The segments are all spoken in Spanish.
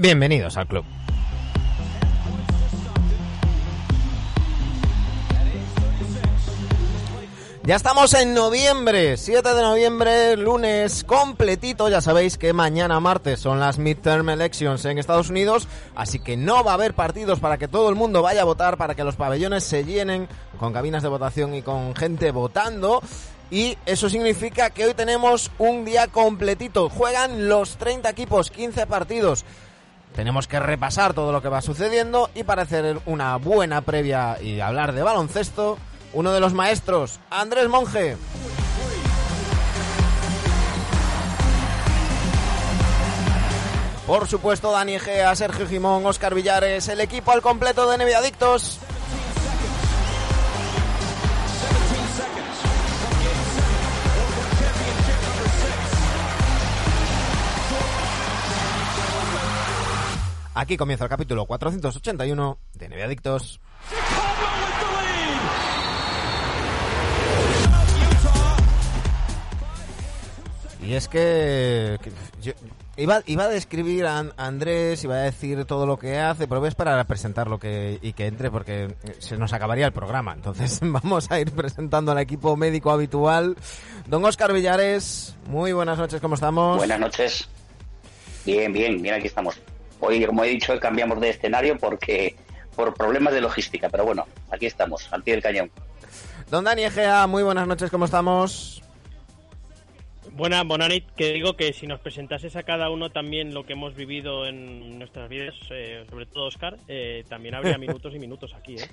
Bienvenidos al club. Ya estamos en noviembre, 7 de noviembre, lunes completito. Ya sabéis que mañana martes son las midterm elections en Estados Unidos, así que no va a haber partidos para que todo el mundo vaya a votar, para que los pabellones se llenen con cabinas de votación y con gente votando. Y eso significa que hoy tenemos un día completito. Juegan los 30 equipos, 15 partidos. Tenemos que repasar todo lo que va sucediendo y para hacer una buena previa y hablar de baloncesto, uno de los maestros, Andrés Monge. Por supuesto, Dani Egea, Sergio Jimón, Oscar Villares, el equipo al completo de NBA Aquí comienza el capítulo 481 de NBA Adictos. Y es que, iba, iba a describir a An- Andrés, iba a decir todo lo que hace, pero voy a esperar a presentarlo que, y que entre porque se nos acabaría el programa. Entonces vamos a ir presentando al equipo médico habitual. Don Oscar Villares, muy buenas noches, ¿cómo estamos? Buenas noches. Bien, bien, bien, aquí estamos. Hoy, como he dicho, cambiamos de escenario porque por problemas de logística, pero bueno, aquí estamos, al pie del cañón. Don Dani Egea, muy buenas noches, ¿cómo estamos? Buena, Bonanit, que digo que si nos presentases a cada uno también lo que hemos vivido en nuestras vidas, eh, sobre todo Oscar, eh, también habría minutos y minutos aquí, ¿eh?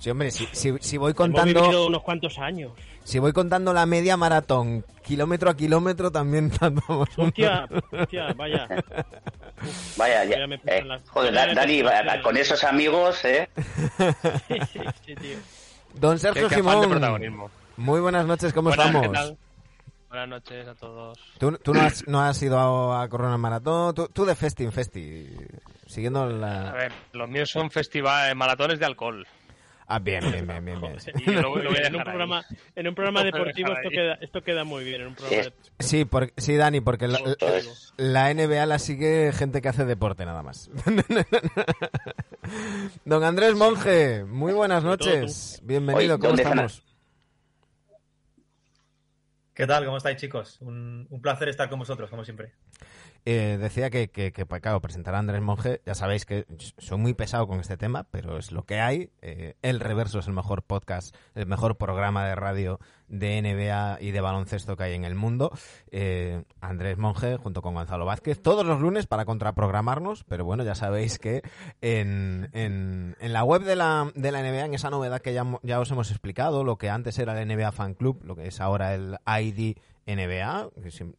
Sí, hombre, si, si, si voy Hemos contando... unos cuantos años. Si voy contando la media maratón, kilómetro a kilómetro, también un- Hostia, hostia, vaya. Vaya, ya. Eh, las- joder, ya Dani, con esos amigos, ¿eh? Sí, sí, sí, tío. Don Sergio protagonismo. muy buenas noches, ¿cómo Buenas, estamos? ¿qué tal? Buenas noches a todos. ¿Tú, tú no, has, no has ido a, a correr una maratón? Tú, tú de festi en festi, siguiendo A la... ver, los míos son festivales, maratones de alcohol. Ah, bien, bien, bien, bien. bien. Lo, lo en, un programa, en un programa deportivo esto queda, esto queda muy bien. En un programa Sí. de- Sí, por- sí, Dani, porque la, NBA la sigue gente que hace deporte nada más. Don Andrés Monge, muy buenas noches. Bienvenido, ¿cómo estamos? ¿Qué tal? ¿Cómo estáis, chicos? Un, un placer estar con vosotros, como siempre. Eh, decía que, que, que, pues, claro, presentar a Andrés Monge, ya sabéis que soy muy pesado con este tema, pero es lo que hay. Eh, el Reverso es el mejor podcast, el mejor programa de radio de NBA y de baloncesto que hay en el mundo. Eh, Andrés Monge junto con Gonzalo Vázquez, todos los lunes para contraprogramarnos, pero bueno, ya sabéis que en, en, en la web de la, de la NBA, en esa novedad que ya, ya os hemos explicado, lo que antes era el NBA Fan Club, lo que es ahora el ID NBA,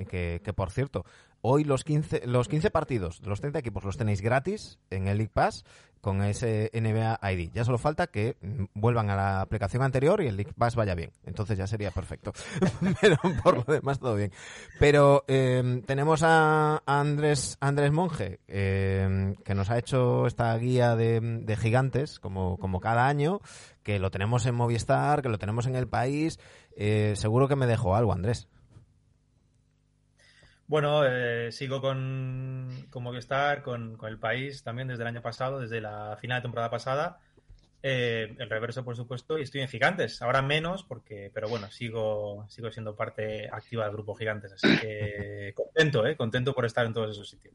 que, por cierto, hoy los 15, los 15 partidos de los 30 equipos los tenéis gratis en el League Pass con ese NBA ID. Ya solo falta que vuelvan a la aplicación anterior y el League Pass vaya bien. Entonces ya sería perfecto. Pero por lo demás todo bien. Pero eh, tenemos a Andrés, Andrés Monge, eh, que nos ha hecho esta guía de, de gigantes, como, como cada año, que lo tenemos en Movistar, que lo tenemos en el país. Eh, seguro que me dejó algo, Andrés. Bueno, eh, sigo con, con Movistar, con, con el país también desde el año pasado, desde la final de temporada pasada. Eh, el reverso, por supuesto, y estoy en Gigantes. Ahora menos, porque, pero bueno, sigo, sigo siendo parte activa del grupo Gigantes. Así que contento, ¿eh? Contento por estar en todos esos sitios.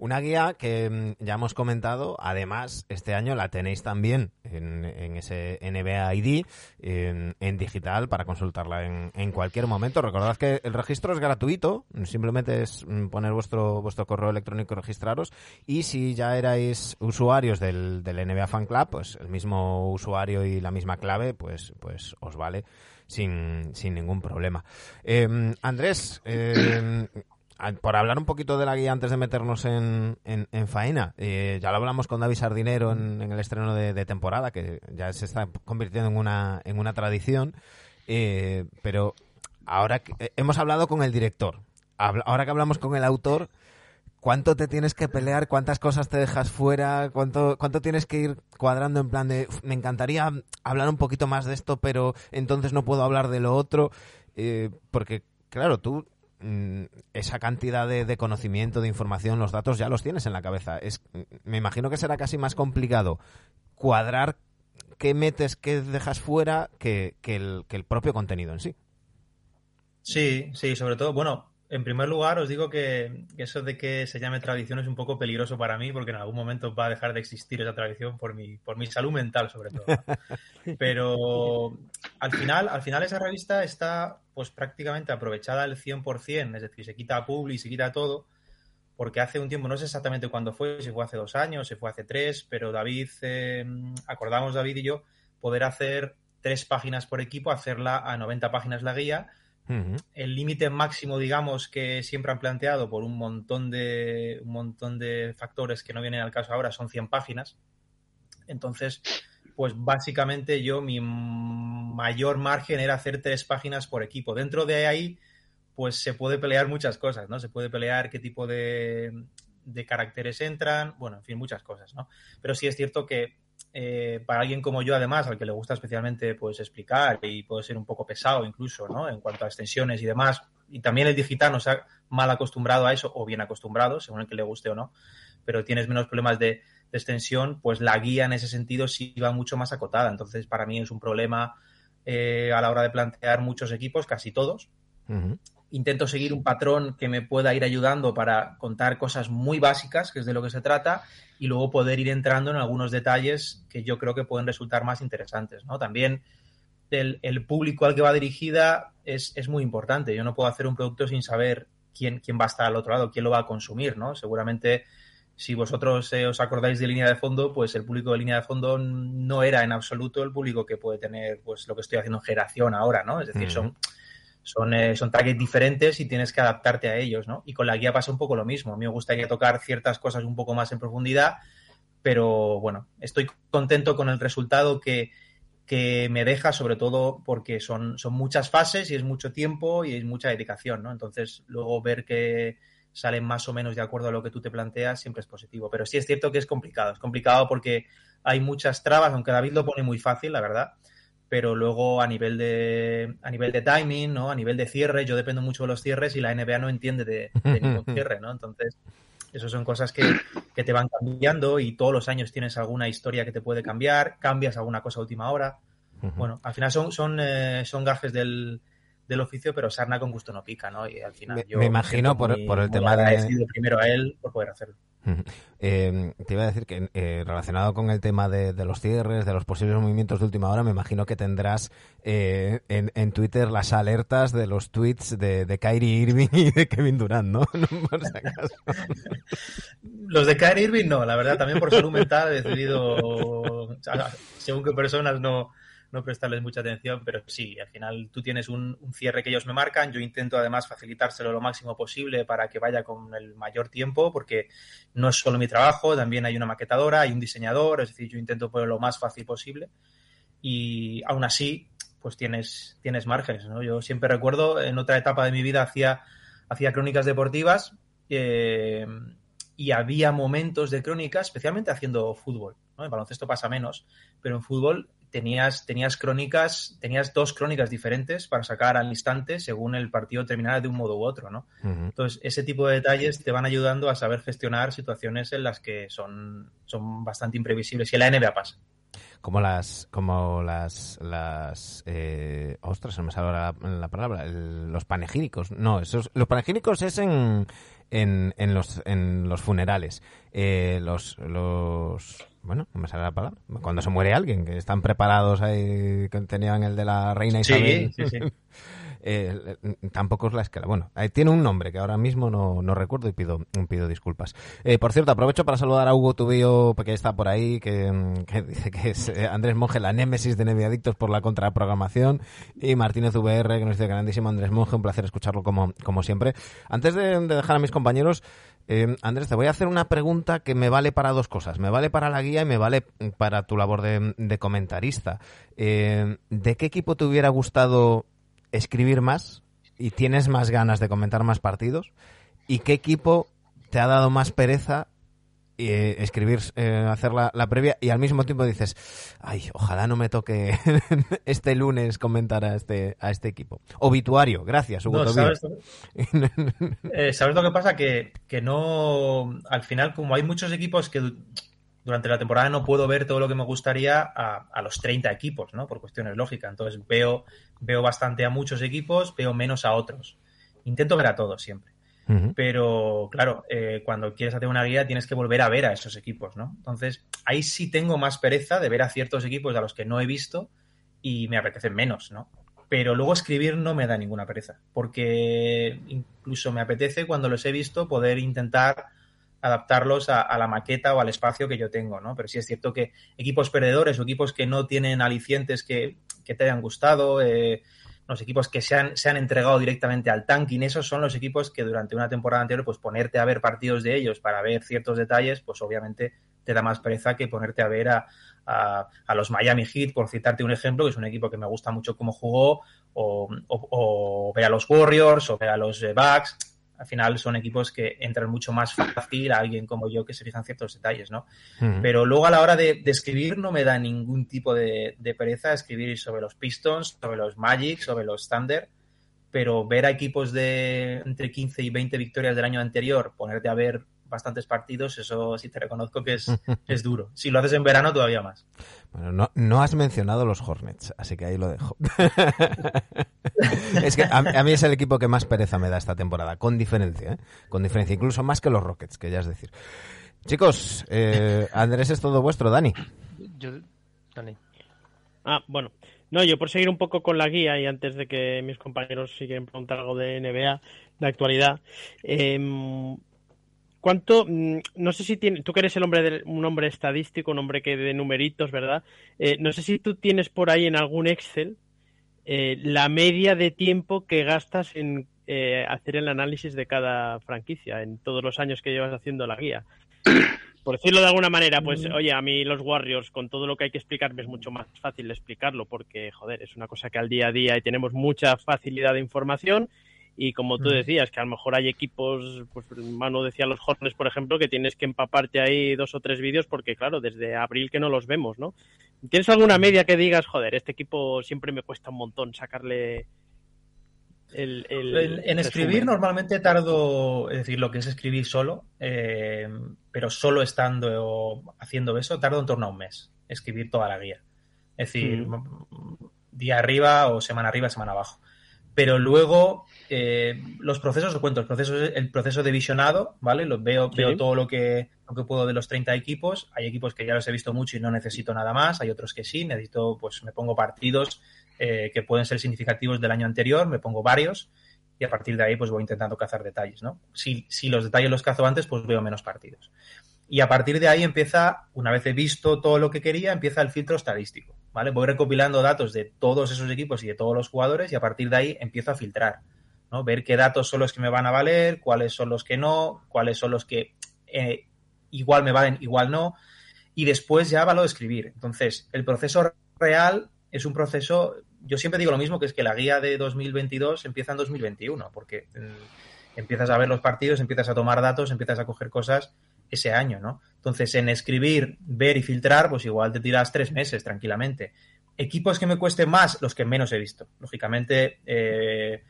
Una guía que mm, ya hemos comentado, además, este año la tenéis también en, ese NBA ID, en, digital, para consultarla en, cualquier momento. Recordad que el registro es gratuito, simplemente es mm, poner vuestro, vuestro correo electrónico y registraros. Y si ya erais usuarios del, del NBA Fan Club, pues el mismo usuario y la misma clave, pues, pues os vale sin, sin ningún problema. Eh, Andrés, eh, por hablar un poquito de la guía antes de meternos en, en, en faena, eh, ya lo hablamos con David Sardinero en, el estreno de, temporada, que ya se está convirtiendo en una, en una tradición, eh, pero ahora que- eh, hemos hablado con el director, ahora que hablamos con el autor, ¿cuánto te tienes que pelear? ¿Cuántas cosas te dejas fuera? ¿Cuánto, cuánto tienes que ir cuadrando en plan de, "Uf, me encantaría hablar un poquito más de esto, pero entonces no puedo hablar de lo otro? Porque, claro, tú esa cantidad de, conocimiento, de información, los datos ya los tienes en la cabeza. Es, me imagino que será casi más complicado cuadrar qué metes, qué dejas fuera que, el, que el propio contenido en sí. Sí, sí, sobre todo, bueno, en primer lugar, os digo que, eso de que se llame tradición es un poco peligroso para mí porque en algún momento va a dejar de existir esa tradición por mi, por mi salud mental, sobre todo. Pero al final, al final esa revista está pues prácticamente aprovechada al 100%, es decir, se quita a Publi, se quita todo, porque hace un tiempo, no sé exactamente cuándo fue, si fue hace dos años, si fue hace tres, pero David, eh, acordamos David y yo, poder hacer tres páginas por equipo, hacerla a 90 páginas la guía el límite máximo, digamos, que siempre han planteado por un montón de un montón de factores que no vienen al caso ahora son 100 páginas. Entonces, pues básicamente yo mi mayor margen era hacer tres páginas por equipo. Dentro de ahí, pues se puede pelear muchas cosas, ¿no? Se puede pelear qué tipo de, de caracteres entran, bueno, en fin, muchas cosas, ¿no? Pero sí es cierto que eh, para alguien como yo, además, al que le gusta especialmente pues explicar y puede ser un poco pesado incluso, ¿no? En cuanto a extensiones y demás, y también el digital nos ha mal acostumbrado a eso, o bien acostumbrado, según el que le guste o no, pero tienes menos problemas de, extensión, pues la guía en ese sentido sí va mucho más acotada. Entonces, para mí es un problema eh, a la hora de plantear muchos equipos, casi todos. Intento seguir un patrón que me pueda ir ayudando para contar cosas muy básicas, que es de lo que se trata, y luego poder ir entrando en algunos detalles que yo creo que pueden resultar más interesantes, ¿no? También el, público al que va dirigida es, muy importante. Yo no puedo hacer un producto sin saber quién, quién va a estar al otro lado, quién lo va a consumir, ¿no? Seguramente si vosotros eh, os acordáis de línea de fondo, pues el público de línea de fondo no era en absoluto el público que puede tener pues lo que estoy haciendo en generación ahora, ¿no? Es decir, son son, eh, targets diferentes y tienes que adaptarte a ellos, ¿no? Y con la guía pasa un poco lo mismo. A mí me gustaría tocar ciertas cosas un poco más en profundidad, pero bueno, estoy contento con el resultado que, que me deja, sobre todo porque son, son muchas fases y es mucho tiempo y es mucha dedicación, ¿no? Entonces, luego ver que salen más o menos de acuerdo a lo que tú te planteas siempre es positivo. Pero sí es cierto que es complicado. Es complicado porque hay muchas trabas, aunque David lo pone muy fácil, la verdad pero luego a nivel de a nivel de timing, ¿no? A nivel de cierre, yo dependo mucho de los cierres y la NBA no entiende de, ningún cierre, ¿no? Entonces, eso son cosas que, te van cambiando y todos los años tienes alguna historia que te puede cambiar, cambias alguna cosa a última hora. Bueno, al final son, son, eh, son gajes del, del oficio, pero sarna con gusto no pica, ¿no? Y al final me, yo me imagino por, por, el tema de primero a él por poder hacerlo. Eh, te iba a decir que eh, relacionado con el tema de, los cierres, de los posibles movimientos de última hora, me imagino que tendrás eh, en, Twitter las alertas de los tweets de, de Kyrie Irving y de Kevin Durant, ¿no? los de Kyrie Irving no, la verdad, también por salud mental he decidido, según qué personas no, no prestarles mucha atención, pero sí, al final tú tienes un, cierre que ellos me marcan, yo intento además facilitárselo lo máximo posible para que vaya con el mayor tiempo, porque no es solo mi trabajo, también hay una maquetadora, hay un diseñador, es decir, yo intento ponerlo lo más fácil posible y aún así, pues tienes, tienes márgenes, ¿no? Yo siempre recuerdo, en otra etapa de mi vida hacía, hacía crónicas deportivas eh, y había momentos de crónicas, especialmente haciendo fútbol, ¿no? En baloncesto pasa menos, pero en fútbol tenías, tenías crónicas, tenías dos crónicas diferentes para sacar al instante según el partido terminara de un modo u otro, ¿no? Entonces, ese tipo de detalles te van ayudando a saber gestionar situaciones en las que son, son bastante imprevisibles y en la NBA pasa. Como las, como las, las, eh, ostras, se me sale la, la palabra, los panegíricos. No, esos, los panegíricos es en, en, en los, en los funerales. Eh, los, los, bueno, no me sale la palabra. Cuando se muere alguien, que están preparados ahí, que tenían el de la reina Isabel. Sí, sí, sí. Eh, tampoco es la escala. Bueno, tiene un nombre que ahora mismo no, no recuerdo y pido, pido disculpas. Eh, por cierto, aprovecho para saludar a Hugo Tubío, que está por ahí, que, dice que es eh, Andrés Monge, la némesis de Neviadictos por la contraprogramación, y Martínez VR, que nos dice grandísimo Andrés Monge, un placer escucharlo como, como siempre. Antes de dejar a mis compañeros, Andrés, te voy a hacer una pregunta que me vale para dos cosas. Me vale para la guía y me vale para tu labor de, comentarista. ¿De qué equipo te hubiera gustado escribir más y tienes más ganas de comentar más partidos? ¿Y qué equipo te ha dado más pereza eh, escribir, eh, hacer la, la previa y al mismo tiempo dices, ay, ojalá no me toque este lunes comentar a este, a este equipo. Obituario, gracias, Hugo No. ¿sabes, eh, ¿sabes lo que pasa? Que, que no. Al final, como hay muchos equipos que durante la temporada no puedo ver todo lo que me gustaría a, a los 30 equipos, ¿no? Por cuestiones lógicas. Entonces veo, veo bastante a muchos equipos, veo menos a otros. Intento ver a todos siempre. Pero claro, eh, cuando quieres hacer una guía tienes que volver a ver a esos equipos, ¿no? Entonces, ahí sí tengo más pereza de ver a ciertos equipos a los que no he visto y me apetecen menos, ¿no? Pero luego escribir no me da ninguna pereza, porque incluso me apetece cuando los he visto poder intentar adaptarlos a, la maqueta o al espacio que yo tengo, ¿no? Pero sí es cierto que equipos perdedores o equipos que no tienen alicientes que, te hayan gustado, eh, los equipos que se han, se han entregado directamente al tanking, esos son los equipos que durante una temporada anterior, pues ponerte a ver partidos de ellos para ver ciertos detalles, pues obviamente te da más pereza que ponerte a ver a, a, los Miami Heat, por citarte un ejemplo, que es un equipo que me gusta mucho cómo jugó, o, o- o ver a los Warriors, o ver a los Bucks. Al final son equipos que entran mucho más fácil a alguien como yo que se fijan ciertos detalles, ¿no? Pero luego a la hora de, de escribir no me da ningún tipo de, de pereza escribir sobre los Pistons, sobre los Magic, sobre los Thunder, pero ver a equipos de entre 15 y 20 victorias del año anterior, ponerte a ver bastantes partidos, eso sí te reconozco que es, es duro. Si lo haces en verano, todavía más. Bueno, no, no has mencionado los Hornets, así que ahí lo dejo. es que a, a mí es el equipo que más pereza me da esta temporada, con diferencia, ¿eh? Con diferencia, incluso más que los Rockets, que ya es decir. Chicos, eh, Andrés es todo vuestro, Dani. Yo, Dani. Ah, bueno. No, yo por seguir un poco con la guía y antes de que mis compañeros siguen preguntar algo de NBA, de actualidad, em, ¿cuánto? mm, No sé si tiene, tú que eres el hombre de, un hombre estadístico, un hombre que de numeritos, ¿verdad? Eh, no sé si tú tienes por ahí en algún Excel eh, la media de tiempo que gastas en eh, hacer el análisis de cada franquicia en todos los años que llevas haciendo la guía. Por decirlo de alguna manera, pues oye, a mí los Warriors, con todo lo que hay que explicarme, es mucho más fácil explicarlo, porque, joder, es una cosa que al día a día y tenemos mucha facilidad de información. Y como tú Mm. decías, que a lo mejor hay equipos, pues Manu decía los Hornets, por ejemplo, que tienes que empaparte ahí dos o tres vídeos, porque claro, desde abril que no los vemos, ¿no? ¿Tienes alguna media que digas, joder, este equipo siempre me cuesta un montón sacarle el. el En, en escribir resumen"? normalmente tardo, es decir, lo que es escribir solo, eh, pero solo estando o haciendo eso, tardo en torno a un mes, escribir toda la guía. Es decir, día arriba o semana arriba, semana abajo. Pero luego eh, los procesos, os cuento, el proceso, el proceso de visionado, ¿vale? Los veo, Sí. veo todo lo que, lo que puedo de los 30 equipos. Hay equipos que ya los he visto mucho y no necesito nada más. Hay otros que sí, necesito, pues me pongo partidos eh, que pueden ser significativos del año anterior, me pongo varios y a partir de ahí pues voy intentando cazar detalles, ¿no? Si, si los detalles los cazo antes, pues veo menos partidos. Y a partir de ahí empieza, una vez he visto todo lo que quería, empieza el filtro estadístico, ¿vale? Voy recopilando datos de todos esos equipos y de todos los jugadores y a partir de ahí empiezo a filtrar, ¿no? Ver qué datos son los que me van a valer, cuáles son los que no, cuáles son los que eh, igual me valen, igual no, y después ya va lo de escribir. Entonces, el proceso real es un proceso, yo siempre digo lo mismo, que es que la guía de 2022 empieza en 2021, porque mm, empiezas a ver los partidos, empiezas a tomar datos, empiezas a coger cosas ese año, ¿no? Entonces, en escribir, ver y filtrar, pues igual te tiras tres meses tranquilamente. Equipos que me cuesten más, los que menos he visto. Lógicamente, eh,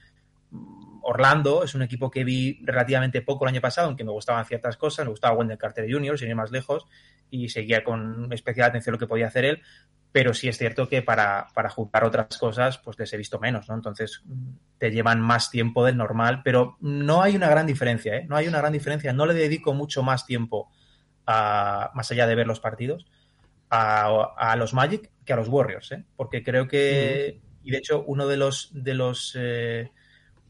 Orlando es un equipo que vi relativamente poco el año pasado, aunque me gustaban ciertas cosas, me gustaba Wendell Carter Jr., sin ir más lejos, y seguía con especial atención lo que podía hacer él, pero sí es cierto que para, para jugar otras cosas, pues les he visto menos, ¿no? Entonces te llevan más tiempo del normal, pero no hay una gran diferencia, ¿eh? No hay una gran diferencia, no le dedico mucho más tiempo a, más allá de ver los partidos, a, a los Magic que a los Warriors, ¿eh? Porque creo que, y de hecho, uno de los, de los, eh,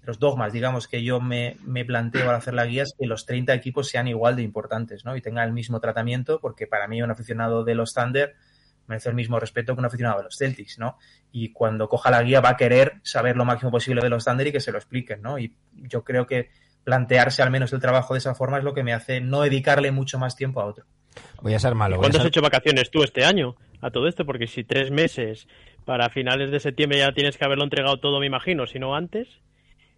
los dogmas, digamos, que yo me, me, planteo al hacer la guía es que los 30 equipos sean igual de importantes, ¿no? Y tengan el mismo tratamiento, porque para mí un aficionado de los Thunder merece el mismo respeto que un aficionado de los Celtics, ¿no? Y cuando coja la guía va a querer saber lo máximo posible de los Thunder y que se lo expliquen, ¿no? Y yo creo que plantearse al menos el trabajo de esa forma es lo que me hace no dedicarle mucho más tiempo a otro. Voy a ser malo. ¿Cuándo ser... has hecho vacaciones tú este año a todo esto? Porque si tres meses para finales de septiembre ya tienes que haberlo entregado todo, me imagino, si no antes.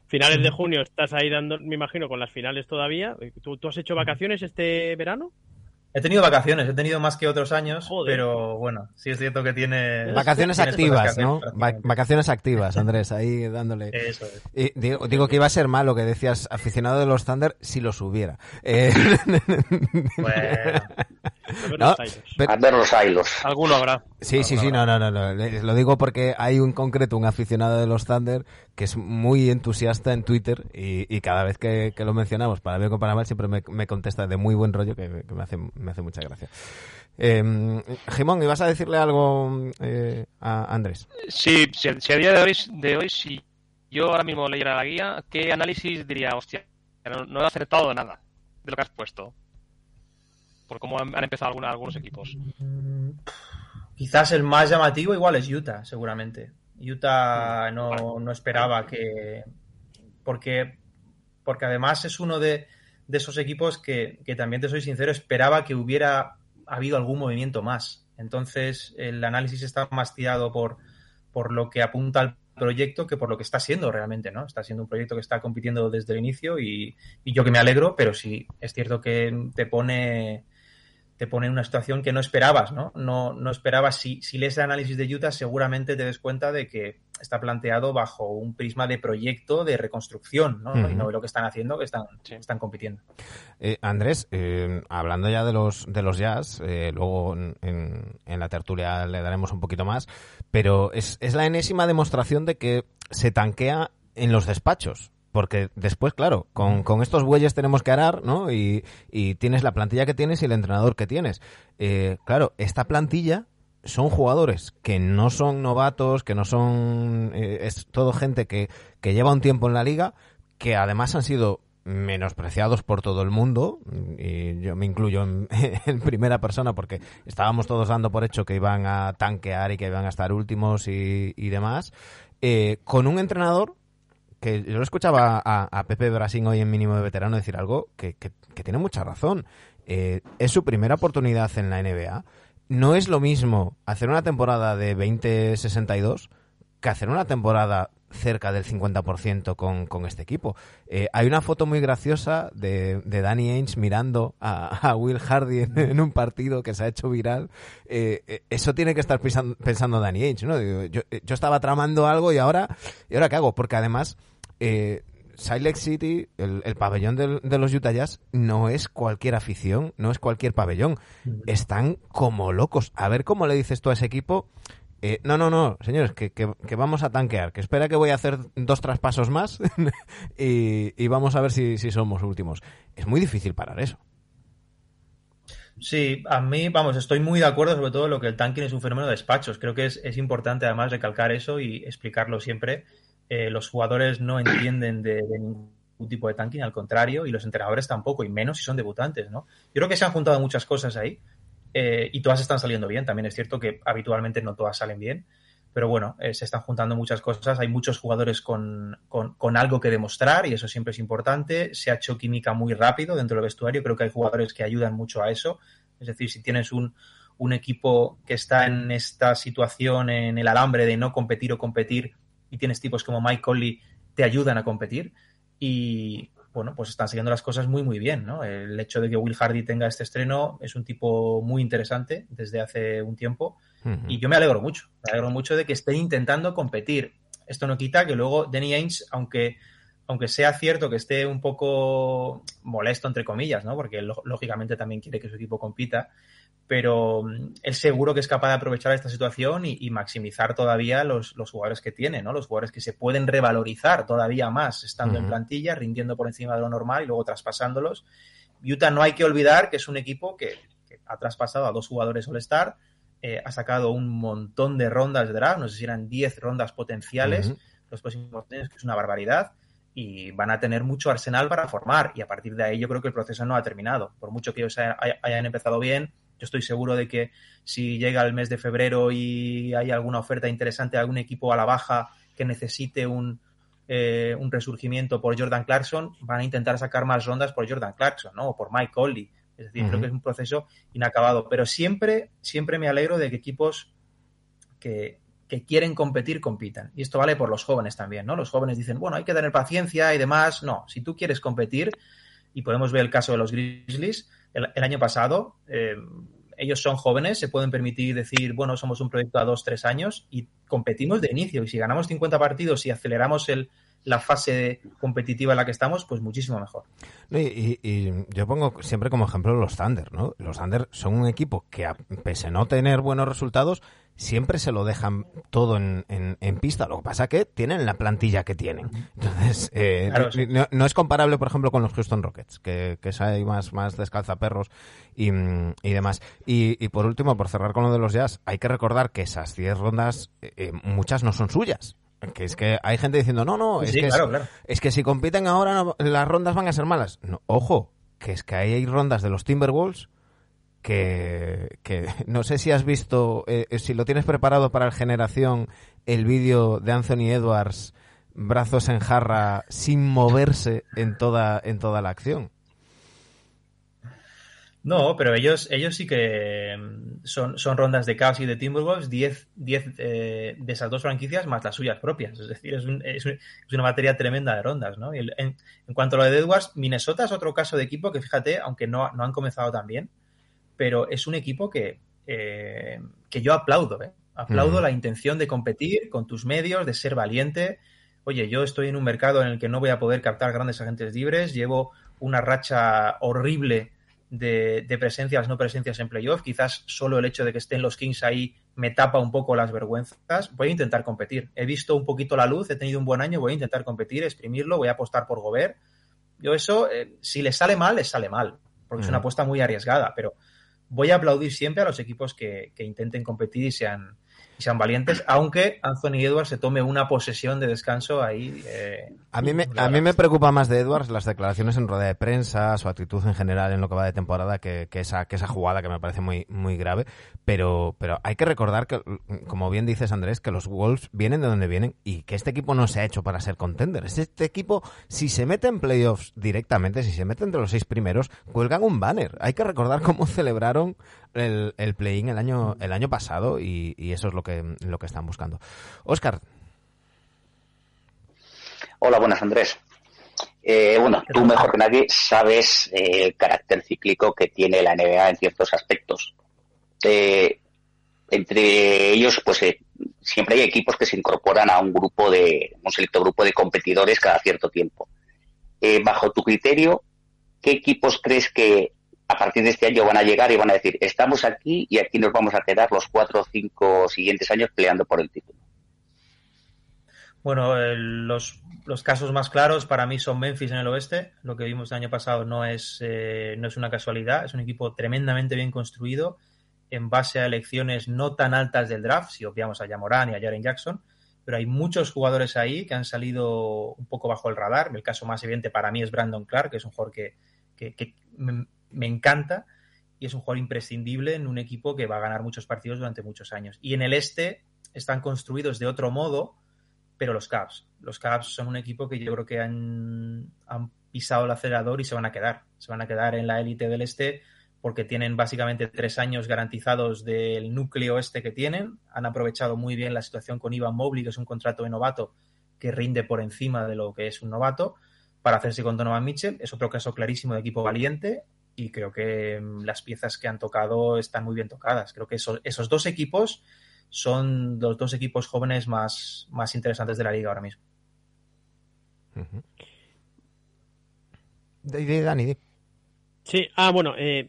Finales de junio estás ahí dando, me imagino, con las finales todavía. ¿Tú, tú has hecho vacaciones este verano? He tenido vacaciones, he tenido más que otros años, Joder. pero bueno, sí es cierto que tiene... Vacaciones tienes activas, hacer, ¿no? Va- vacaciones activas, Andrés, ahí dándole. Eso es. Y digo, digo que iba a ser malo que decías aficionado de los Thunder si los hubiera. Eh, Bueno, No, pero- A ver los hilos. Alguno habrá. sí, sí, sí, no, no, no, no. Lo digo porque hay un concreto, un aficionado de los Thunder que es muy entusiasta en Twitter y, y cada vez que, que lo mencionamos, para bien o para mal, siempre me, me contesta de muy buen rollo que, que me, hace, me hace mucha gracia. Eh, Jimón, ¿ibas a decirle algo eh, a Andrés? Sí, si, si a día de hoy, de hoy, si yo ahora mismo leyera la guía, ¿qué análisis diría? Hostia, no, no he acertado nada de lo que has puesto. Por cómo han, han empezado alguna- algunos equipos. Quizás el más llamativo igual es Utah, seguramente. Utah no, no esperaba que... Porque, porque además es uno de, de esos equipos que, que también te soy sincero, esperaba que hubiera habido algún movimiento más. Entonces el análisis está más tirado por, por lo que apunta al proyecto que por lo que está siendo realmente, ¿no? Está siendo un proyecto que está compitiendo desde el inicio y, y yo que me alegro, pero sí, es cierto que te pone te pone en una situación que no esperabas, ¿no? No, no esperabas, si, si lees el análisis de Utah, seguramente te des cuenta de que está planteado bajo un prisma de proyecto, de reconstrucción, ¿no? Y no de lo que están haciendo, que están, Sí. están compitiendo. Eh, Andrés, eh, hablando ya de los de los jazz, eh, luego en, en- en la tertulia le daremos un poquito más, pero es, es la enésima demostración de que se tanquea en los despachos. Porque después, claro, con, con estos bueyes tenemos que arar, ¿no? Y, y tienes la plantilla que tienes y el entrenador que tienes. Eh, claro, esta plantilla son jugadores que no son novatos, que no son... eh, es todo gente que, que lleva un tiempo en la liga, que además han sido menospreciados por todo el mundo, y yo me incluyo en, en primera persona porque estábamos todos dando por hecho que iban a tanquear y que iban a estar últimos y, y demás, eh, con un entrenador que yo lo escuchaba a, Pepe Brasín hoy en mínimo de veterano decir algo que, que- tiene mucha razón. Eh, es su primera oportunidad en la NBA. No es lo mismo hacer una temporada de 20-62 que hacer una temporada cerca del 50% con, con este equipo. Eh, hay una foto muy graciosa de, de Danny Ainge mirando a, a Will Hardy en, un partido que se ha hecho viral. Eh, eso tiene que estar pensando, Danny Ainge, ¿no? Yo, yo estaba tramando algo y ahora, ¿y ahora qué hago? Porque además, eh, Salt Lake City, el, el pabellón del- de los Utah Jazz, no es cualquier afición, no es cualquier pabellón. Están como locos. A ver cómo le dices tú a ese equipo. eh, no, no, no, señores, que, que- que vamos a tanquear, que espera que voy a hacer dos traspasos más y, y vamos a ver si, si somos últimos. Es muy difícil parar eso. Sí, a mí, vamos, estoy muy de acuerdo sobre todo en lo que el tanking es un fenómeno de despachos. Creo que es, es importante además recalcar eso y explicarlo siempre. Eh, los jugadores no entienden de, ningún tipo de tanking, al contrario, y los entrenadores tampoco, y menos si son debutantes, ¿no? Yo creo que se han juntado muchas cosas ahí eh, y todas están saliendo bien. También es cierto que habitualmente no todas salen bien, pero bueno, eh, se están juntando muchas cosas. Hay muchos jugadores con, con, con algo que demostrar y eso siempre es importante. Se ha hecho química muy rápido dentro del vestuario. Creo que hay jugadores que ayudan mucho a eso. Es decir, si tienes un, un equipo que está en esta situación, en el alambre de no competir o competir, y tienes tipos como Mike Conley, te ayudan a competir. Y bueno, pues están siguiendo las cosas muy, muy bien, ¿no? El hecho de que Will Hardy tenga este estreno es un tipo muy interesante desde hace un tiempo. Y yo me alegro mucho, me alegro mucho de que estén intentando competir. Esto no quita que luego Danny Ainge, aunque, aunque sea cierto que esté un poco molesto, entre comillas, ¿no? Porque lógicamente también quiere que su equipo compita, pero mm, él seguro que es capaz de aprovechar esta situación y, y maximizar todavía los, los jugadores que tiene, ¿no? Los jugadores que se pueden revalorizar todavía más estando en Ujú. plantilla, rindiendo por encima de lo normal y luego traspasándolos. Utah no hay que olvidar que es un equipo que, que ha traspasado a dos jugadores All-Star, eh, ha sacado un montón de rondas de draft, no sé si eran 10 rondas potenciales Ujú. los próximos años, que es una barbaridad, y van a tener mucho arsenal para formar, y a partir de ahí yo creo que el proceso no ha terminado. Por mucho que ellos haya- hayan empezado bien, yo estoy seguro de que si llega el mes de febrero y hay alguna oferta interesante de algún equipo a la baja que necesite un, eh, un resurgimiento por Jordan Clarkson, van a intentar sacar más rondas por Jordan Clarkson, ¿no? O por Mike Conley. Es decir, creo que es un proceso inacabado. Pero siempre, siempre me alegro de que equipos que, que quieren competir, compitan. Y esto vale por los jóvenes también, ¿no? Los jóvenes dicen, bueno, hay que tener paciencia y demás. No, si tú quieres competir, y podemos ver el caso de los Grizzlies, el, el año pasado. Eh, ellos son jóvenes, se pueden permitir decir, bueno, somos un proyecto a dos, tres años y competimos de inicio. Y si ganamos 50 partidos y aceleramos el, la fase competitiva en la que estamos, pues muchísimo mejor. Y, y, y, yo pongo siempre como ejemplo los Thunder, ¿no? Los Thunder son un equipo que, a, pese a no tener buenos resultados, siempre se lo dejan todo en, en, en, pista. Lo que pasa que tienen la plantilla que tienen. Entonces, eh, claro, sí. no, no, es comparable, por ejemplo, con los Houston Rockets, que, que ahí más, más descalzaperros y, y demás. Y, y, por último, por cerrar con lo de los Jazz, hay que recordar que esas 10 rondas, eh, muchas no son suyas. Que es que hay gente diciendo, no, no, es, sí, que, claro, es, claro. es, que si compiten ahora no, las rondas van a ser malas. No, ojo, que es que hay rondas de los Timberwolves que, que no sé si has visto, eh, si lo tienes preparado para el generación, el vídeo de Anthony Edwards, brazos en jarra, sin moverse en toda, en toda la acción. No, pero ellos, ellos sí que mm, son, son rondas de Cavs y de Timberwolves, 10, 10 eh, de esas dos franquicias más las suyas propias. Es decir, es, un, es, un, es una materia tremenda de rondas. ¿no? En, en, cuanto a lo de Edwards, Minnesota es otro caso de equipo que, fíjate, aunque no, no han comenzado tan bien, pero es un equipo que, eh, que yo aplaudo. ¿eh? Aplaudo mm. la intención de competir con tus medios, de ser valiente. Oye, yo estoy en un mercado en el que no voy a poder captar grandes agentes libres, llevo una racha horrible de, de, presencias, no presencias en playoff. Quizás solo el hecho de que estén los Kings ahí me tapa un poco las vergüenzas. Voy a intentar competir. He visto un poquito la luz, he tenido un buen año, voy a intentar competir, exprimirlo, voy a apostar por Gobert. Yo eso, eh, si le sale mal, le sale mal, porque es una apuesta muy arriesgada, pero voy a aplaudir siempre a los equipos que, que intenten competir y sean, y sean valientes, aunque Anthony Edwards se tome una posesión de descanso ahí. Eh, a, mí me, a mí me preocupa más de Edwards las declaraciones en rueda de prensa, su actitud en general en lo que va de temporada, que, que, esa, que esa jugada que me parece muy, muy grave. Pero, pero hay que recordar que, como bien dices Andrés, que los Wolves vienen de donde vienen y que este equipo no se ha hecho para ser contender. Este equipo, si se mete en playoffs directamente, si se mete entre los seis primeros, cuelgan un banner. Hay que recordar cómo celebraron el, el play-in el año, el año pasado y, y, eso es lo que, lo que están buscando. Oscar. Hola, buenas, Andrés. Eh, bueno, tú mejor que nadie sabes eh, el carácter cíclico que tiene la NBA en ciertos aspectos. Eh, entre ellos, pues eh, siempre hay equipos que se incorporan a un grupo de, un selecto grupo de competidores cada cierto tiempo. Bajo tu criterio, ¿qué equipos crees que a partir de este año van a llegar y van a decir, estamos aquí y aquí nos vamos a quedar los cuatro o cinco siguientes años peleando por el título? Bueno, los, los, casos más claros para mí son Memphis en el oeste. Lo que vimos el año pasado no es, eh, no es una casualidad, es un equipo tremendamente bien construido en base a elecciones no tan altas del draft, si obviamos a Yamoran y a Jaren Jackson, pero hay muchos jugadores ahí que han salido un poco bajo el radar. El caso más evidente para mí es Brandon Clark, que es un jugador que, que, que me, encanta y es un jugador imprescindible en un equipo que va a ganar muchos partidos durante muchos años. Y en el este están construidos de otro modo, pero los Cavs. Los Cavs son un equipo que yo creo que han, han pisado el acelerador y se van a quedar. Se van a quedar en la élite del este porque tienen básicamente tres años garantizados del núcleo este que tienen. Han aprovechado muy bien la situación con Ivan Mobley, que es un contrato de novato que rinde por encima de lo que es un novato, para hacerse con Donovan Mitchell. Es otro caso clarísimo de equipo valiente y creo que mm, las piezas que han tocado están muy bien tocadas. Creo que eso, esos dos equipos son los dos equipos jóvenes más, más interesantes de la liga ahora mismo. Uh -huh. Dani. Sí, ah, bueno, eh,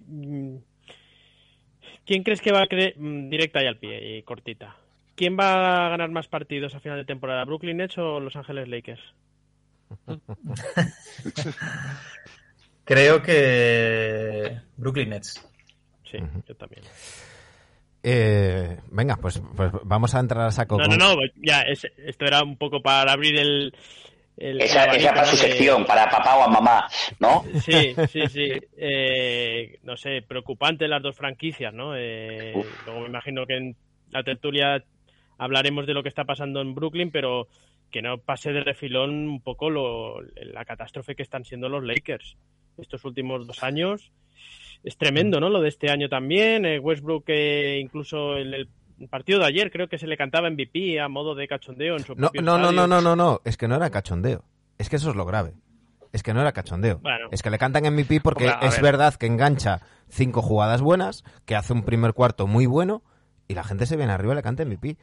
¿quién crees que va a creer mm, directa y al pie y cortita? ¿Quién va a ganar más partidos a final de temporada, Brooklyn Nets o Los Ángeles Lakers? Creo que Brooklyn Nets. Sí, uh -huh. yo también. Eh, venga, pues, pues, vamos a entrar a saco. No, con... no, no, ya, es, esto era un poco para abrir el. el esa, esa para su sección, de... para papá o a mamá, ¿no? Sí, sí, sí. Eh, no sé, preocupante las dos franquicias, ¿no? Eh, luego me imagino que en la tertulia hablaremos de lo que está pasando en Brooklyn, pero que no pase de refilón un poco lo, la catástrofe que están siendo los Lakers estos últimos dos años. Es tremendo, ¿no? Lo de este año también. Eh, Westbrook, eh, incluso en el partido de ayer, creo que se le cantaba MVP a modo de cachondeo en su no, propio no, estadio. no, no, no, no, es que no era cachondeo. Es que eso es lo grave. es que no era cachondeo. Bueno. Es que le cantan MVP porque es ver. verdad que engancha cinco jugadas buenas, que hace un primer cuarto muy bueno y la gente se viene arriba y le canta MVP.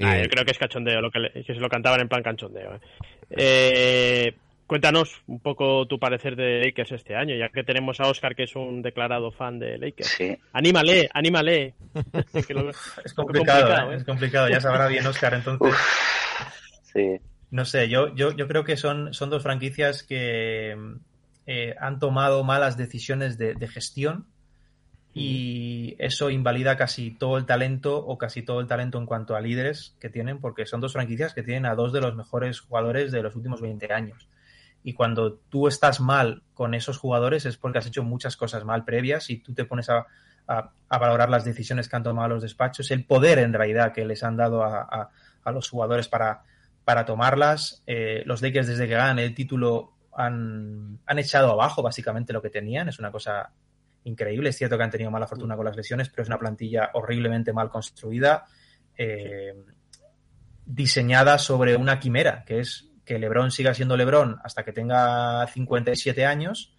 Ah, Eh, yo creo que es cachondeo, lo que, le- que se lo cantaban en plan cachondeo. ¿eh? Eh, cuéntanos un poco tu parecer de Lakers este año, ya que tenemos a Oscar, que es un declarado fan de Lakers. Sí. Anímale, anímale. Que lo- Es complicado, complicado, ¿eh? ¿eh? es complicado. Ya sabrá bien Oscar, entonces. Sí. No sé, yo, yo, yo creo que son, son dos franquicias que eh, han tomado malas decisiones de, de gestión y eso invalida casi todo el talento o casi todo el talento en cuanto a líderes que tienen, porque son dos franquicias que tienen a dos de los mejores jugadores de los últimos 20 años. Y cuando tú estás mal con esos jugadores es porque has hecho muchas cosas mal previas y tú te pones a, a- valorar las decisiones que han tomado los despachos, el poder en realidad que les han dado a, a- a los jugadores para, para tomarlas. Eh, los Lakers desde que ganan el título han, han echado abajo básicamente lo que tenían. Es una cosa increíble. Es cierto que han tenido mala fortuna con las lesiones, pero es una plantilla horriblemente mal construida, eh, diseñada sobre una quimera, que es que LeBron siga siendo LeBron hasta que tenga 57 años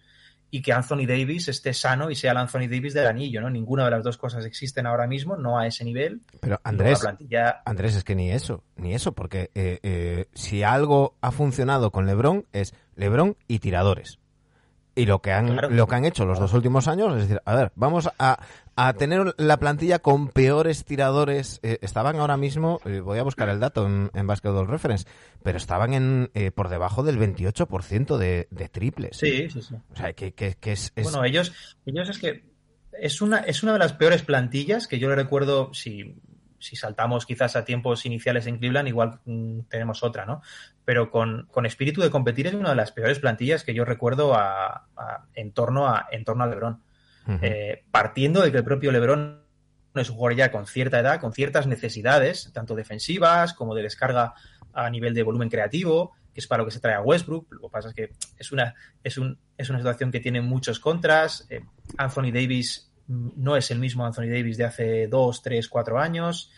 y que Anthony Davis esté sano y sea el Anthony Davis del anillo, ¿no? Ninguna de las dos cosas existen ahora mismo, no a ese nivel. pero Andrés, plantilla Andrés, es que ni eso, ni eso, porque eh, eh, si algo ha funcionado con LeBron es LeBron y tiradores. Y lo que han, Claro. lo que han hecho los dos últimos años es decir, a ver, vamos a, a tener la plantilla con peores tiradores. Eh, estaban ahora mismo, eh, voy a buscar el dato en, en Basketball Reference, pero estaban en eh, por debajo del 28% de, de triples. Sí, sí, sí. O sea, que, que, que es, es- Bueno, ellos, ellos es que es una, es una de las peores plantillas que yo le recuerdo, si, si saltamos quizás a tiempos iniciales en Cleveland, igual mm, tenemos otra, ¿no? Pero con, con espíritu de competir es una de las peores plantillas que yo recuerdo a, a- en, torno a, en torno a LeBron. Eh, partiendo de que el propio LeBron es un jugador ya con cierta edad, con ciertas necesidades, tanto defensivas como de descarga a nivel de volumen creativo, que es para lo que se trae a Westbrook. Lo que pasa es que es una, es un, es una situación que tiene muchos contras. Eh, Anthony Davis no es el mismo Anthony Davis de hace dos, tres, cuatro años.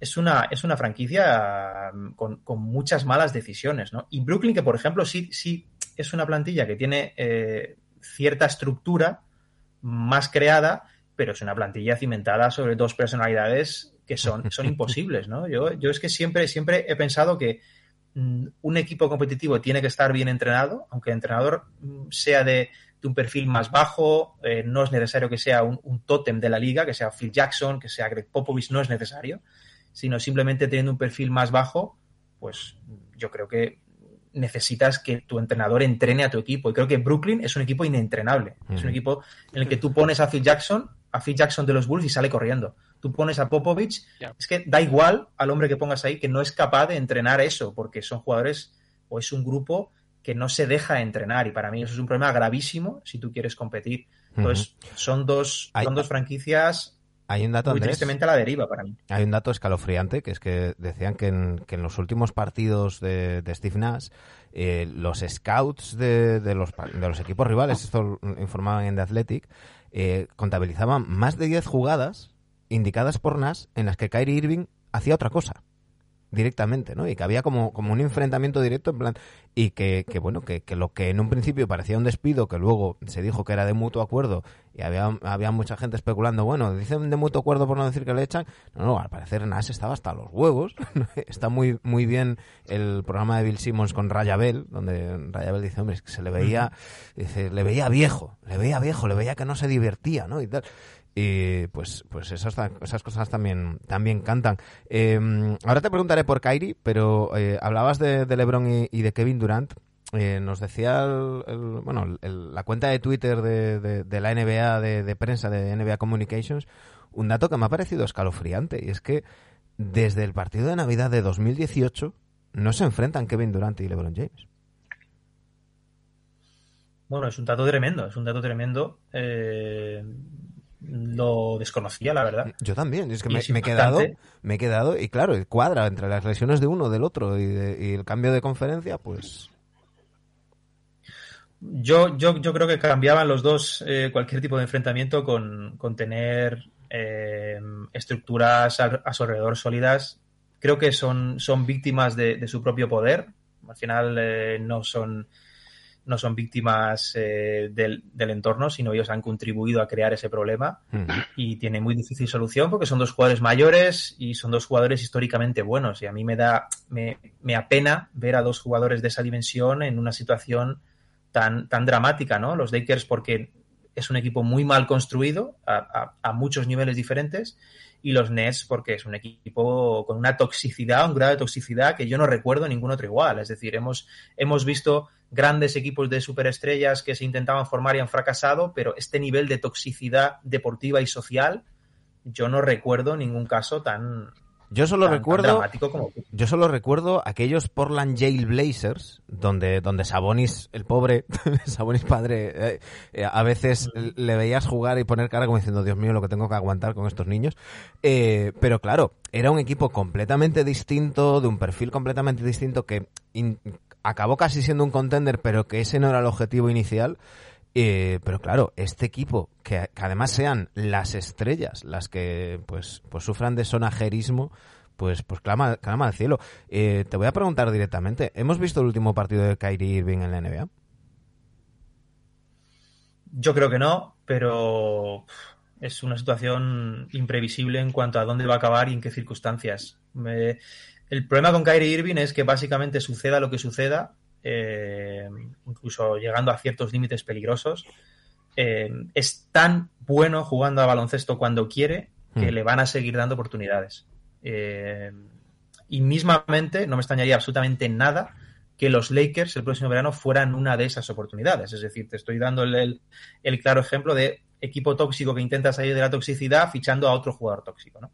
Es una, es una franquicia mm, con, con muchas malas decisiones, ¿no? Y Brooklyn, que por ejemplo sí, sí es una plantilla que tiene eh, cierta estructura más creada, pero es una plantilla cimentada sobre dos personalidades que son, son imposibles, ¿no? Yo, yo es que siempre, siempre he pensado que mm, un equipo competitivo tiene que estar bien entrenado, aunque el entrenador mm, sea de, de un perfil más bajo, eh, no es necesario que sea un, un tótem de la liga, que sea Phil Jackson, que sea Greg Popovich, no es necesario, sino simplemente teniendo un perfil más bajo, pues yo creo que necesitas que tu entrenador entrene a tu equipo. Y creo que Brooklyn es un equipo inentrenable. Es un Ujú. equipo en el que tú pones a Phil Jackson, a Phil Jackson de los Bulls y sale corriendo. Tú pones a Popovich, es que da igual al hombre que pongas ahí que no es capaz de entrenar eso, porque son jugadores o es un grupo que no se deja entrenar. Y para mí eso es un problema gravísimo si tú quieres competir. Entonces, son dos, Hay- son dos franquicias Hay un dato, muy Andrés. tristemente a la deriva para mí. Hay un dato escalofriante, que es que decían que en, que en los últimos partidos de, de Steve Nash, eh, los scouts de, de los, de los equipos rivales, esto informaban en The Athletic, eh, contabilizaban más de 10 jugadas indicadas por Nash en las que Kyrie Irving hacía otra cosa directamente, ¿no? Y que había como, como un enfrentamiento directo en plan y que, que bueno, que, que lo que en un principio parecía un despido, que luego se dijo que era de mutuo acuerdo y había, había mucha gente especulando, bueno, dicen de mutuo acuerdo por no decir que le echan, no, no, al parecer Nash estaba hasta los huevos, está muy, muy bien el programa de Bill Simmons con Raya Bell, donde Raya Bell dice, hombre, es que se le veía, dice, le veía viejo, le veía viejo, le veía que no se divertía, ¿no? Y tal. Y pues, pues esas, esas cosas también, también cantan. Eh, ahora te preguntaré por Kyrie, pero eh, hablabas de, LeBron y, de Kevin Durant. Eh, nos decía el, bueno, la cuenta de Twitter de, la NBA, de, de, prensa, de NBA Communications, un dato que me ha parecido escalofriante, y es que desde el partido de Navidad de 2018 no se enfrentan Kevin Durant y LeBron James. Bueno, es un dato tremendo, es un dato tremendo. Eh, lo desconocía, la verdad. Yo también, es que me, me, he quedado, me he quedado, y claro, cuadra entre las lesiones de uno, del otro y, de, y el cambio de conferencia, pues... Yo, yo, yo creo que cambiaban los dos eh, cualquier tipo de enfrentamiento con, con tener eh, estructuras a, a, su alrededor sólidas. Creo que son, son víctimas de, de su propio poder. Al final eh, no son no son víctimas eh, del, del, entorno, sino ellos han contribuido a crear ese problema Mm. y tiene muy difícil solución porque son dos jugadores mayores y son dos jugadores históricamente buenos y a mí me da me, me apena ver a dos jugadores de esa dimensión en una situación tan, tan dramática, ¿no? Los Lakers porque es un equipo muy mal construido a, a, a muchos niveles diferentes y los Nets porque es un equipo con una toxicidad, un grado de toxicidad que yo no recuerdo ningún otro igual. Es decir, hemos, hemos visto grandes equipos de superestrellas que se intentaban formar y han fracasado, pero este nivel de toxicidad deportiva y social, yo no recuerdo ningún caso tan, yo solo tan, recuerdo tan como yo solo recuerdo aquellos Portland Jail Blazers donde donde Sabonis el pobre Sabonis padre eh, eh, a veces le veías jugar y poner cara como diciendo Dios mío lo que tengo que aguantar con estos niños eh, pero claro era un equipo completamente distinto de un perfil completamente distinto que in, acabó casi siendo un contender pero que ese no era el objetivo inicial eh, pero claro, este equipo, que, además sean las estrellas las que pues, pues sufran de sonajerismo, pues, pues clama, clama al cielo. Eh, te voy a preguntar directamente, ¿hemos visto el último partido de Kyrie Irving en la NBA? Yo creo que no, pero es una situación imprevisible en cuanto a dónde va a acabar y en qué circunstancias. Me... El problema con Kyrie Irving es que básicamente suceda lo que suceda, eh, incluso llegando a ciertos límites peligrosos. Eh, es tan bueno jugando a baloncesto cuando quiere que mm. le van a seguir dando oportunidades. Eh, y mismamente no me extrañaría absolutamente nada que los Lakers el próximo verano fueran una de esas oportunidades. Es decir, te estoy dando el, el, el claro ejemplo de equipo tóxico que intenta salir de la toxicidad fichando a otro jugador tóxico. ¿no?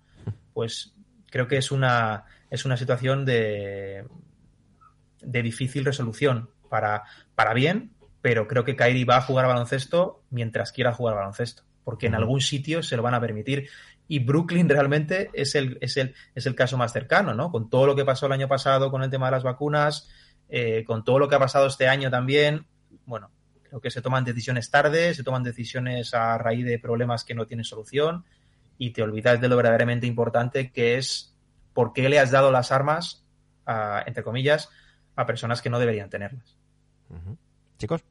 Pues creo que es una, es una situación de, de difícil resolución para, para bien, pero creo que Kyrie va a jugar a baloncesto mientras quiera jugar a baloncesto, porque en algún sitio se lo van a permitir. Y Brooklyn realmente es el, es el, es el caso más cercano, ¿no? Con todo lo que pasó el año pasado con el tema de las vacunas, eh, con todo lo que ha pasado este año también, bueno, creo que se toman decisiones tarde, se toman decisiones a raíz de problemas que no tienen solución y te olvidas de lo verdaderamente importante que es por qué le has dado las armas, a, entre comillas, a personas que no deberían tenerlas. Uh -huh. Chicos.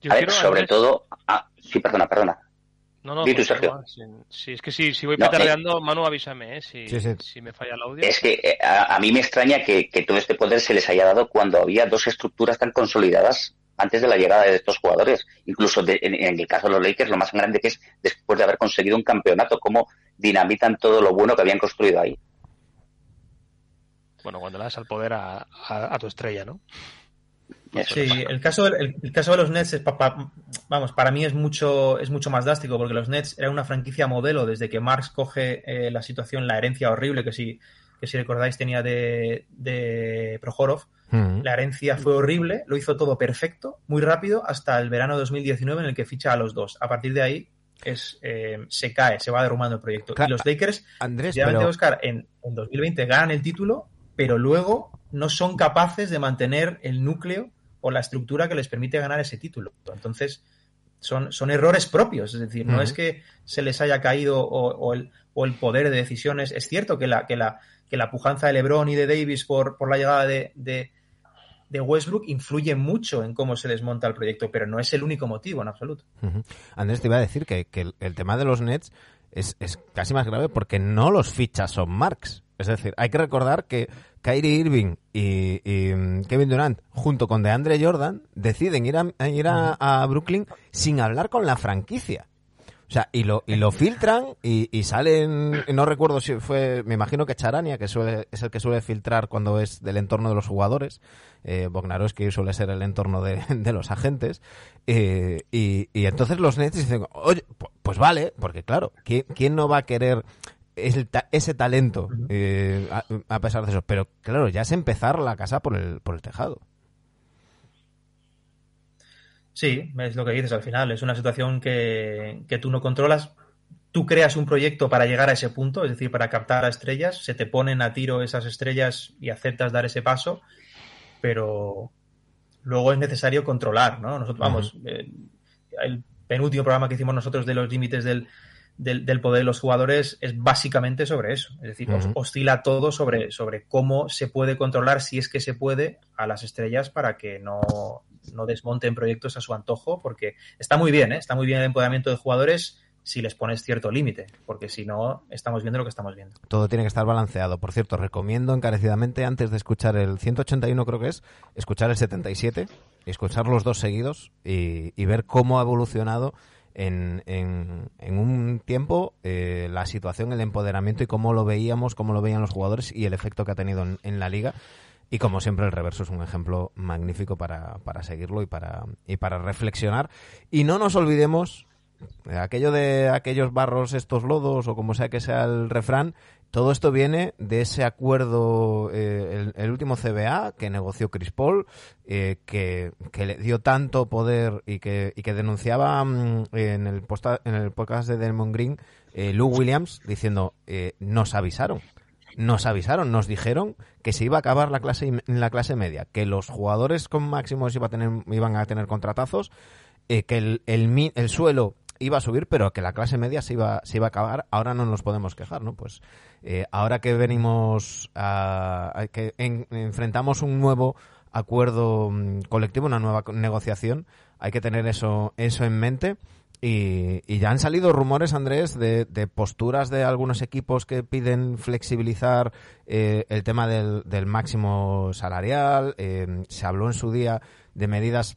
Yo a ver, sobre todo. Ah, sí, perdona, perdona. No, no, tú, Sergio. Si, si, es que si, si voy no, petardeando, eh, Manu, avísame, ¿eh? Si, sí, sí. si, me falla el audio. Es que eh, a, a, mí me extraña que, que, todo este poder se les haya dado cuando había dos estructuras tan consolidadas antes de la llegada de estos jugadores. Incluso de, en, en, el caso de los Lakers, lo más grande que es después de haber conseguido un campeonato, cómo dinamitan todo lo bueno que habían construido ahí. Bueno, cuando le das al poder a, a, a tu estrella, ¿no? Sí, el caso, el, el, caso de los Nets, es, pa, pa, vamos, para mí es mucho, es mucho más drástico porque los Nets eran una franquicia modelo desde que Marx coge eh, la situación, la herencia horrible que si, que si recordáis tenía de, de Prohorov. Uh -huh. La herencia fue horrible, lo hizo todo perfecto, muy rápido, hasta el verano de 2019 en el que ficha a los dos. A partir de ahí es, eh, se cae, se va derrumbando el proyecto. Claro, y los Lakers, Andrés, pero... Oscar, en, en 2020 ganan el título, pero luego no son capaces de mantener el núcleo o la estructura que les permite ganar ese título. Entonces, son, son errores propios, es decir, no uh -huh. es que se les haya caído o, o, el, o, el, poder de decisiones. Es cierto que la, que la, que la pujanza de LeBron y de Davis por, por la llegada de, de, de, Westbrook influye mucho en cómo se les monta el proyecto, pero no es el único motivo en absoluto. Uh -huh. Andrés, te iba a decir que, que el, el, tema de los Nets es, es casi más grave porque no los fichas son Marks. Es decir, hay que recordar que Kyrie Irving y, y, mm, Kevin Durant, junto con DeAndre Jordan, deciden ir a, ir a, a Brooklyn sin hablar con la franquicia. O sea, y lo, y lo filtran y, y, salen, no recuerdo si fue, me imagino que Charania, que suele, es el que suele filtrar cuando es del entorno de los jugadores, eh, Bognarowski suele ser el entorno de, de los agentes, eh, y, y, entonces los Nets dicen, oye, pues vale, porque claro, ¿quién, quién no va a querer el, ese talento eh, a, a, pesar de eso. Pero claro, ya es empezar la casa por el, por el tejado. Sí, es lo que dices al final. Es una situación que, que tú no controlas. Tú creas un proyecto para llegar a ese punto, es decir, para captar a estrellas, se te ponen a tiro esas estrellas y aceptas dar ese paso, pero luego es necesario controlar, ¿no? Nosotros, vamos, uh -huh. eh, el penúltimo programa que hicimos nosotros de los límites del, del, del, poder de los jugadores es básicamente sobre eso. Es decir, uh -huh. oscila todo sobre, sobre cómo se puede controlar, si es que se puede, a las estrellas para que no, no desmonten proyectos a su antojo, porque está muy bien, ¿eh? está muy bien el empoderamiento de jugadores si les pones cierto límite, porque si no, estamos viendo lo que estamos viendo. Todo tiene que estar balanceado. Por cierto, recomiendo encarecidamente, antes de escuchar el 181, creo que es, escuchar el 77, escuchar los dos seguidos y, y ver cómo ha evolucionado en, en, un tiempo eh, la situación, el empoderamiento y cómo lo veíamos, cómo lo veían los jugadores y el efecto que ha tenido en, en la liga. Y como siempre, el reverso es un ejemplo magnífico para, para seguirlo y para, y para reflexionar. Y no nos olvidemos aquello de aquellos barros, estos lodos, o como sea que sea el refrán, todo esto viene de ese acuerdo, eh, el, el, último CBA que negoció Chris Paul, eh, que, que, le dio tanto poder y que, y que denunciaba um, en, el posta, en el podcast de Delmon Green, eh, Lou Williams, diciendo, eh, nos avisaron. Nos avisaron, nos dijeron que se iba a acabar la clase, la clase media, que los jugadores con máximos iba a tener, iban a tener contratazos, que el, el, el suelo iba a subir, pero que la clase media se iba, se iba a acabar. Ahora no nos podemos quejar, ¿no? Pues eh, ahora que venimos a, que en, enfrentamos un nuevo acuerdo um, colectivo, una nueva negociación, hay que tener eso, eso en mente. Y, y, ya han salido rumores, Andrés, de, de, posturas de algunos equipos que piden flexibilizar eh, el tema del, del máximo salarial. Eh, se habló en su día de medidas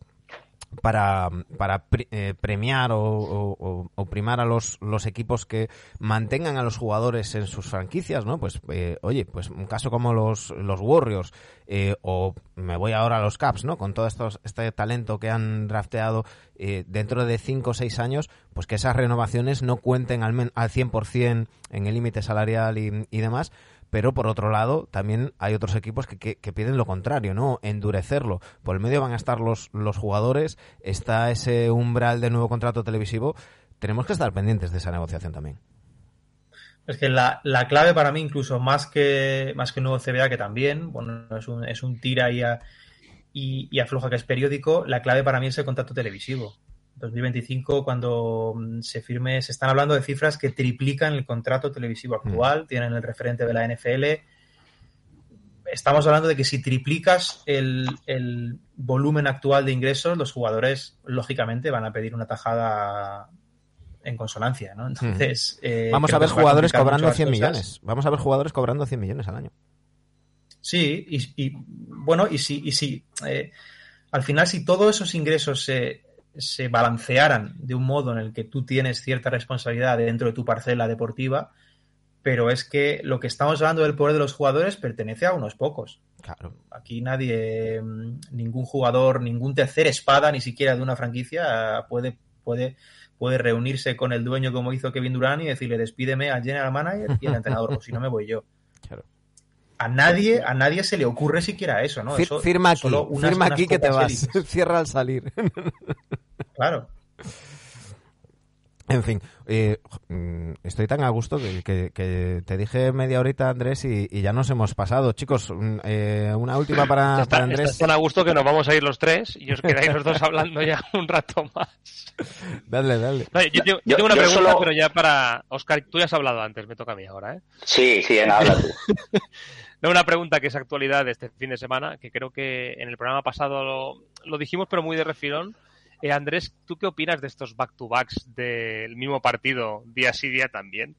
para, para eh, premiar o, o, o, primar a los, los equipos que mantengan a los jugadores en sus franquicias, ¿no? Pues, eh, oye, pues un caso como los, los Warriors, eh, o me voy ahora a los Caps, ¿no? Con todo estos, este talento que han drafteado eh, dentro de 5 o 6 años, pues que esas renovaciones no cuenten al, al 100% en el límite salarial y, y demás, pero por otro lado también hay otros equipos que, que, piden lo contrario, ¿no? Endurecerlo. Por el medio van a estar los, los jugadores, está ese umbral de nuevo contrato televisivo. Tenemos que estar pendientes de esa negociación también. Es que la, la clave para mí, incluso más que más que el nuevo CBA, que también, bueno, es un, es un tira y, a, y, y afloja que es periódico, la clave para mí es el contrato televisivo. 2025, cuando mm, se firme, se están hablando de cifras que triplican el contrato televisivo actual, mm. tienen el referente de la NFL. Estamos hablando de que si triplicas el, el, volumen actual de ingresos, los jugadores, lógicamente, van a pedir una tajada en consonancia, ¿no? Entonces. Mm. Eh, Vamos a ver jugadores cobrando 100 millones. Vamos a ver jugadores cobrando 100 millones al año. Sí, y, y bueno, y si, y si eh, al final, si todos esos ingresos se se balancearan de un modo en el que tú tienes cierta responsabilidad dentro de tu parcela deportiva, pero es que lo que estamos hablando del poder de los jugadores pertenece a unos pocos. Claro. Aquí nadie, ningún jugador, ningún tercer espada, ni siquiera de una franquicia, puede, puede, puede reunirse con el dueño como hizo Kevin Durant y decirle despídeme al general manager y al entrenador, o si no me voy yo. Claro. A nadie, a nadie se le ocurre siquiera eso, ¿no? Eso, firma aquí, firma aquí que te vas, cierra al salir. Claro. En fin, eh, estoy tan a gusto que, que, que, te dije media horita, Andrés, y, y ya nos hemos pasado. Chicos, eh, una última para, está, para Andrés. Estás tan a gusto que nos vamos a ir los tres y os quedáis los dos hablando ya un rato más. Dale, dale. No, yo, yo, yo, tengo una pregunta, solo... pero ya para... Oscar, tú ya has hablado antes, me toca a mí ahora, ¿eh? Sí, sí, habla tú. no, una pregunta que es actualidad de este fin de semana, que creo que en el programa pasado lo, lo dijimos, pero muy de refilón eh, Andrés, ¿tú qué opinas de estos back-to-backs del mismo partido día sí día también?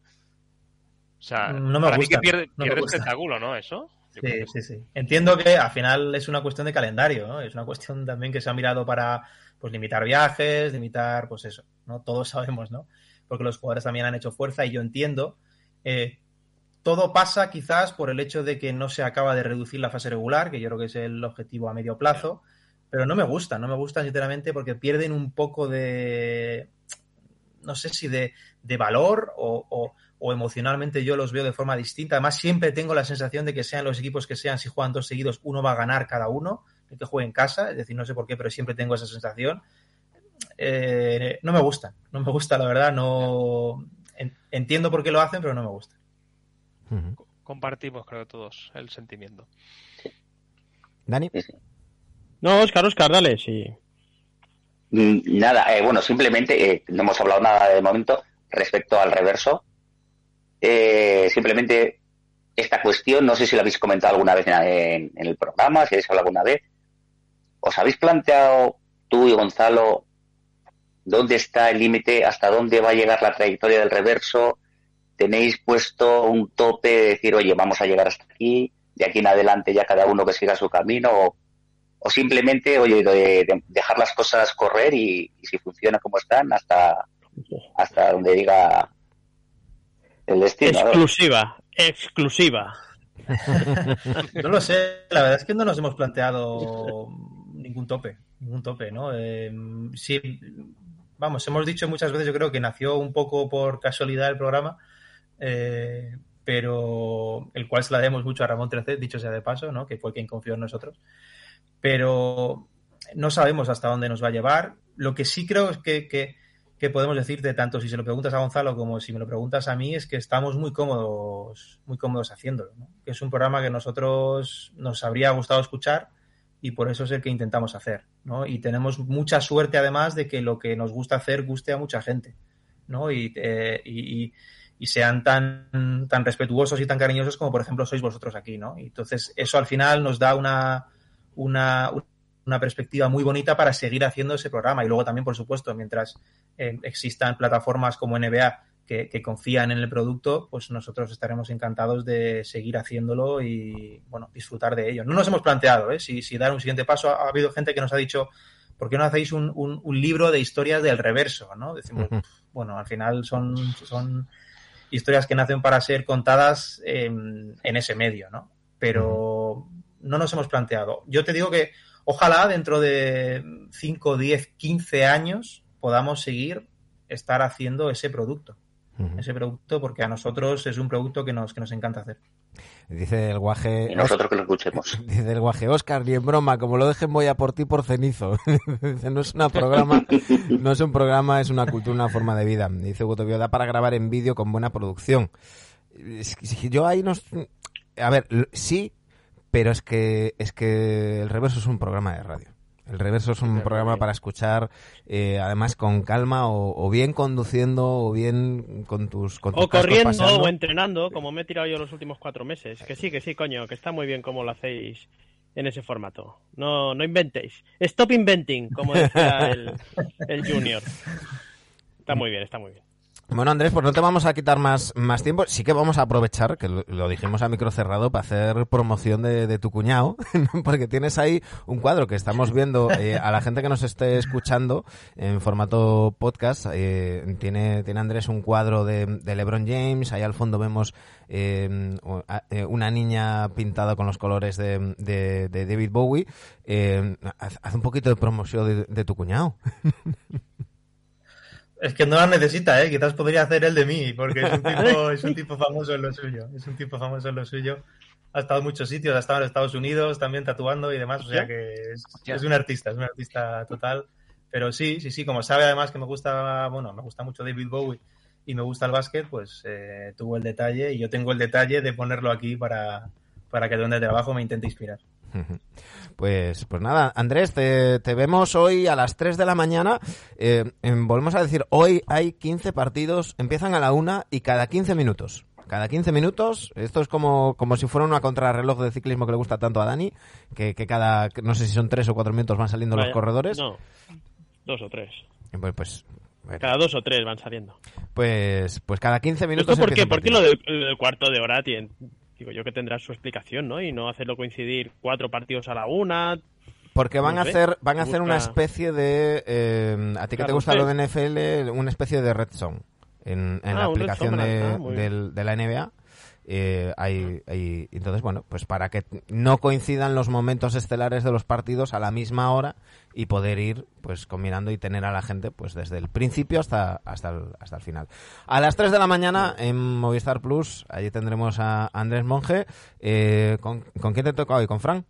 O sea, no me para gusta, mí que pierde, no pierde espectáculo, ¿no? Eso. Sí, sí, sí. Entiendo que al final es una cuestión de calendario, ¿no? Es una cuestión también que se ha mirado para pues limitar viajes, limitar, pues eso, ¿no? Todos sabemos, ¿no? Porque los jugadores también han hecho fuerza y yo entiendo. Eh, todo pasa quizás por el hecho de que no se acaba de reducir la fase regular, que yo creo que es el objetivo a medio plazo. Pero no me gusta, no me gusta sinceramente porque pierden un poco de, no sé si de, de valor o, o, o, emocionalmente yo los veo de forma distinta. Además, siempre tengo la sensación de que sean los equipos que sean, si juegan dos seguidos, uno va a ganar cada uno, el que juegue en casa, es decir, no sé por qué, pero siempre tengo esa sensación. Eh, no me gusta, no me gusta, la verdad, no entiendo por qué lo hacen, pero no me gusta. Uh -huh. Compartimos, creo, todos el sentimiento. Dani. No, Oscar, Oscar, dale, sí. Nada, eh, bueno, simplemente eh, no hemos hablado nada de momento. respecto al reverso. Eh, simplemente esta cuestión, no sé si lo habéis comentado alguna vez en, en el programa, si habéis hablado alguna vez. ¿Os habéis planteado tú y Gonzalo dónde está el límite, hasta dónde va a llegar la trayectoria del reverso? ¿Tenéis puesto un tope de decir, oye, vamos a llegar hasta aquí, de aquí en adelante ya cada uno que siga su camino? O, o simplemente, oye, de, de dejar las cosas correr y, y si funciona como están, hasta, hasta donde diga el destino. ¿no? Exclusiva, exclusiva. No lo sé, la verdad es que no nos hemos planteado ningún tope, ningún tope, ¿no? Eh, sí, vamos, hemos dicho muchas veces, yo creo que nació un poco por casualidad el programa, eh, pero el cual se la debemos mucho a Ramón Trecet, dicho sea de paso, ¿no? Que fue quien confió en nosotros. Pero no sabemos hasta dónde nos va a llevar. Lo que sí creo es que, que, que podemos decirte, tanto si se lo preguntas a Gonzalo como si me lo preguntas a mí, es que estamos muy cómodos, muy cómodos haciéndolo. ¿no? Que es un programa que nosotros nos habría gustado escuchar y por eso es el que intentamos hacer. ¿no? Y tenemos mucha suerte además de que lo que nos gusta hacer guste a mucha gente. ¿no? Y, eh, y, y, sean tan, tan respetuosos y tan cariñosos como por ejemplo sois vosotros aquí. ¿no? Y entonces eso al final nos da una, una, una perspectiva muy bonita para seguir haciendo ese programa. Y luego también, por supuesto, mientras eh, existan plataformas como NBA que, que, confían en el producto, pues nosotros estaremos encantados de seguir haciéndolo y, bueno, disfrutar de ello. No nos hemos planteado ¿eh? si, si dar un siguiente paso. Ha, ha, habido gente que nos ha dicho, ¿por qué no hacéis un, un, un libro de historias del reverso? ¿no? Decimos, uh -huh. bueno, al final son, son historias que nacen para ser contadas en, en ese medio, ¿no? Pero uh -huh. No nos hemos planteado. Yo te digo que ojalá dentro de 5, 10, 15 años podamos seguir estar haciendo ese producto. Uh -huh. Ese producto, porque a nosotros es un producto que nos, que nos encanta hacer. Dice el guaje. Y nosotros que lo escuchemos. Dice el guaje, Oscar, ni en broma, como lo dejen voy a por ti por cenizo. Dice, no es un programa, no es un programa, es una cultura, una forma de vida. Dice Gutovio, da para grabar en vídeo con buena producción. Yo ahí nos. A ver, sí, pero es que es que el reverso es un programa de radio. El reverso es un programa para escuchar, eh, además con calma o, o, bien conduciendo o bien con tus. Con tus o corriendo pasando. o entrenando, como me he tirado yo los últimos cuatro meses. Que sí, que sí, coño, que está muy bien como lo hacéis en ese formato. No, no inventéis. Stop inventing, como decía el, el Junior. Está muy bien, está muy bien. Bueno, Andrés, pues no te vamos a quitar más, más tiempo. Sí que vamos a aprovechar, que lo, dijimos a micro cerrado, para hacer promoción de, de tu cuñado, porque tienes ahí un cuadro que estamos viendo eh, a la gente que nos esté escuchando en formato podcast. Eh, tiene, tiene Andrés un cuadro de, de, LeBron James, ahí al fondo vemos eh, una niña pintada con los colores de, de, de David Bowie. Eh, haz, un poquito de promoción de, tu cuñado. Es que no la necesita, ¿eh? Quizás podría hacer el de mí, porque es un, tipo, es un tipo famoso en lo suyo. Es un tipo famoso en lo suyo. Ha estado en muchos sitios, ha estado en Estados Unidos también tatuando y demás, o sea que es, es un artista, es un artista total. Pero sí, sí, sí, como sabe además que me gusta, bueno, me gusta mucho David Bowie y me gusta el básquet, pues eh, tuvo el detalle y yo tengo el detalle de ponerlo aquí para, para que donde trabajo me intente inspirar. Pues, pues nada, Andrés, te, te, vemos hoy a las 3 de la mañana. Eh, volvemos a decir, hoy hay 15 partidos, empiezan a la una y cada 15 minutos. Cada 15 minutos, esto es como, como si fuera una contrarreloj de ciclismo que le gusta tanto a Dani, que, que cada, no sé si son 3 o 4 minutos van saliendo Vaya, los corredores. No, dos o tres. Pues, pues bueno. Cada dos o tres van saliendo. Pues, pues cada 15 minutos. ¿Esto por qué? ¿Por qué lo del de cuarto de hora tiene, digo yo que tendrá su explicación, ¿no? Y no hacerlo coincidir cuatro partidos a la una. Porque van no a hacer van a hacer una especie de eh, a ti que claro, te gusta lo de NFL, una especie de red zone en, en ah, la aplicación de, ah, del, de, la NBA. Eh, hay, hay, entonces, bueno, pues para que no coincidan los momentos estelares de los partidos a la misma hora y poder ir pues combinando y tener a la gente pues desde el principio hasta hasta el, hasta el final. A las 3 de la mañana en Movistar Plus, allí tendremos a Andrés Monge. Eh, ¿con, ¿con, quién te toca hoy? ¿Con Fran?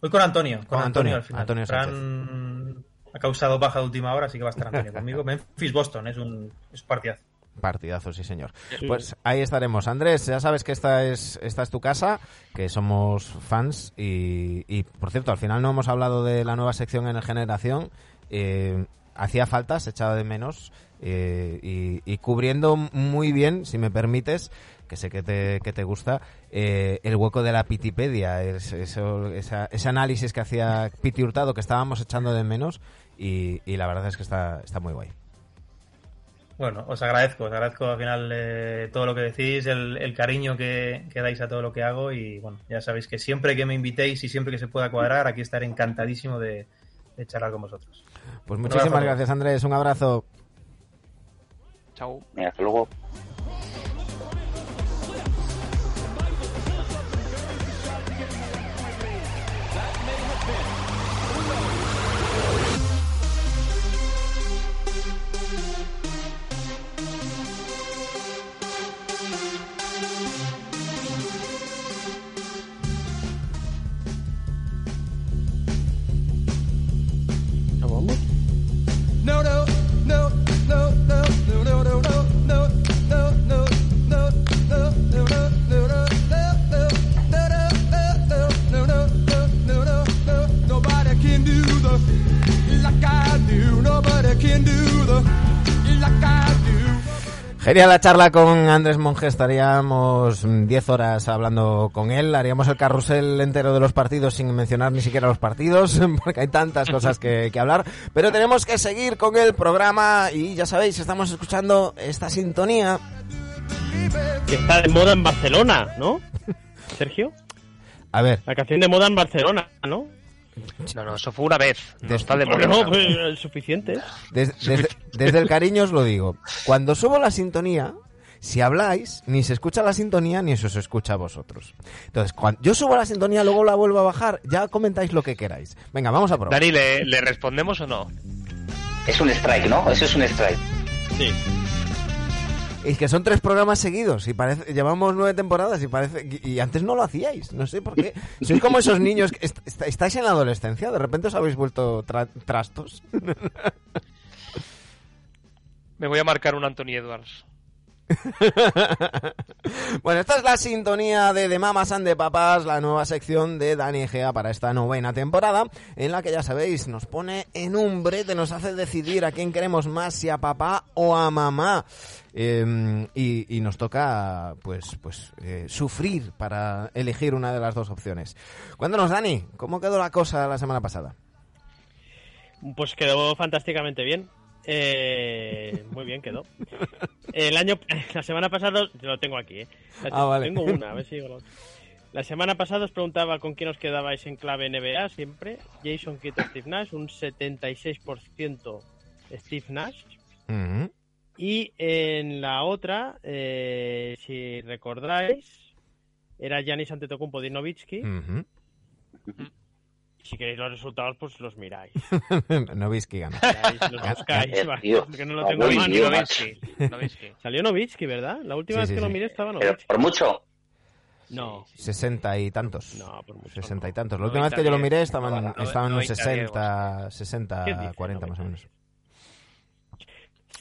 Hoy con Antonio. Con, con Antonio, Antonio, Antonio Fran ha causado baja de última hora, así que va a estar Antonio conmigo. Memphis Boston es un, es un partidazo. Partidazo, sí señor. Sí. Pues ahí estaremos. Andrés, ya sabes que esta es, esta es tu casa, que somos fans y, y, por cierto, al final no hemos hablado de la nueva sección en el Generación. Eh, hacía falta, se echaba de menos eh, y, y cubriendo muy bien, si me permites, que sé que te, que te gusta, eh, el hueco de la Pitipedia, es- eso- esa- ese análisis que hacía Piti Hurtado que estábamos echando de menos y, y la verdad es que está, está muy guay. Bueno, os agradezco, os agradezco al final eh, todo lo que decís, el, el cariño que, que dais a todo lo que hago y bueno, ya sabéis que siempre que me invitéis y siempre que se pueda cuadrar, aquí estaré encantadísimo de, de charlar con vosotros. Pues muchísimas abrazo. gracias Andrés, un abrazo. Chao. Mira, hasta luego. Genial la charla con Andrés Monge, estaríamos mm, 10 horas hablando con él, haríamos el carrusel entero de los partidos sin mencionar ni siquiera los partidos, porque hay tantas cosas que, que hablar, pero tenemos que seguir con el programa y ya sabéis, estamos escuchando esta sintonía. Que está de moda en Barcelona, ¿no? Sergio, A ver, la canción de moda en Barcelona, ¿no? No, no, eso fue una vez. No Des- está de Bueno, moda. pues eh, suficiente. des- desde, desde el cariño os lo digo, cuando subo la sintonía, si habláis, ni se escucha la sintonía ni se os escucha a vosotros. Entonces, cuando yo subo la sintonía, luego la vuelvo a bajar, ya comentáis lo que queráis. Venga, vamos a probar. Dani, ¿le, ¿le respondemos o no? Es un strike, ¿no? Eso es un strike. Sí. Es que son tres programas seguidos y parece llevamos nueve temporadas y parece y antes no lo hacíais, no sé por qué. Sois como esos niños que est- est- estáis en la adolescencia, de repente os habéis vuelto tra- trastos. Me voy a marcar un Anthony Edwards. bueno, esta es la sintonía de The Mamas and the Papas, la nueva sección de Dani Egea para esta novena temporada, en la que ya sabéis, nos pone en un brete, nos hace decidir a quién queremos más, si a papá o a mamá. Eh, y, y nos toca, pues, pues eh, sufrir para elegir una de las dos opciones. Cuéntanos, Dani, ¿cómo quedó la cosa la semana pasada? Pues quedó fantásticamente bien. Eh, muy bien quedó. El año, la semana pasada, lo tengo aquí, ¿eh? La- Ah, vale. Tengo una, a ver si digo la semana pasada os preguntaba con quién os quedabais en clave NBA siempre. Jason Kidd Steve Nash, un 76% Steve Nash. Ujú. Y en la otra, eh, si recordáis, era Giannis Antetokounmpo de Novitsky. Ujú. Si queréis los resultados, pues los miráis. Ganó. Miráis, los buscáis, porque no lo tengo muy mano. Nowitzki. Salió Novitsky, ¿verdad? La última Sí, vez sí, que lo sí. miré estaba Pero Novitsky. por mucho. No, Sesenta y tantos. no, por mucho. Sesenta y no. tantos. La última vez que yo lo miré estaban, estaban no, unos no, 60, ¿Qué 60, dices? 40 más o menos.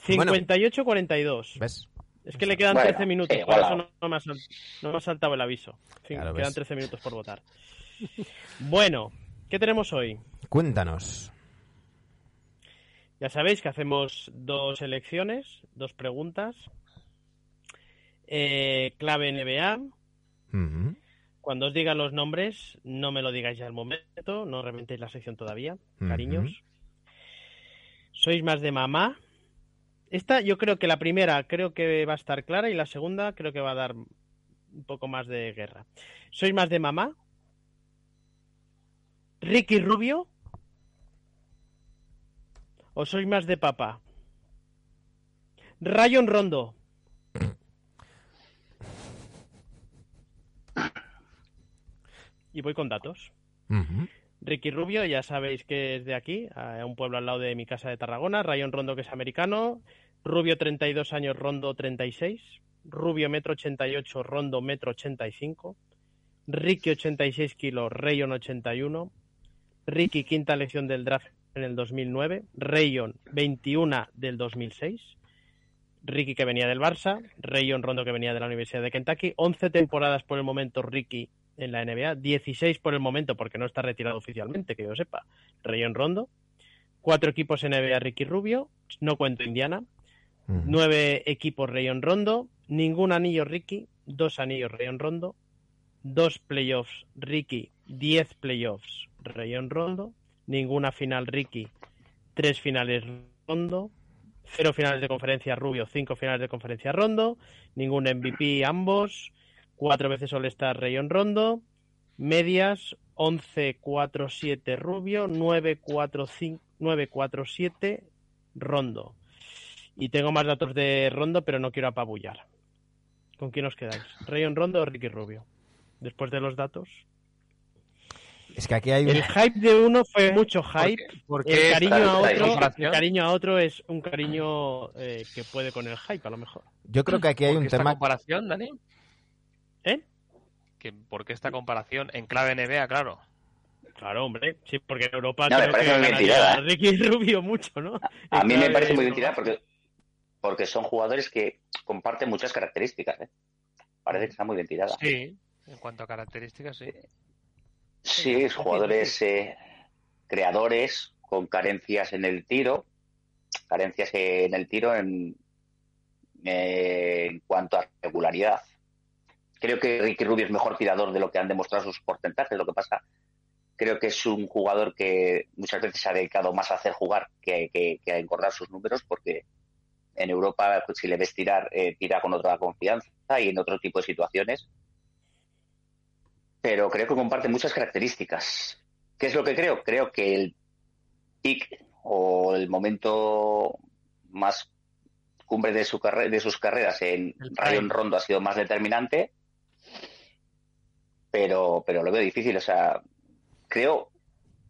58-42. ¿Ves? Es que le quedan Bueno, 13 minutos, sí, por eso no, no me ha sal- no me ha saltado el aviso. Claro, quedan ves. 13 minutos por votar. Bueno, ¿qué tenemos hoy? Cuéntanos. Ya sabéis que hacemos dos elecciones, dos preguntas. Eh, clave NBA. Ujú, Cuando os diga los nombres, no me lo digáis ya al momento, no reventéis la sección todavía, cariños. ¿Sois más de mamá? Esta yo creo que la primera creo que va a estar clara y la segunda creo que va a dar un poco más de guerra. ¿Sois más de mamá? ¿Ricky Rubio? ¿O sois más de papá? Rayon Rondo. Y voy con datos. Ricky Rubio, ya sabéis que es de aquí, a un pueblo al lado de mi casa de Tarragona. Rayon Rondo, que es americano. Rubio, 32 años, Rondo, 36. Rubio, metro 88, Rondo, metro 85. Ricky, 86 kilos, Rayon, 81. Ricky, quinta elección del draft en el 2009. Rayon, 21 del 2006. Ricky, que venía del Barça. Rayon Rondo, que venía de la Universidad de Kentucky. 11 temporadas por el momento, Ricky en la NBA, 16 por el momento porque no está retirado oficialmente, que yo sepa, Rayon Rondo, cuatro equipos NBA Ricky Rubio, no cuento Indiana, nueve equipos Rayon Rondo, ningún anillo Ricky, dos anillos Rayon Rondo, dos playoffs Ricky, diez playoffs Rayon Rondo, ninguna final Ricky, tres finales Rondo, cero finales de conferencia Rubio, cinco finales de conferencia Rondo, ningún MVP ambos, cuatro veces All-Star Rayon Rondo, medias 11-4-7 Rubio, 9-4-5 9-4-7 Rondo. Y tengo más datos de Rondo, pero no quiero apabullar. ¿Con quién os quedáis? ¿Rayon Rondo o Ricky Rubio? Después de los datos. Es que aquí hay. El hype de uno fue mucho hype. ¿Por El qué cariño a otro, el cariño a otro es un cariño eh, que puede con el hype, a lo mejor. Yo creo que aquí hay ¿Por un tema... comparación, Dani? Que ¿Por qué esta comparación en clave NBA, claro? Claro, hombre. Sí, porque en Europa No, me parece que muy bien tirada, ¿eh? Ricky Rubio mucho, ¿no? A mí me parece muy bien tirada porque, porque son jugadores que comparten muchas características. ¿eh? Parece que está muy bien tirada. Sí, en cuanto a características, sí. Sí, jugadores eh, creadores con carencias en el tiro, carencias en el tiro en, eh, en cuanto a regularidad. Creo que Ricky Rubio es mejor tirador de lo que han demostrado sus porcentajes. Lo que pasa, creo que es un jugador que muchas veces se ha dedicado más a hacer jugar que, que- que a engordar sus números, porque en Europa, pues, si le ves tirar, eh, tira con otra confianza y en otro tipo de situaciones pero creo que comparte muchas características. ¿Qué es lo que creo? Creo que el pick o el momento más cumbre de, su carre- de sus carreras en Rayon. Rondo ha sido más determinante, pero, pero lo veo difícil. O sea, creo,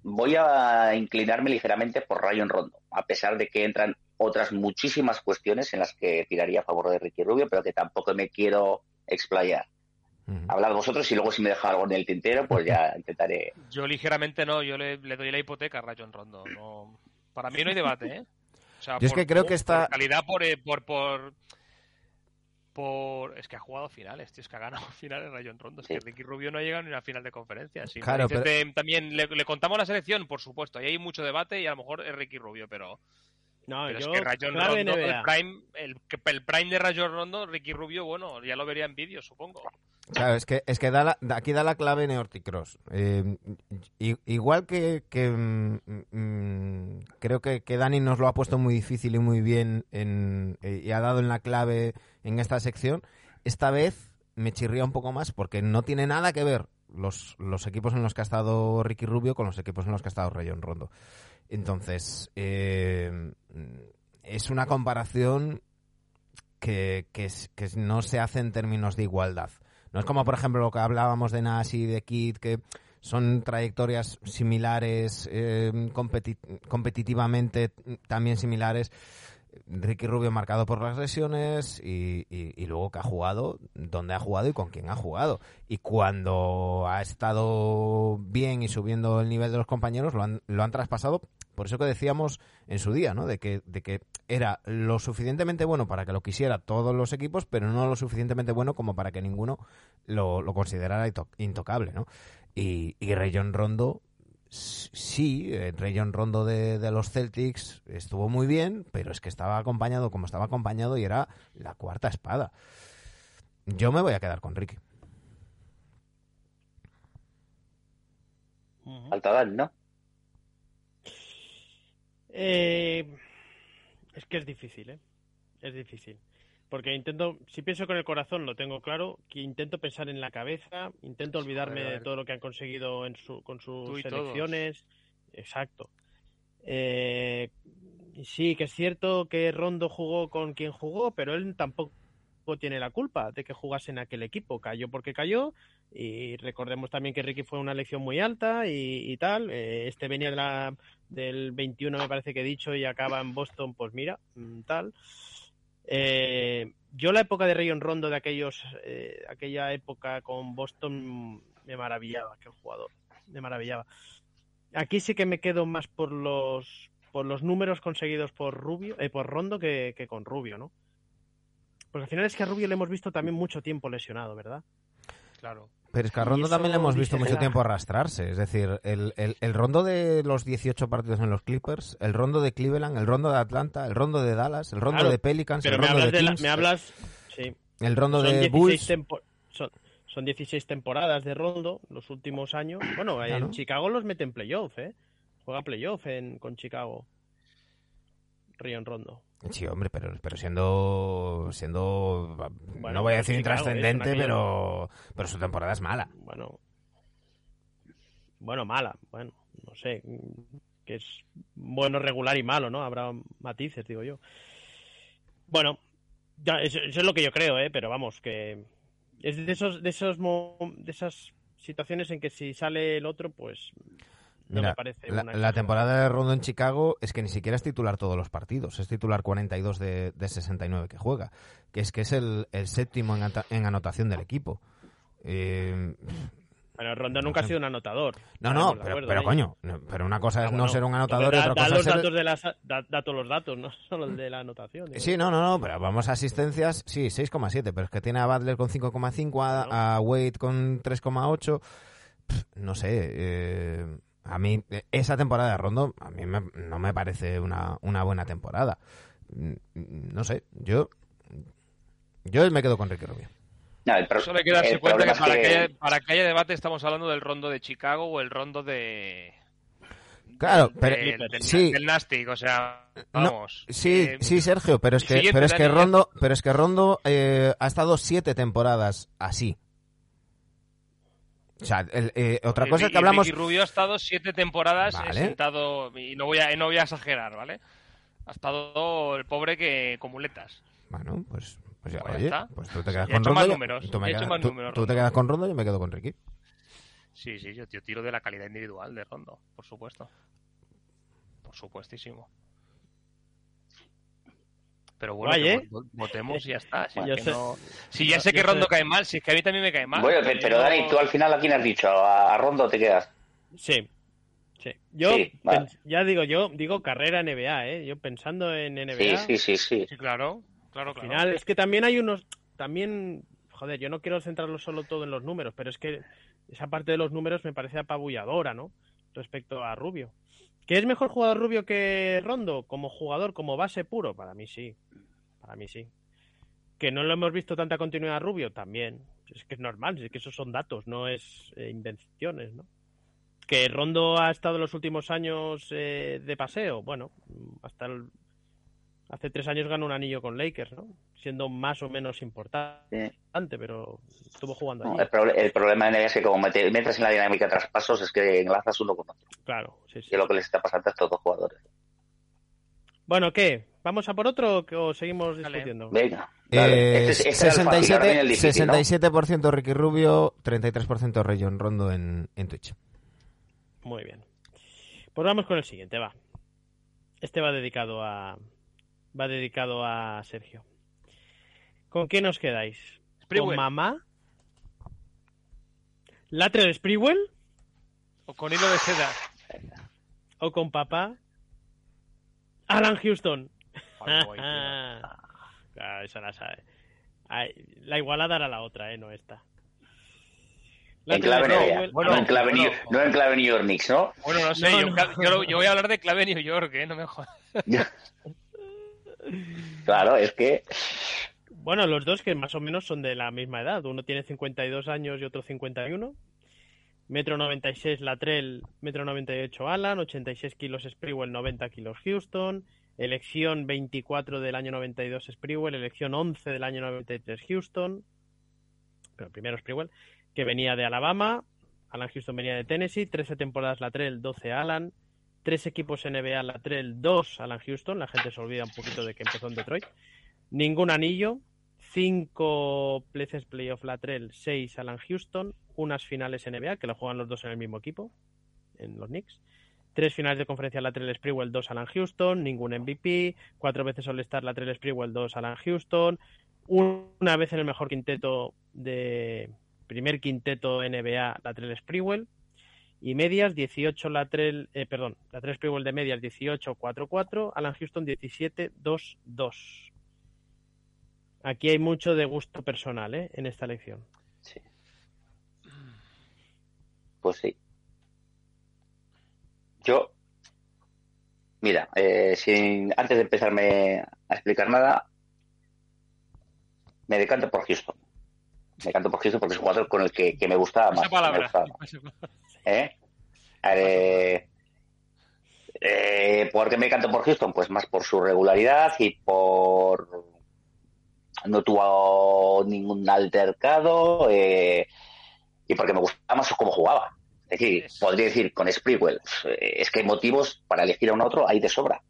voy a inclinarme ligeramente por Rayon Rondo, a pesar de que entran otras muchísimas cuestiones en las que tiraría a favor de Ricky Rubio, pero que tampoco me quiero explayar. Hablad vosotros y luego si me deja algo en el tintero, pues ya intentaré. Yo ligeramente no, yo le, le doy la hipoteca a Rayon Rondo. No, para mí no hay debate, ¿eh? O sea, Yo es que creo que está- por calidad por, eh, por, por, por- Es que ha jugado finales, tío, es que ha ganado finales Rayon Rondo. Es que. Ricky Rubio no ha llegado ni a una final de conferencia. Si Claro, pero- de- también le, le contamos la selección, por supuesto, y hay mucho debate y a lo mejor es Ricky Rubio, pero, No, pero yo, es que Rayon Rondo, el prime, el, el prime de Rayon Rondo, Ricky Rubio, bueno, ya lo vería en vídeo, supongo. Claro, es que, es que da la- aquí da la clave Neorticross. Eh, i- igual que, mm, mm, creo que, que Dani nos lo ha puesto muy difícil y muy bien en- eh, y ha dado en la clave en esta sección, esta vez me chirría un poco más porque no tiene nada que ver los, los equipos en los que ha estado Ricky Rubio con los equipos en los que ha estado Rayon Rondo. Entonces, eh, es una comparación que, que no se hace en términos de igualdad. No es como, por ejemplo, lo que hablábamos de Nash y de Kid, que son trayectorias similares, eh, competi- competitivamente también similares. Ricky Rubio marcado por las lesiones y, luego que ha jugado, dónde ha jugado y con quién ha jugado. Y cuando ha estado bien y subiendo el nivel de los compañeros, lo han, lo han traspasado. Por eso que decíamos en su día, ¿no? De que, era lo suficientemente bueno para que lo quisiera todos los equipos, pero no lo suficientemente bueno como para que ninguno lo, considerara into- intocable, ¿no? Y, y Rayon Rondo, sí, el Rayon Rondo de, de los Celtics estuvo muy bien, pero es que estaba acompañado como estaba acompañado y era la cuarta espada. Yo me voy a quedar con Ricky. Dan, ¿no? Eh, es que es difícil, ¿eh? Es difícil. Porque intento, si pienso con el corazón, lo tengo claro, que intento pensar en la cabeza, intento olvidarme de todo lo que han conseguido en su, con sus todos. selecciones. Exacto. Eh, sí, que es cierto que Rondo jugó con quien jugó, pero él tampoco tiene la culpa de que jugase en aquel equipo. Cayó porque cayó y recordemos también que Ricky fue una elección muy alta y, y tal. Eh, este venía de la, del 21 me parece que he dicho y acaba en Boston, pues mira, mm, tal. Eh, yo la época de Rayon Rondo de aquellos, eh, aquella época con Boston me maravillaba aquel jugador, me maravillaba. Aquí sí que me quedo más por los por los números conseguidos por Rubio, eh, por Rondo que, que con Rubio, ¿no? Porque al final es que a Rubio le hemos visto también mucho tiempo lesionado, ¿verdad? Claro. Pero es que a Rondo también le hemos visto mucho tiempo arrastrarse. Es decir, el, el, el rondo de los 18 partidos en los Clippers, el rondo de Cleveland, el rondo de Atlanta, el rondo de Dallas, el rondo Claro, de Pelicans, Pero el me hablas de la- Kings, me hablas, sí. el rondo Son de 16 Bulls. tempo- son, son 16 temporadas de Rondo los últimos años. Bueno, Claro. en Chicago los mete en playoff, ¿eh? Juega playoff en, con Chicago. Río en Rondo. Sí, hombre, pero, pero siendo, siendo, Bueno, no voy a decir intrascendente, es pero, pero su temporada es mala. Bueno. Bueno, mala. Bueno, no sé. Que es bueno, regular y malo, ¿no? Habrá matices, digo yo. Bueno, ya, eso, eso es lo que yo creo, ¿eh? Pero vamos, que es de esos, de esos, de esas situaciones en que si sale el otro, pues no Mira, me parece la, una la temporada de Rondo en Chicago es que ni siquiera es titular todos los partidos, es titular 42 de, de 69 que juega, que es que es el, el séptimo en, ata- en anotación del equipo. Eh, Bueno, Rondo nunca ha sido un anotador. no, no, pero, acuerdo, pero ¿eh? coño, no, pero una cosa Ah, es no bueno, ser un anotador y da- otra da cosa los es ser... datos de las, da, da todos los datos, no solo el de la anotación. Sí, no, no, no, pero vamos a asistencias, sí, 6,7, pero es que tiene a Butler con 5,5, a, a Wade con 3,8. Pff, No sé, eh, a mí eh, esa temporada de Rondo a mí me- no me parece una, una buena temporada. Mm, No sé, yo yo me quedo con Ricky Rubio. No, el pro- Solo hay que darse el cuenta que para, que haya, para que haya debate estamos hablando del rondo de Chicago o el rondo de... Claro, de- pero del, del- sí, del Nastic, o sea, No, vamos. sí, Eh, sí, Sergio, pero es que, pero es que. Rondo, pero es que Rondo eh, ha estado siete temporadas así. O sea, el- eh, otra y- cosa es y que hablamos. Ricky Rubio ha estado siete temporadas eh, Vale. sentado, y no voy, a, no voy a exagerar, ¿vale? Ha estado el pobre que con muletas. Bueno, pues, pues ya, Pues oye, está. pues tú te quedas con hecho Rondo. más yo- números, tú, me he hecho quedas- más tú- números, tú te quedas con y yo me quedo con Ricky. Sí, sí, yo, yo tiro de la calidad individual de Rondo, por supuesto. Por supuestísimo. Pero bueno, Guay, ¿eh? vo- votemos y ya está. Si, Yo es que sé- no- si ya sé que Rondo sé- cae mal, si es que a mí también me cae mal. Bueno, pe- pero Dani, tú al final a quién has dicho, a, Rondo te quedas. Sí. Sí. Yo, Sí, vale. ya digo, yo digo carrera NBA, ¿eh? Yo pensando en Sí, NBA. sí, sí, sí. Sí, claro, claro, Al claro. final, es que también hay unos. También. Joder, yo no quiero centrarlo solo todo en los números, pero es que esa parte de los números me parece apabulladora, ¿no? Respecto a Rubio. ¿Que es mejor jugador Rubio que Rondo? Como jugador, como base puro, para mí sí. Para mí sí. Que no lo hemos visto tanta continuidad a Rubio, también. Es que es normal, es que esos son datos, no es eh, invenciones, ¿no? Que Rondo ha estado los últimos años eh, de paseo, bueno, hasta el- hace tres años ganó un anillo con Lakers, ¿no? Siendo más o menos importante, Sí. pero estuvo jugando No, allí. el, proble- el problema en ella es que como mete- metes en la dinámica de traspasos es que enlazas uno con otro. Claro, sí, sí. Y es lo que les está pasando a estos dos jugadores. Bueno, ¿qué? ¿Vamos a por otro o seguimos Dale. discutiendo? Venga. Eh. Este, es- este era el el 67, difícil, ¿no? 67% Ricky Rubio, 33% Rayon Rondo en, en Twitch. Muy bien. Pues vamos con el siguiente, va. Este va dedicado a. Va dedicado a Sergio. ¿Con qué nos quedáis? ¿Con Sprewell. mamá? ¿Latrell Sprewell? O con hilo de seda. ¿O con papá? Alan Houston. Guay, claro, esa la sabe. Ay, la igualada era la otra, ¿eh? No esta. En clave bueno, no, en clave. New- no en clave New York Knicks, ¿no? Bueno, no sé, No, yo, no. yo- yo voy a hablar de clave New York, ¿eh? No me jodas. claro, es que Bueno, los dos que más o menos son de la misma edad. Uno tiene 52 años y otro 51. Metro 96 Latrell, metro 98 Alan, 86 kilos Sprewell, 90 kilos Houston. Elección 24 del año 92 Sprewell, elección 11 del año 93 Houston. Pero primero Sprewell, que venía de Alabama. Alan Houston venía de Tennessee. 13 temporadas Latrell, 12 Alan. Tres equipos NBA Latrell, 2 Alan Houston. La gente se olvida un poquito de que empezó en Detroit. Ningún anillo. Cinco places playoff Latrell, seis Alan Houston, unas finales NBA, que lo juegan los dos en el mismo equipo, en los Knicks. Tres finales de conferencia Latrell Sprewell, dos Alan Houston, ningún MVP, cuatro veces All-Star Latrell Sprewell, dos Alan Houston, una vez en el mejor quinteto de primer quinteto NBA Latrell Sprewell y medias 18 Latrell, eh, perdón, Latrell Sprewell de medias 18-4-4, Alan Houston 17-2-2. Aquí hay mucho de gusto personal ¿eh? en esta elección. sí. pues sí. Yo, mira, eh, sin, antes de empezarme a explicar nada, me decanto por Houston. Me decanto por Houston porque es un jugador con el que, que me gustaba más. Esa palabra. me gustaba más. ¿Eh? Eh, eh, ¿Por qué me decanto por Houston? Pues más por su regularidad y por... No tuvo ningún altercado eh, y porque me gustaba más cómo jugaba. Es decir, podría decir con Sprewell, es que motivos para elegir a un otro hay de sobra.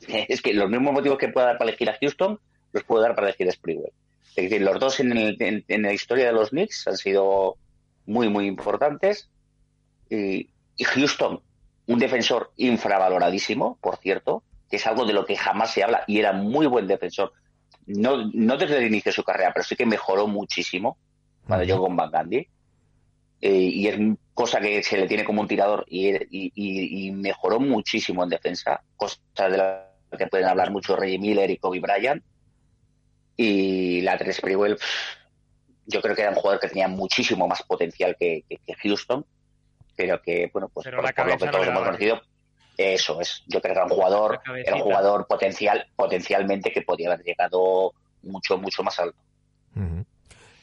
Es que los mismos motivos que puedo dar para elegir a Houston los puedo dar para elegir a Sprewell. Es decir, los dos en, el- en- en la historia de los Knicks han sido muy, muy importantes. Y, y Houston, un defensor infravaloradísimo, por cierto, que es algo de lo que jamás se habla, y era muy buen defensor. No, no desde el inicio de su carrera, pero sí que mejoró muchísimo cuando llegó con Van Gundy. Eh, y es cosa que se le tiene como un tirador y, mejoró muchísimo en defensa, cosas de las que pueden hablar mucho Reggie Miller y Kobe Bryant. Y la 3 Sprewell, pff, yo creo que era un jugador que tenía muchísimo más potencial que Houston, pero que, bueno, pues Pero por, lo que todos hemos conocido, eso es. Yo creo que era un jugador, era un jugador potencial, potencialmente que podía haber llegado mucho, mucho más alto.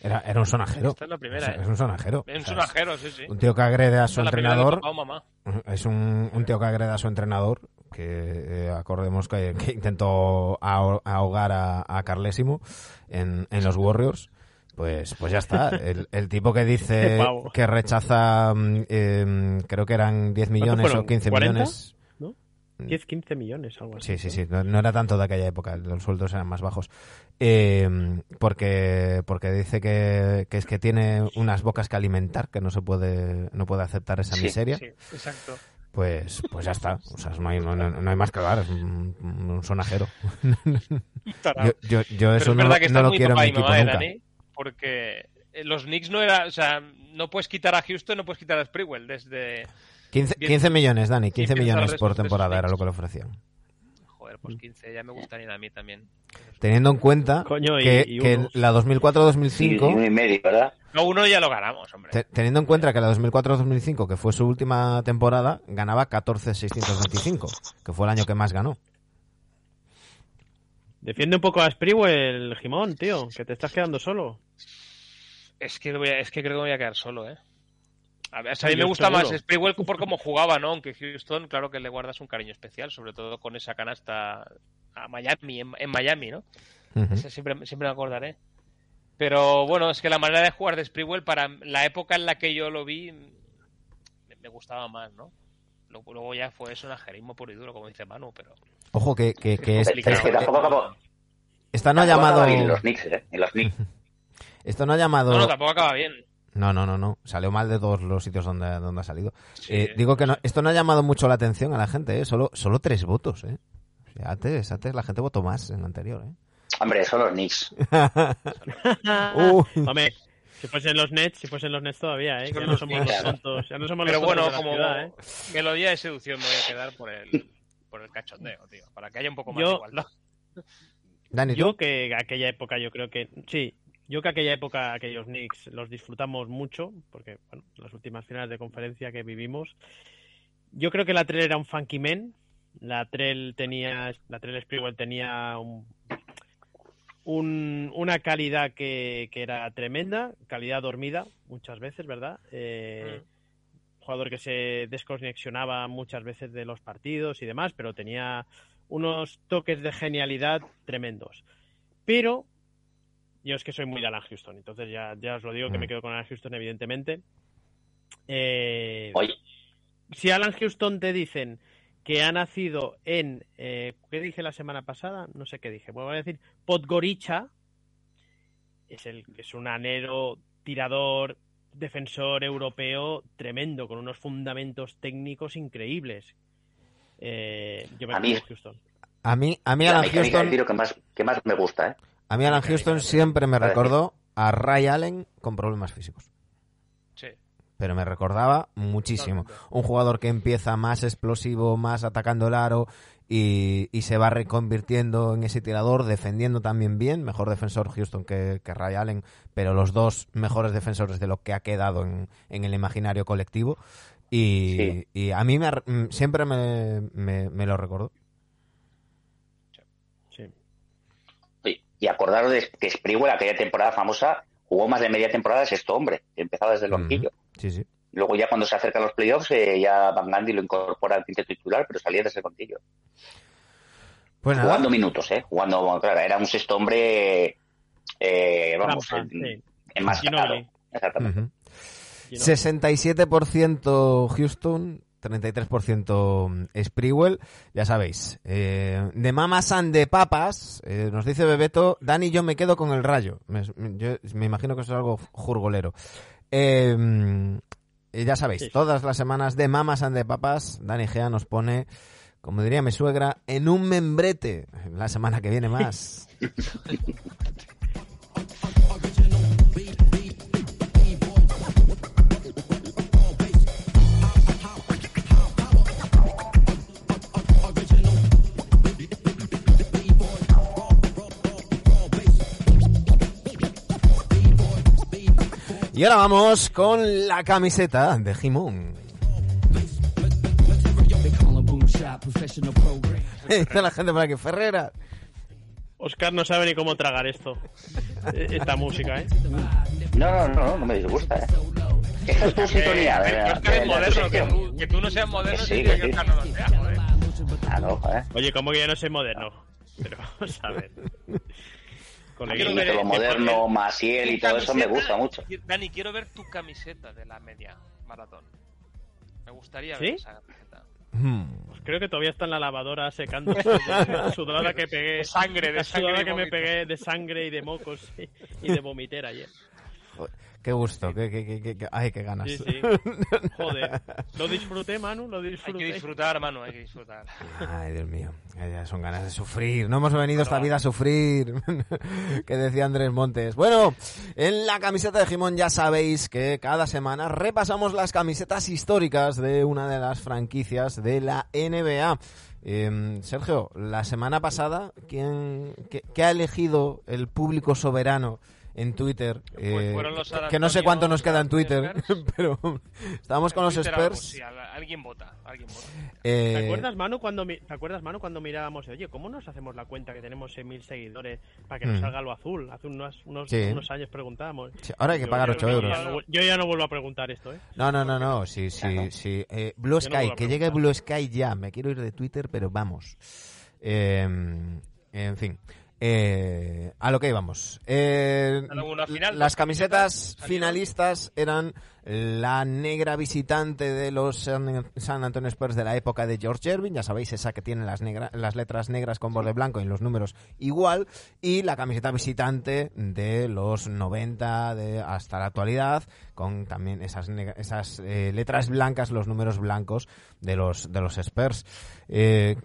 Era, era un sonajero. Esta es la primera, Es, ¿eh? es un sonajero. Es un O sea, sonajero, sí, sí. Un tío que agrede a su Esta es entrenador. papá o mamá. Es un, un tío que agrede a su entrenador, que eh, acordemos que, que intentó aho- ahogar a, a Carlésimo en, en los Warriors. Pues, pues ya está. El, el tipo que dice que rechaza, mm, em, creo que eran 10 millones o 15 ¿40? millones. 10, 15 millones, algo así. Sí, sí, sí. No, no era tanto de aquella época. Los sueldos eran más bajos. Eh, porque, porque dice que, que es que tiene unas bocas que alimentar, que no se puede, no puede aceptar esa Sí, miseria. Sí, exacto. Pues, pues ya está. O sea, no hay, no, no- no hay más que hablar. Es un, un sonajero. Yo, yo, yo eso es no, no lo quiero en mi equipo mamá, eh, nunca. Dani, porque eh, los Knicks no era, o sea, no puedes quitar a Houston, no puedes quitar a Sprewell desde 15, Bien. 15 millones, Dani. 15 piensa millones por temporada era lo que le ofrecían. Joder, pues 15 ya me gustaría a mí también. Teniendo en cuenta Coño, y- que, y que la Y, y 2004-2005... uno y medio, ¿verdad? No, uno ya lo ganamos, hombre. Te- Teniendo en cuenta que la 2004-2005, que fue su última temporada, ganaba 14-625, que fue el año que más ganó. Defiende un poco a Sprewell, Jimón, tío, que te estás quedando solo. Es que, voy a- es que creo que me voy a quedar solo, ¿eh? A, ver, o sea, a mí me gusta seguro. más Sprewell por cómo jugaba, ¿no? Aunque Houston, claro que le guardas un cariño especial, sobre todo con esa canasta a Miami, en, en Miami, ¿no? Siempre, siempre me acordaré. Pero bueno, es que la manera de jugar de Sprewell para la época en la que yo lo vi me, me gustaba más, ¿no? Luego, luego ya fue eso sonajerismo puro y duro, como dice Manu, pero... Ojo, que, que, que es- es que tampoco acabó. esta no ha llamado... acaba bien en los Knicks, ¿eh? En los Knicks. Esto no ha llamado... No, no, tampoco acaba bien. No, no, no, no. Salió mal de todos los sitios donde, donde ha salido. Sí. Eh, digo que no, esto no ha llamado mucho la atención a la gente, ¿eh? Solo, solo tres votos, ¿eh? O sea, antes, antes la gente votó más en el anterior, ¿eh? Hombre, son los Knicks. Uh. Hombre, si fuesen los Nets, si fuesen los Nets todavía, ¿eh? Ya no somos los tontos, ya no somos Pero los bueno, de la como ciudad, ¿eh? melodía de seducción me voy a quedar por el, por el cachondeo, tío. Para que haya un poco más Yo- de igualdad. Yo que aquella época, yo creo que sí, yo que aquella época, aquellos Knicks los disfrutamos mucho, porque bueno, las últimas finales de conferencia que vivimos, yo creo que la Trell era un funky man, la Trell tenía, la Trell Sprewell tenía un, un- una calidad que, que era tremenda, calidad dormida muchas veces, ¿verdad? Eh, jugador que se desconexionaba muchas veces de los partidos y demás, pero tenía unos toques de genialidad tremendos. Pero yo es que soy muy de Alan Houston, entonces ya, ya os lo digo que Mm. me quedo con Alan Houston, evidentemente. Eh, si Alan Houston te dicen que ha nacido en, eh, ¿qué dije la semana pasada? No sé qué dije. Bueno, voy a decir Podgorica. Es, el, es un anero, tirador, defensor europeo tremendo, con unos fundamentos técnicos increíbles. Eh, yo me A mí- Houston. A mí, a mí la Alan Houston, tiro que más, que más me gusta, ¿eh? a mí Alan Houston siempre me recordó a Ray Allen con problemas físicos. Sí. pero me recordaba muchísimo. Un jugador que empieza más explosivo, más atacando el aro y, y se va reconvirtiendo en ese tirador, defendiendo también bien. Mejor defensor Houston que, que Ray Allen, pero los dos mejores defensores de lo que ha quedado en, en el imaginario colectivo. Y, Sí. y a mí me, mm, siempre me, me, me lo recuerdo. Sí. Y acordaros de que Sprewell, aquella temporada famosa, jugó más de media temporada de sexto hombre. Empezaba desde el banquillo. Sí, sí. Luego ya cuando se acercan los playoffs, eh, ya Van Gundy lo incorpora al quinteto titular, pero salía desde el banquillo. Pues. Jugando minutos, ¿eh? Jugando, claro, era un sexto hombre, eh, vamos, en- sí. enmascarado. Exactamente. Ujú. Y no- 67% Houston, 33% Sprewell. Ya sabéis, eh, de mamas and de papas, eh, nos dice Bebeto, Dani, yo me quedo con el rayo. Me, yo- me imagino que eso es algo jurgolero. Eh, ya sabéis, Sí. todas las semanas de mamas and de papas, Dani Gea nos pone, como diría mi suegra, en un membrete. La semana que viene más. Y ahora vamos con la camiseta de Jimón. Dice la gente por aquí, Ferrera. Oscar no sabe ni cómo tragar esto. Eh, Esta música, ¿eh? No, no, no, no me disgusta, ¿eh? Esta es tu sintonía. Que, de- que moderno, que tú, que tú no seas moderno Sí, significa que que sí. Oscar no lo sea, joder. Ah, no, joder. Oye, ¿cómo que yo no soy moderno? Pero vamos a ver. Coleguita, ver- lo que moderno, poner Maciel y todo eso me gusta mucho. Dani, quiero ver tu camiseta de la media maratón. Me gustaría ¿Sí? ver esa camiseta. Hmm. Creo que todavía está en la lavadora secándose de la sudada que pegué. De sangre, de la sangre que me vómito. pegué de sangre y de mocos y, y de vomitera ayer. Qué gusto, qué, qué, qué, qué- qué- ay, qué ganas. Sí, sí. Joder. Lo disfruté, Manu, lo Hay disfruté. que disfrutar, mano, hay que disfrutar. Ay, Dios mío, son ganas de sufrir. No hemos venido esta vida a sufrir, que decía Andrés Montes. Bueno, en la camiseta de Jimón ya sabéis que cada semana repasamos las camisetas históricas de una de las franquicias de la NBA. Eh, Sergio, la semana pasada, ¿quién, qué, qué ha elegido el público soberano en Twitter? Pues Eh, fueron los San que no sé cuánto nos queda en Twitter, pero estábamos con los algo, Spurs. sí, al- alguien vota, alguien vota. Eh, ¿Te acuerdas, Manu, cuando mi- ¿te acuerdas, Manu, cuando mirábamos, oye, ¿cómo nos hacemos la cuenta que tenemos 6.000 seguidores para que nos Mm. salga lo azul? Hace unos, unos, Sí. unos años preguntábamos. sí, ahora hay que Yo- pagar yo- 8 yo euros. ya no- yo ya no vuelvo a preguntar esto, ¿eh? No, no, no, no, sí, sí, sí. Eh, Blue no Sky, que llegue. Blue Sky ya. Me quiero ir de Twitter, pero vamos. Eh, en fin. Eh, a lo que íbamos. Eh, final, las camisetas camisetas, finalistas eran la negra visitante de los San San Antonio Spurs de la época de George Irving, ya sabéis, esa que tiene las, negra- las letras negras con borde blanco y los números igual, y la camiseta visitante de los 90 de, hasta la actualidad, con también esas, negra- esas eh, letras blancas, los números blancos de los, de los Spurs. Eh,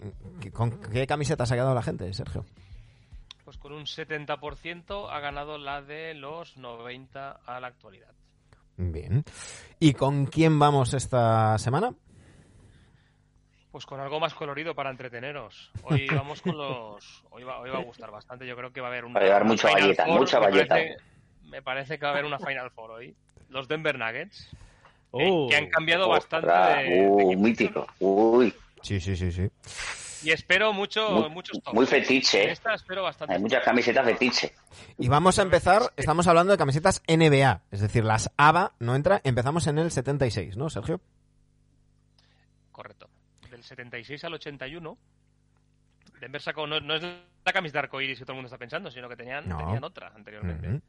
¿Con qué camiseta se ha quedado la gente, Sergio? Con un 70% ha ganado la de los 90 a la actualidad. Bien. ¿Y con quién vamos esta semana? Pues con algo más colorido para entreteneros. Hoy vamos con los. Hoy va, hoy va a gustar bastante. Yo creo que va a haber una. Va a llevar mucha Final valleta, Four. mucha me valleta. Parece, me parece que va a haber una Final Four hoy. Los Denver Nuggets. que- Oh. que han cambiado bastante Ostras, de, de uh, equipo. mítico. Uy, Sí, sí, sí, sí. Y espero mucho, Muy- muchos toques. muy fetiche, En ¿eh? Esta espero bastante. hay muchas camisetas fetiche. Y vamos a empezar, estamos hablando de camisetas NBA, es decir, las ABA no entra, empezamos en el 76, ¿no, Sergio? Correcto. Del 76 al 81. Denver sacó, no, no es la camiseta de arcoiris que todo el mundo está pensando, sino que tenían, No. tenían otra anteriormente.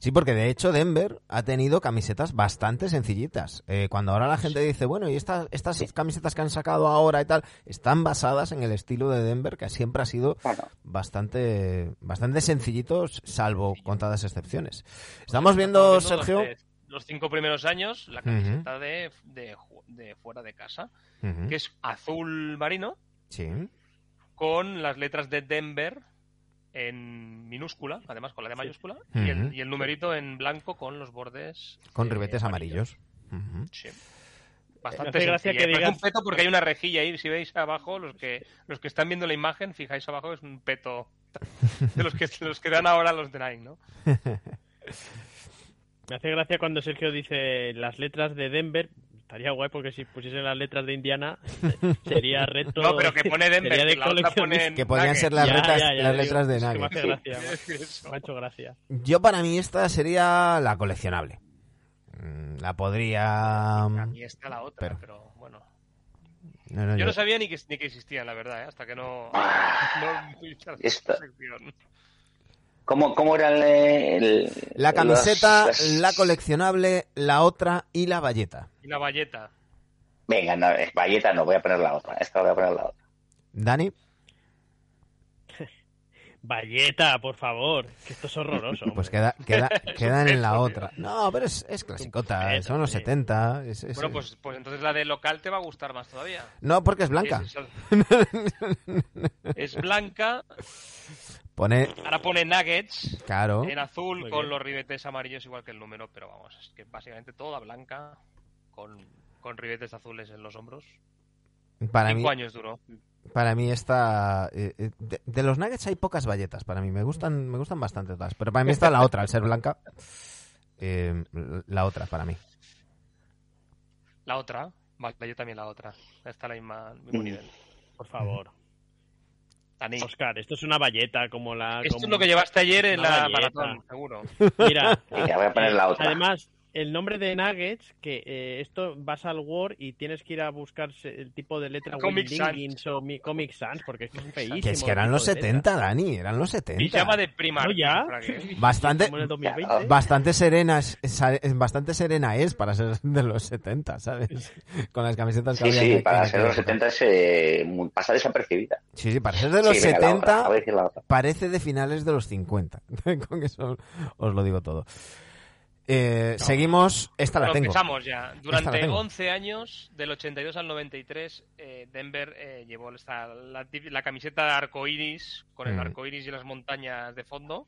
Sí, porque de hecho Denver ha tenido camisetas bastante sencillitas. Eh, cuando ahora la gente dice, bueno, y estas, estas camisetas que han sacado ahora y tal, están basadas en el estilo de Denver, que siempre ha sido bastante, bastante sencillitos, salvo contadas excepciones. Estamos viendo, los Sergio. Los cinco primeros años, la camiseta de, de, ju- de fuera de casa, que es azul marino, Sí. con las letras de Denver en minúscula, además con la de mayúscula, y, el, y el numerito en blanco con los bordes. Con eh, ribetes amarillos. Sí. Me Bastante hace gracia que Pero es digas- un peto porque hay una rejilla ahí. Si veis abajo, los que los que están viendo la imagen, fijáis abajo, es un peto de los que, los que dan ahora los de Nike, ¿no? Me hace gracia cuando Sergio dice las letras de Denver. Estaría guay porque si pusiesen las letras de Indiana sería reto. No, pero que pone Denver, de que la otra pone Que podrían ser las, Ya, letras, ya, ya, las digo, letras de es que me hace gracia. Me ha hecho gracia. Yo para mí esta sería la coleccionable. Mm, La podría... A mí está la otra, pero- pero, bueno. No, no, Yo yo- no sabía ni que, ni que existían, la verdad, ¿eh? hasta que no. No esta- sección. ¿Cómo, cómo era el, el- La camiseta, los- las- la coleccionable, la otra y la valleta. Y la valleta. Venga, no, eh, Valleta no, voy a poner la otra. Esta voy a poner la otra. Dani, Valleta, por favor. Que esto es horroroso. pues hombre. queda, queda, quedan en la otra. No, pero es, es clasicota, son los sí. 70. es- es- Bueno, pues, pues entonces la de local te va a gustar más todavía. No, porque es blanca. Es, es blanca, Pone, ahora pone nuggets claro, en azul Muy con bien. los ribetes amarillos igual que el número, pero vamos, es que básicamente toda blanca con, con ribetes azules en los hombros. para mí, Cinco años duró. para mí esta... eh, eh, de, de los nuggets hay pocas valletas para mí, me gustan, me gustan bastante todas. Pero para mí está la otra, al ser blanca. eh, la otra, para mí. La otra, vale, yo también la otra. Está a la misma, mismo Mm. nivel. Por favor. Dani, Oscar, esto es una valleta como la. esto como- es lo que llevaste ayer en Una la maratón, seguro. Mira, voy a poner la otra. Además, el nombre de Nuggets, que eh, esto vas al Word y tienes que ir a buscar se- el tipo de letra Comic Wingdings o mi, Comic Sans, porque es feísimo. Que es que eran los de letra. 70, Dani, eran los 70. Pijama de prima. ¿No ya? Bastante, Como en el 2020. bastante serena, es- sa- bastante serena es para ser de los 70, ¿sabes? Con las camisetas que Sí, había sí, para ser de los aquella 70 es, eh, pasa desapercibida. Sí, sí, para ser de los Sí, venga, la otra, 70 voy a decir la otra. parece de finales de los 50. Con eso os lo digo todo. Eh, Seguimos, esta la Bueno, tengo. ya. Esta la Durante tengo. 11 años, del 82 al 93, eh, Denver eh, llevó esta- la, camiseta de arcoiris, con el Mm. arcoiris y las montañas de fondo.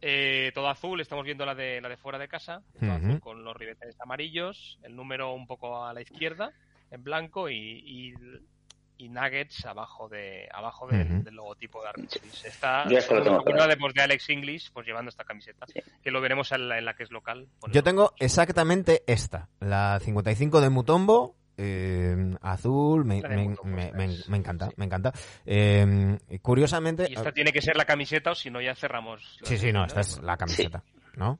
Eh, todo azul, estamos viendo la de, la de fuera de casa, todo azul con los ribetes amarillos, el número un poco a la izquierda, en blanco, y, y, y nuggets abajo de abajo del, Ujú. del logotipo de arcoiris. Está una de, pues, de Alex English pues llevando esta camiseta, Sí. que lo veremos en la, en la que es local. Yo tengo exactamente esta, la 55 de Mutombo, eh, azul, me, de encanta, sí. me encanta. Eh, curiosamente... Y esta tiene que ser la camiseta o si no ya cerramos. Sí, sí, no, esta es la camiseta, ¿no?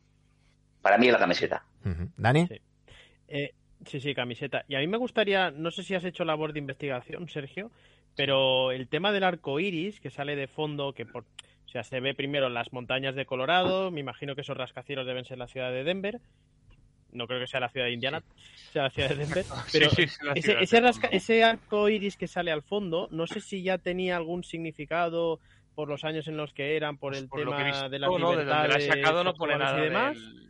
Para mí es la camiseta. ¿Dani? Sí. Eh, sí, sí, camiseta. Y a mí me gustaría, no sé si has hecho labor de investigación, Sergio, pero el tema del arco iris que sale de fondo, que por, o sea, se ve primero en las montañas de Colorado, me imagino que esos rascacielos deben ser la ciudad de Denver. No creo que sea la ciudad de Indiana, sea la ciudad de Denver. Pero Sí, sí, la ese, rasca- ese arco iris que sale al fondo, no sé si ya tenía algún significado por los años en los que eran, por Pues el por tema visto, de las no, de donde la he sacado no pone nada y demás. del-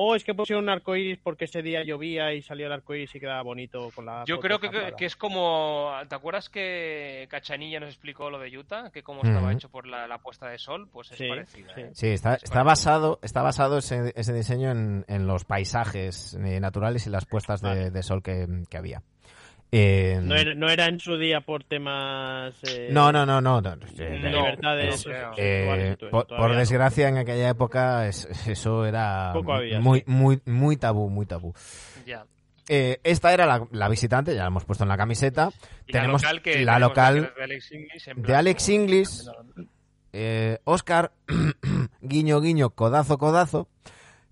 O es que pusieron un arco iris porque ese día llovía y salió el arco iris y quedaba bonito con la. Yo creo que, es como. ¿Te acuerdas que Cachanilla nos explicó lo de Utah? Que cómo estaba hecho por la, la puesta de sol, pues es Sí, parecida. sí. ¿eh? Sí, está, Es está basado, está basado ese, ese diseño en, en los paisajes eh, naturales y las puestas de, sol que, que había. Eh, No era, no era en su día por temas. eh, no, no, no, no, eh, No, eh, eso, por, desgracia, en aquella época es- eso era había, muy, sí. muy, muy tabú, muy tabú. Ya. Eh, esta era la, la visitante, ya la hemos puesto en la camiseta. Y Tenemos la local, que la tenemos local que es de Alex English. en de. Alex English. Eh, Oscar, guiño, guiño, codazo, codazo,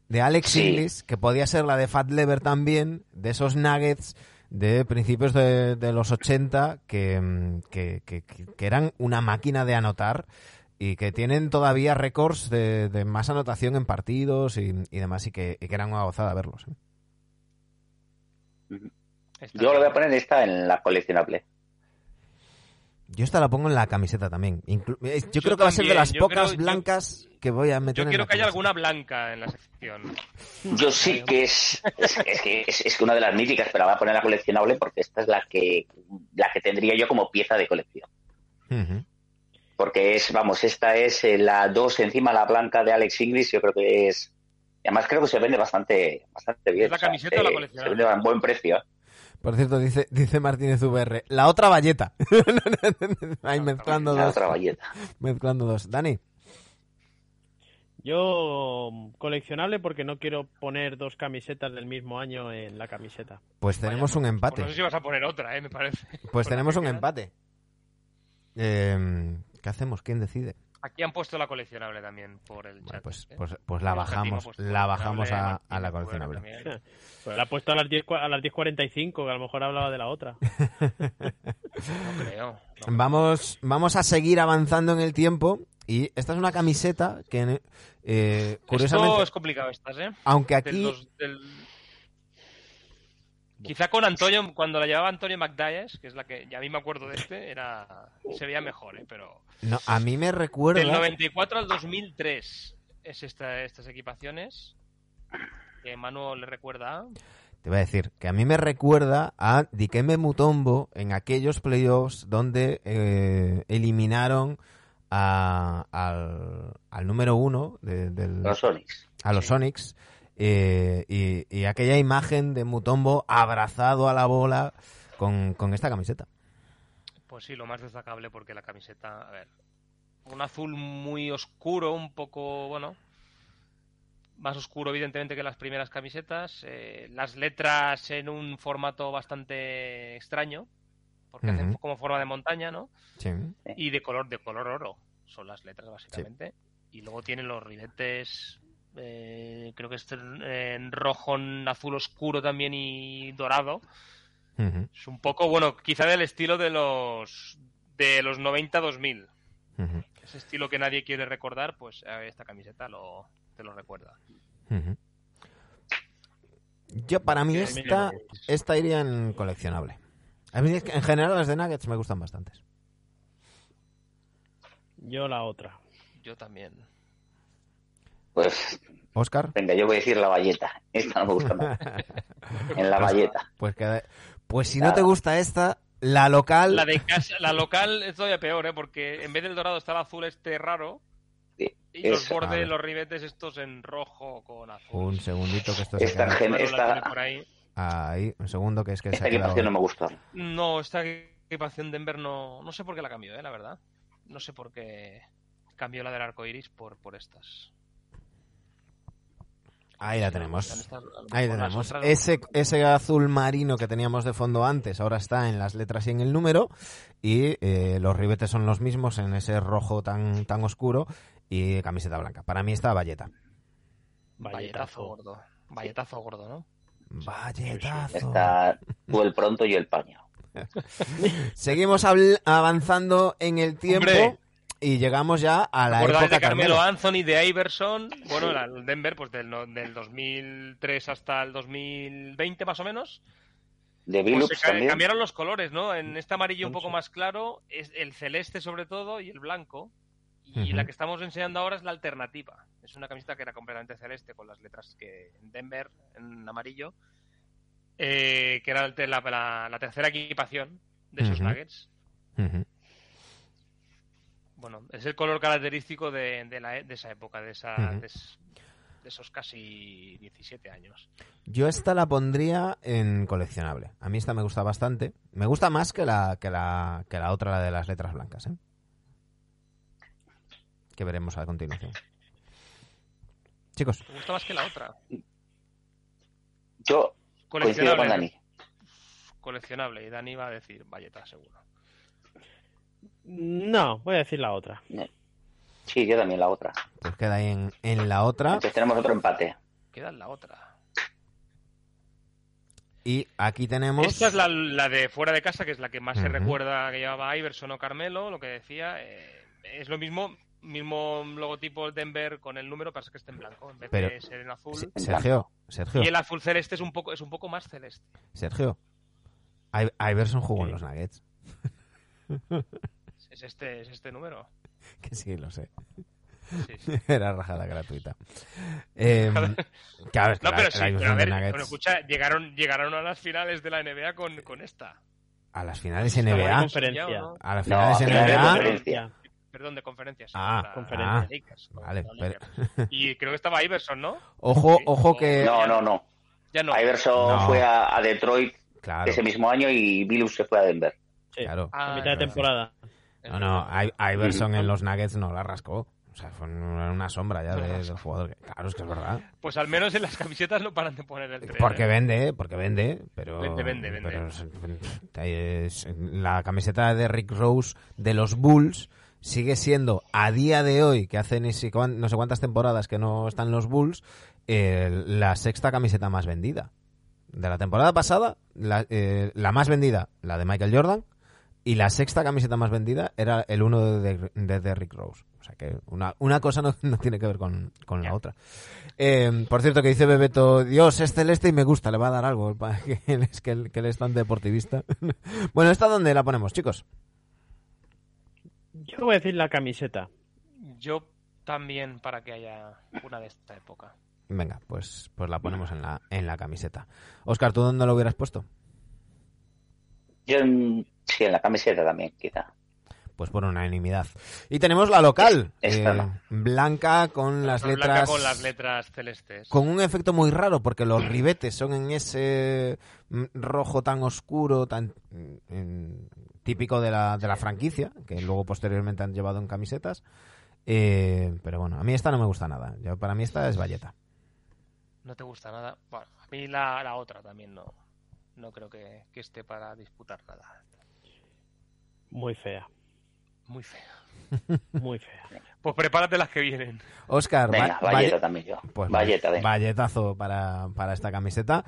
de Alex Sí. Inglis, que podía ser la de Fat Lever también, de esos nuggets de principios de, de los 80, que, mm, que, que- que- eran una máquina de anotar y que tienen todavía récords de, de más anotación en partidos y, y demás, y que, y que eran una gozada verlos. ¿eh? Yo le voy a poner esta en la coleccionable. Yo esta la pongo en la camiseta también. Inclu- eh, yo, Yo creo que va a ser de las yo pocas creo- yo- blancas que voy a meter Yo en quiero la que haya alguna blanca en la sección. Yo sí que es, es, es que es, es que una de las míticas, pero la voy a poner la coleccionable porque esta es la que, la que tendría yo como pieza de colección. Porque es, vamos, esta es eh, la 2 encima la blanca de Alex Inglis, yo creo que es además creo que se vende bastante, bastante bien. ¿Es la o sea, camiseta o la se- coleccionable? Se vende a buen precio. Por cierto, dice, dice Martínez VR, la otra valleta. Ahí mezclando La dos. otra valleta. Mezclando dos. Dani, Yo coleccionable porque no quiero poner dos camisetas del mismo año en la camiseta. pues tenemos un Pues empate. no sé si vas a poner otra, ¿eh? Me parece. Pues tenemos la un empate. Eh, ¿Qué hacemos? ¿Quién decide? Aquí han puesto la coleccionable también por el Bueno, chat. pues, ¿eh? pues, pues la ha bajamos, puesto la bajamos a, la coleccionable. Pues la he puesto a las 10, cua- a las 10.45, que a lo mejor hablaba de la otra. No creo. no. Vamos, vamos a seguir avanzando en el tiempo y esta es una camiseta que, eh, curiosamente, Esto es complicado estas, ¿eh? aunque Del aquí, dos- del- Quizá con Antonio, cuando la llevaba Antonio McDyess, que es la que, ya a mí me acuerdo de este, era se veía mejor, ¿eh? Pero no, a mí me recuerda, del 94 al 2003 es esta, estas equipaciones que Manu le recuerda. a- te voy a decir, que a mí me recuerda a Dikembe Mutombo en aquellos playoffs donde eh, eliminaron a- al, al número uno de- del, Los Sonics. a los Sí. Sonics eh, y, y aquella imagen de Mutombo abrazado a la bola con, con esta camiseta. Pues sí, lo más destacable porque la camiseta, a ver, un azul muy oscuro, un poco, bueno, más oscuro evidentemente que las primeras camisetas, eh, las letras en un formato bastante extraño, porque hacen como forma de montaña, ¿no? Sí. Y de color de color oro, son las letras básicamente. Y luego tienen los ribetes, eh, creo que este en rojo, en azul oscuro también y dorado. Es un poco, bueno, quizá del estilo de los de los 90-2000. ujú, Ese estilo que nadie quiere recordar, pues eh, esta camiseta lo, te lo recuerda. Yo, para mí, esta, esta iría en coleccionable. A mí, es en general, las de Nuggets me gustan bastantes. Yo la otra. Yo también. Pues Oscar. venga, yo voy a decir la valleta. Esta no me gusta nada. En la valleta. Pues, que, pues si no te gusta esta, la local. La de casa, la local es todavía peor, ¿eh? Porque en vez del dorado está el azul este raro Sí, y los bordes, los ribetes estos en rojo con azul. Un segundito que esto se Esta queda la esta- por ahí. ahí. Un segundo que es que se Esta quedado... equipación no me gustó. No, esta equipación Denver no, no sé por qué la cambió, ¿eh? la verdad. No sé por qué cambió la del arco iris por, por estas. Ahí la tenemos. Ahí tenemos. Ese, ese azul marino que teníamos de fondo antes, ahora está en las letras y en el número. Y eh, los ribetes son los mismos en ese rojo tan, tan oscuro. Y camiseta blanca. Para mí está Valleta. Valletazo gordo. Valletazo gordo, ¿no? Valletazo. Está tú el pronto y el paño. Seguimos avanzando en el tiempo. Hombre. Y llegamos ya a la ¿Recordáis época de Carmelo Carmelo. Anthony, de Iverson? Bueno, era el Denver, pues del, del 2003 hasta el 2020 más o menos. De Pues se también. cambiaron los colores, ¿no? En este amarillo un poco más claro, es el celeste sobre todo y el blanco. Y la que estamos enseñando ahora es la alternativa. Es una camiseta que era completamente celeste con las letras que en Denver en amarillo, eh, que era la, la- la tercera equipación de esos. Nuggets. Ujú. Bueno, es el color característico de, de la- de esa época, de, esa, de, es- de esos casi 17 años. Yo esta la pondría en coleccionable. A mí esta me gusta bastante. Me gusta más que la, que la, que la otra, la de las letras blancas, ¿eh? Que veremos a continuación. Chicos, ¿Te gusta más que la otra? Yo coincido con Coleccionable. Dani. Coleccionable. Y Dani va a decir Valleta, seguro. No, voy a decir la otra. Sí, yo también la otra. pues queda ahí en, en la otra. Entonces tenemos otro empate. Queda en la otra. Y aquí tenemos... Esta es la, la de fuera de casa, que es la que más se recuerda que llevaba Iverson o Carmelo, lo que decía. eh, es lo mismo, mismo logotipo Denver con el número, pasa que está en blanco, en vez Pero- de ser en azul. Se- Sergio, Sergio, Y el azul celeste es un poco, es un poco más celeste. Sergio. I- Iverson jugó en los Nuggets. Es este, es este número. Que sí, lo sé. Sí, sí. Era rajada gratuita. Eh, claro, es que No, la- pero la sí, pero a ver, pero escucha, llegaron, llegaron a las finales de la NBA con, con esta. a las finales NBA. conferencia. Ya, ¿o no? A las No, finales a finales de NBA. conferencia. perdón, de conferencias. Ah, contra conferencia. los Lakers, Vale, pero-. Y creo que estaba Iverson, ¿no? Ojo, Sí. ojo que... No, no, no. Ya no. Iverson No. fue a, a Detroit Claro, ese mismo año y Billups se fue a Denver. Sí, claro. Ah, a mitad de temporada. No, no, Iverson en los Nuggets no la rascó. O sea, fue una sombra ya de- del jugador. Claro, es que es verdad. Pues al menos en las camisetas no paran de poner el 3. Porque vende, porque vende, pero... Vende, vende, vende. pero la camiseta de Rick Rose de los Bulls sigue siendo, a día de hoy, que hace ni si cuán- no sé cuántas temporadas que no están los Bulls, eh, la sexta camiseta más vendida. De la temporada pasada, la, eh, la más vendida, la de Michael Jordan, y la sexta camiseta más vendida era el uno de, de, de Rick Rose. O sea que una, una cosa no, no tiene que ver con, con la otra. Eh, por cierto, que dice Bebeto, Dios, es celeste y me gusta, le va a dar algo. pa- que él es, que él, que él es tan deportivista. bueno, ¿esta dónde la ponemos, chicos? Yo voy a decir la camiseta. Yo también para que haya una de esta época. Venga, pues, pues la ponemos en la, en la camiseta. Oscar, ¿tú dónde lo hubieras puesto? Yo en- sí, en la camiseta también, quizá. Pues por unanimidad. Y tenemos la local, Esta eh, no. blanca con las Blanca letras... con las letras celestes. con un efecto muy raro porque los ribetes son en ese mm, rojo tan oscuro, tan mm, típico de la, de la franquicia, que luego posteriormente han llevado en camisetas. Eh, pero bueno, a mí esta no me gusta nada. Yo, para mí esta es valleta. No te gusta nada. Bueno, a mí la, la otra también no. No creo que, que esté para disputar nada. Muy fea. Muy fea. Muy fea. Pues prepárate las que vienen. Oscar, Venga, va- Valleta valle- también yo. pues Valleta, venga. valletazo para, para esta camiseta.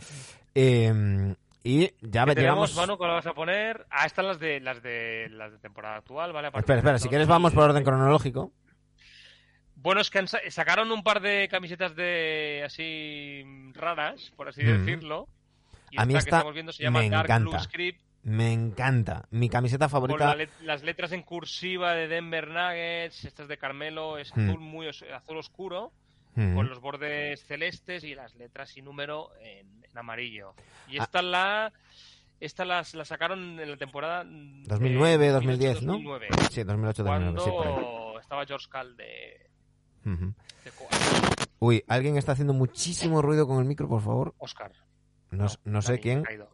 Eh, y ya ¿Qué llegamos... tenemos, Manu, cuál vas a poner? Ah, estas las de las de las de temporada actual, ¿vale? Espera, espera, de si quieres vamos por orden cronológico. Bueno, es que sacaron un par de camisetas de así raras, por así Mm. decirlo. Y A mí esta que viendo se llama me Dark encanta. Blue Script, Me encanta. Mi camiseta con favorita... la let- las letras en cursiva de Denver Nuggets, estas de Carmelo, es Mm. azul muy os- azul oscuro, Mm. con los bordes celestes y las letras y número en, en amarillo. Y Ah. esta la esta las la sacaron en la temporada mm, 2009, de 2010, ¿no? 2009, Sí, 2008, 2009, sí, por ahí. cuando estaba George Cal de, Ujú. de Coa- Uy, alguien está haciendo muchísimo ruido con el micro, por favor. Oscar. No, no sé quién, caído.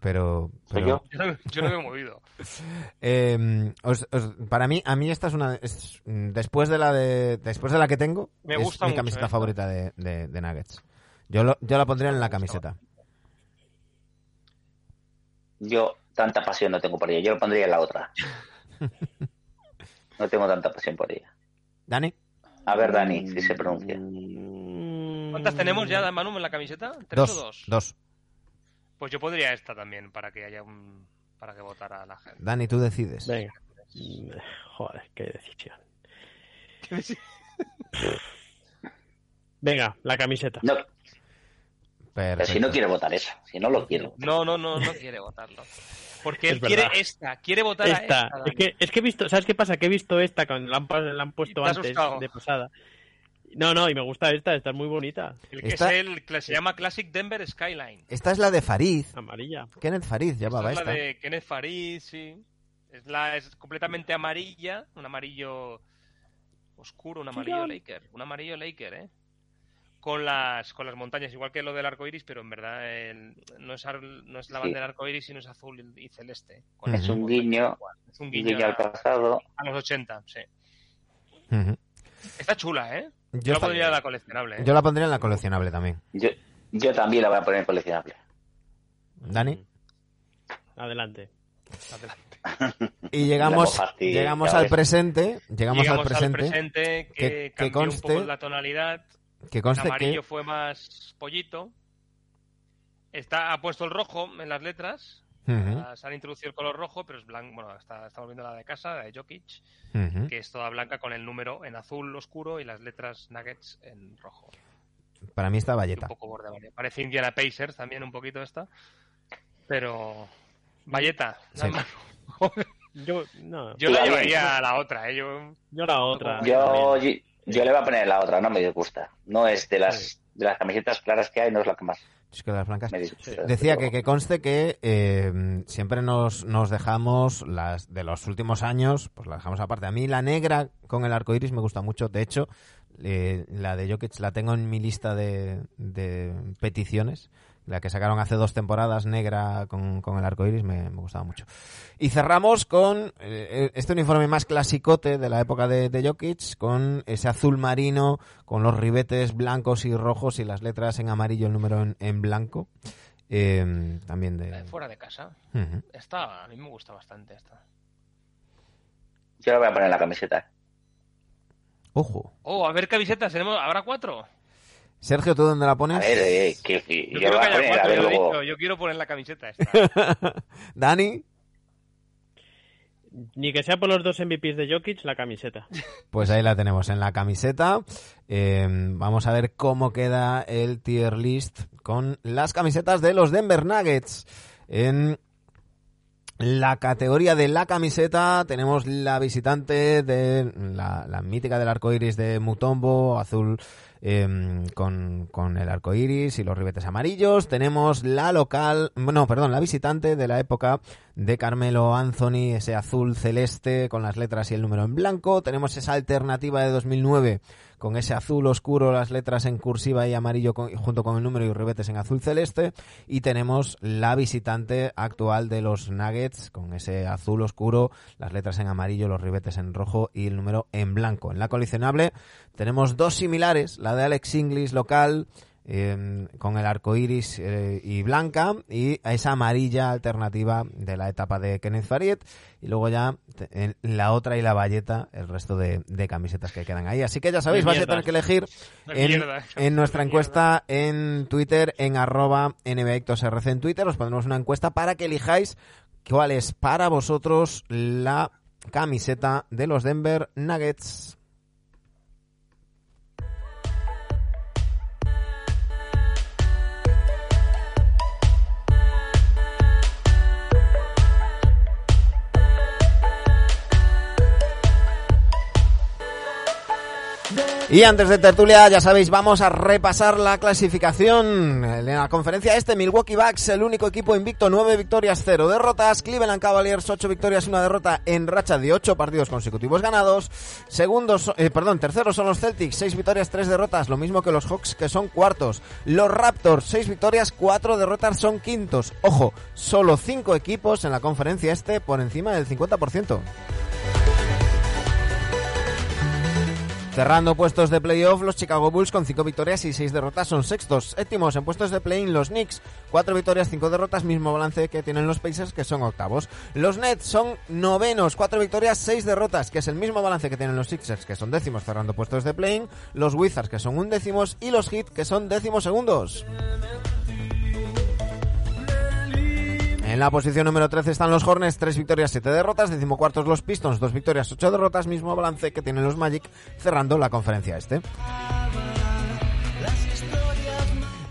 pero... ¿Soy pero yo? Yo no, me he movido. eh, os- os- para mí, a mí esta es una... es, después de la de después de la que tengo, Me es mi mucho camiseta favorita de, de- de Nuggets. Yo, lo- yo la pondría en la camiseta. Yo tanta pasión no tengo por ella. Yo lo pondría en la otra. No tengo tanta pasión por ella. ¿Dani? A ver, Dani, si se pronuncia. ¿Cuántas tenemos ya, Manu, en la camiseta? ¿Tres Dos, o dos? dos. Pues yo podría esta también, para que haya un... para que votara la gente. Dani, tú decides. Venga. Joder, qué decisión. Venga, la camiseta. No, pero si no quiere votar eso, si no lo quiero. No, no, no, no quiere votarlo. Porque él Es quiere esta, quiere votar a Esta, es que, es que he visto, ¿sabes qué pasa? Que he visto esta cuando la han, pa- la han puesto antes asustado. de pasada. No, no, y me gusta esta, esta es muy bonita. El que Esta- es el que se llama Classic Denver Skyline. Esta es la de Farid. Amarilla. Kenneth Farid Esta llevaba es la esta. de Kenneth Farid, sí. Es, la, es completamente amarilla, un amarillo oscuro, un amarillo. Laker, un amarillo Laker, ¿eh? Con las, con las montañas, igual que lo del arco iris, pero en verdad el- no, es, ar- no es la Sí. bandera arco iris, sino es azul y celeste. Con. Es un guiño, igual. Es un guiño, guiño al a, pasado. a los 80, sí. Está chula, ¿eh? Yo, la pondría en la coleccionable. ¿eh? yo la pondría en la coleccionable también. Yo, yo también la voy a poner en coleccionable. Dani. Adelante. Adelante. Y llegamos, mojaste, llegamos al presente. Llegamos, Llegamos al presente. presente, que, que- que cambió un conste- poco la tonalidad. Que El conste amarillo que. fue más pollito. Está, ha puesto el rojo en las letras. Ujú, Ah, Se han introducido el color rojo, pero es blanco. Bueno, está, estamos viendo la de casa, la de Jokic, que es toda blanca con el número en azul oscuro y las letras Nuggets en rojo. Para mí está Y un valleta. poco borde amarillo. Parece Indiana Pacers también un poquito esta. Pero. Valleta. Sí. Yo, no, Yo la llevaría a la otra, ¿eh? Yo, yo la otra. Yo, yo, yo le voy a poner la otra, no me disgusta. No es de las, de las camisetas claras que hay, no es la que más. Chusque de las blancas. Decía que, que conste que eh, siempre nos, nos dejamos las de los últimos años, pues la dejamos aparte. A mí la negra con el arco iris me gusta mucho. De hecho, eh, la de Jokic la tengo en mi lista de, de peticiones. La que sacaron hace dos temporadas, negra con, con el arco iris, me, me gustaba mucho. Y cerramos con eh, este uniforme más clasicote de la época de, de Jokic, con ese azul marino, con los ribetes blancos y rojos y las letras en amarillo, el número en, en blanco. Eh, también La de... de fuera de casa. Ujú. Esta, a mí me gusta bastante esta. Yo la voy a poner en la camiseta. Ojo. Oh, a ver camisetas, tenemos, ¿habrá cuatro? Sergio, ¿tú dónde la A pones? ver, eh, que, Yo yo quiero a poner, ver luego. yo quiero la camiseta esta. Dani, Ni que sea por los dos MVPs de Jokic, la camiseta. pues ahí la tenemos en la camiseta. Eh, vamos a ver cómo queda el tier list con las camisetas de los Denver Nuggets. En la categoría de la camiseta tenemos la visitante de la, la mítica del arco iris de Mutombo, azul eh, con, con el arco iris y los ribetes amarillos. Tenemos la local, no, perdón, la visitante de la época de Carmelo Anthony, ese azul celeste con las letras y el número en blanco. Tenemos esa alternativa de 2009 con ese azul oscuro, las letras en cursiva y amarillo junto con el número y ribetes en azul celeste. Y tenemos la visitante actual de los Nuggets con ese azul oscuro, las letras en amarillo, los ribetes en rojo y el número en blanco. En la coleccionable tenemos dos similares, la de Alex Inglis local eh, con el arco iris eh, y blanca y esa amarilla alternativa de la etapa de Kenneth Fariet y luego ya en la otra y la valleta el resto de, de camisetas que quedan ahí. Así que ya sabéis vais a tener que elegir De en, nuestra encuesta en Twitter en arroba NBAictosRC en Twitter os pondremos una encuesta para que elijáis cuál es para vosotros la camiseta de los Denver Nuggets Y antes de tertulia, ya sabéis, vamos a repasar la clasificación. En la conferencia este, Milwaukee Bucks, el único equipo invicto, 9 victorias, 0 derrotas. Cleveland Cavaliers, 8 victorias, 1 derrota en racha de 8 partidos consecutivos ganados. Segundos, eh, perdón, terceros son los Celtics, 6 victorias, 3 derrotas, lo mismo que los Hawks, que son cuartos. Los Raptors, 6 victorias, 4 derrotas, son quintos. Ojo, solo 5 equipos en la conferencia este por encima del 50%. Cerrando puestos de playoff, los Chicago Bulls con 5 victorias y 6 derrotas son sextos. Séptimos en puestos de play-in, los Knicks, 4 victorias, 5 derrotas, mismo balance que tienen los Pacers, que son octavos. Los Nets son novenos, 4 victorias, 6 derrotas, que es el mismo balance que tienen los Sixers, que son décimos cerrando puestos de play-in. Los Wizards, que son undécimos, y los Heat, que son décimos segundos. En la posición número 13 están los Hornets, 3 victorias, 7 derrotas. Decimocuartos los Pistons, 2 victorias, 8 derrotas. Mismo balance que tienen los Magic cerrando la conferencia este.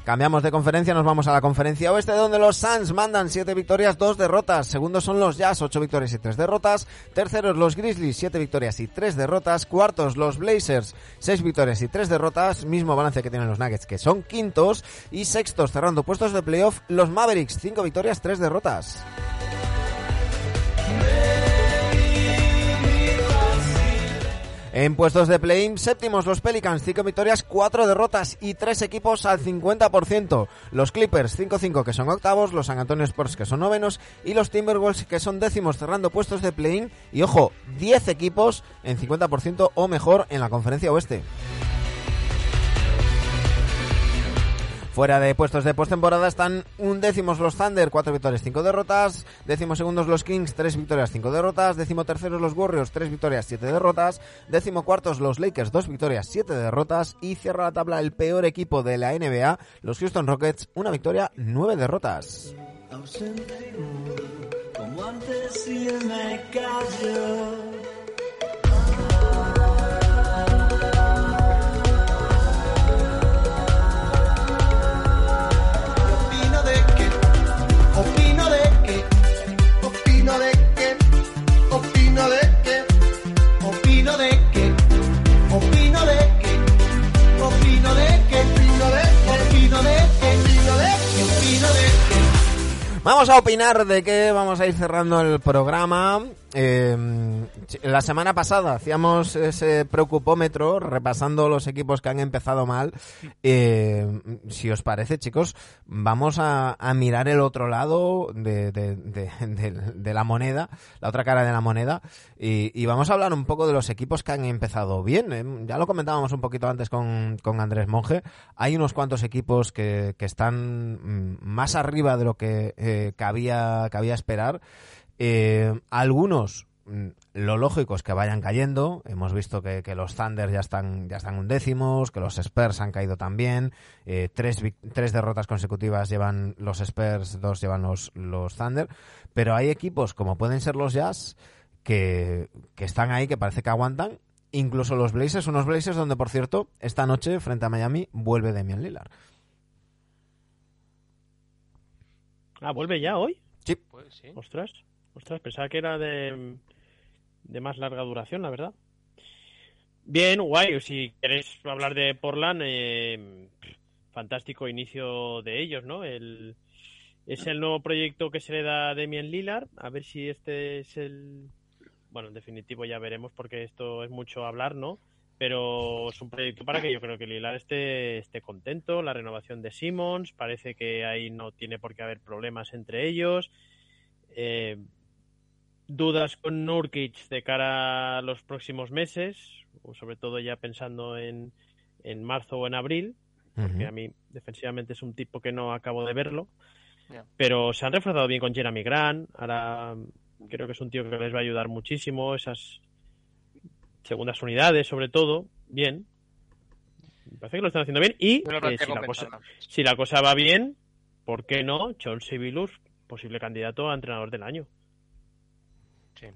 Cambiamos de conferencia, nos vamos a la conferencia oeste, donde los Suns mandan 7 victorias, 2 derrotas. Segundos son los Jazz, 8 victorias y 3 derrotas. Terceros los Grizzlies, 7 victorias y 3 derrotas. Cuartos los Blazers, 6 victorias y 3 derrotas. Mismo balance que tienen los Nuggets, que son quintos. Y sextos, cerrando puestos de playoff, los Mavericks, 5 victorias, 3 derrotas. En puestos de play-in, séptimos los Pelicans, 5 victorias, 4 derrotas y 3 equipos al 50%. Los Clippers, 5-5 que son octavos, los San Antonio Spurs que son novenos y los Timberwolves que son décimos cerrando puestos de play-in. Y ojo, 10 equipos en 50% o mejor en la conferencia oeste. Fuera de puestos de postemporada están undécimos los Thunder, 4 victorias, 5 derrotas. Décimos segundos los Kings, 3 victorias, 5 derrotas. Décimo terceros los Warriors, 3 victorias, 7 derrotas. Décimo cuartos los Lakers, 2 victorias, 7 derrotas. Y cierra la tabla el peor equipo de la NBA, los Houston Rockets, una victoria, 9 derrotas. Vamos a opinar de qué vamos a ir cerrando el programa. Eh, la semana pasada hacíamos ese preocupómetro repasando los equipos que han empezado mal. Eh, si os parece, chicos, vamos a, mirar el otro lado de, la moneda, la otra cara de la moneda, y, y vamos a hablar un poco de los equipos que han empezado bien. Eh, Ya lo comentábamos un poquito antes con, con Andrés Monge. Hay unos cuantos equipos que, que están mm, más arriba de lo que eh, cabía, cabía esperar. Eh, algunos, mm, lo lógico es que vayan cayendo. Hemos visto que, que los Thunder ya están, ya están undécimos, que los Spurs han caído también. Eh, tres, tres derrotas consecutivas llevan los Spurs, dos llevan los, los Thunder. Pero hay equipos como pueden ser los Jazz que, que están ahí, que parece que aguantan. Incluso los Blazers, unos Blazers donde, por cierto, esta noche frente a Miami vuelve Damian Lillard. Ah, vuelve ya hoy. Pues sí. Ostras, ostras, pensaba que era de, de más larga duración, la verdad. Bien, guay. Si queréis hablar de Portland, eh, fantástico inicio de ellos, ¿no? El, es el nuevo proyecto que se le da a Demian Lillard. A ver si este es el. Bueno, en definitivo ya veremos porque esto es mucho hablar, ¿no? Pero es un proyecto para que yo creo que Lillard esté, esté contento. La renovación de Simmons, parece que ahí no tiene por qué haber problemas entre ellos. Eh, dudas con Nurkic de cara a los próximos meses, o sobre todo ya pensando en, en marzo o en abril, porque a mí defensivamente es un tipo que no acabo de verlo. Pero se han reforzado bien con Jeremy Grant. Ahora creo que es un tío que les va a ayudar muchísimo. Esas segundas unidades, sobre todo, bien. Me parece que lo están haciendo bien. Y eh, si, la cosa, ventaja. si la cosa va bien, ¿por qué no? John Sibilus, posible candidato a entrenador del año. Sí.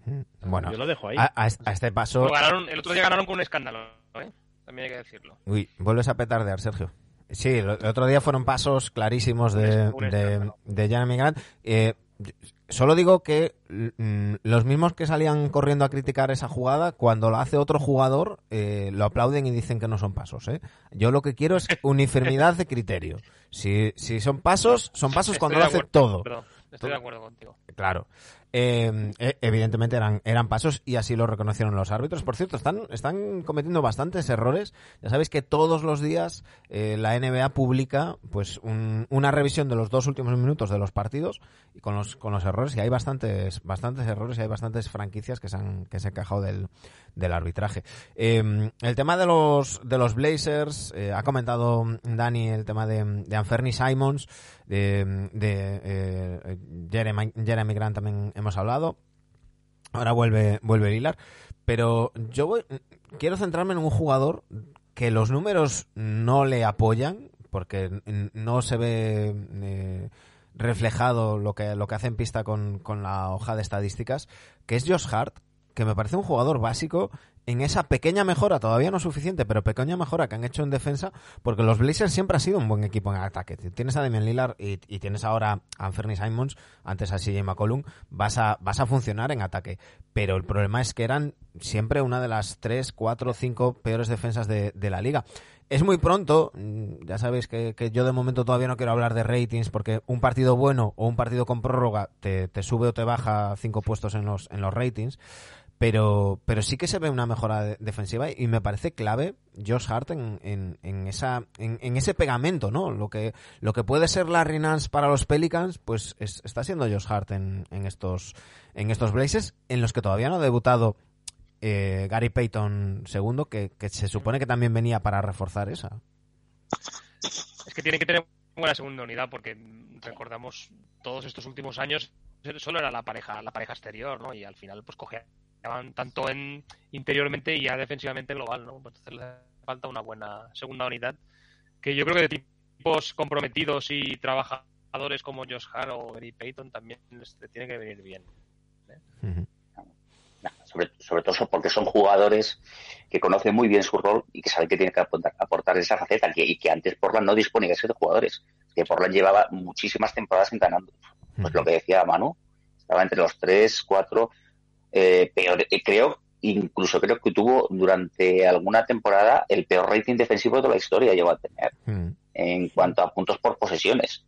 Bueno, Yo lo dejo ahí. a, a este- a este paso... Ganaron- el otro día ganaron con un escándalo, ¿eh? También hay que decirlo. Uy, vuelves a petardear, Sergio. Sí, el el otro día fueron pasos clarísimos de, de, de Jeremy Grant. Eh, solo digo que mm, los mismos que salían corriendo a criticar esa jugada, cuando lo hace otro jugador, eh, lo aplauden y dicen que no son pasos. ¿eh? Yo lo que quiero es uniformidad de criterio. Si, si son pasos, son pasos Estoy cuando lo hace acuerdo, todo. Perdón, estoy de acuerdo contigo. Claro. Eh, evidentemente eran, eran pasos y así lo reconocieron los árbitros. Por cierto, están, están cometiendo bastantes errores. Ya sabéis que todos los días eh, la NBA publica pues un- una revisión de los dos últimos minutos de los partidos y con los, con los errores. Y hay bastantes, bastantes errores y hay bastantes franquicias que se han, que se han quejado del, del arbitraje. Eh, el tema de los, de los Blazers, eh, ha comentado Dani el tema de, de Anferni Simons, de, eh, Jeremy, Grant también hemos hablado. Ahora vuelve, vuelve Lillard. Pero yo voy- quiero centrarme en un jugador que los números no le apoyan, porque no se ve eh, reflejado lo que, lo que hace en pista con, con la hoja de estadísticas, que es Josh Hart, que me parece un jugador básico en esa pequeña mejora, todavía no suficiente, pero pequeña mejora que han hecho en defensa, porque los Blazers siempre han sido un buen equipo en ataque. Tienes a Damian Lillard y, y tienes ahora a Anthony Simons, antes a CJ McCollum, vas a, vas a funcionar en ataque. Pero el problema es que eran siempre una de las tres, cuatro, cinco peores defensas de, de la liga. Es muy pronto, mm, ya sabéis que, que yo de momento todavía no quiero hablar de ratings porque un partido bueno o un partido con prórroga te, te sube o te baja cinco puestos en los, en los ratings pero, pero sí que se ve una mejora de- defensiva y me parece clave Josh Hart en, en, esa, en, ese pegamento, ¿no? Lo que, lo que puede ser Larry Nance para los Pelicans, pues es- está siendo Josh Hart en, en estos, en estos Blazers, en los que todavía no ha debutado eh, Gary Payton II, que, se supone que también venía para reforzar esa. Es que tiene que tener buena segunda unidad porque recordamos todos estos últimos años solo era la pareja la pareja exterior, ¿no? Y al final pues cogeaban tanto en interiormente y ya defensivamente global, ¿no? Pues Entonces le falta una buena segunda unidad que yo creo que de tipos comprometidos y trabajadores como Josh Hart o Gary Payton también les le tiene que venir bien. Ujú. sobre, sobre todo porque son jugadores que conocen muy bien su rol y que saben que tienen que aportar, aportar esa faceta que, y que antes Portland no disponía de esos jugadores. Que Portland llevaba muchísimas temporadas entrenando. Pues lo que decía Manu, estaba entre los tres, cuatro, eh, peor, eh, creo, incluso creo que tuvo durante alguna temporada el peor rating defensivo de la historia llegó a tener Mm. en cuanto a puntos por posesiones.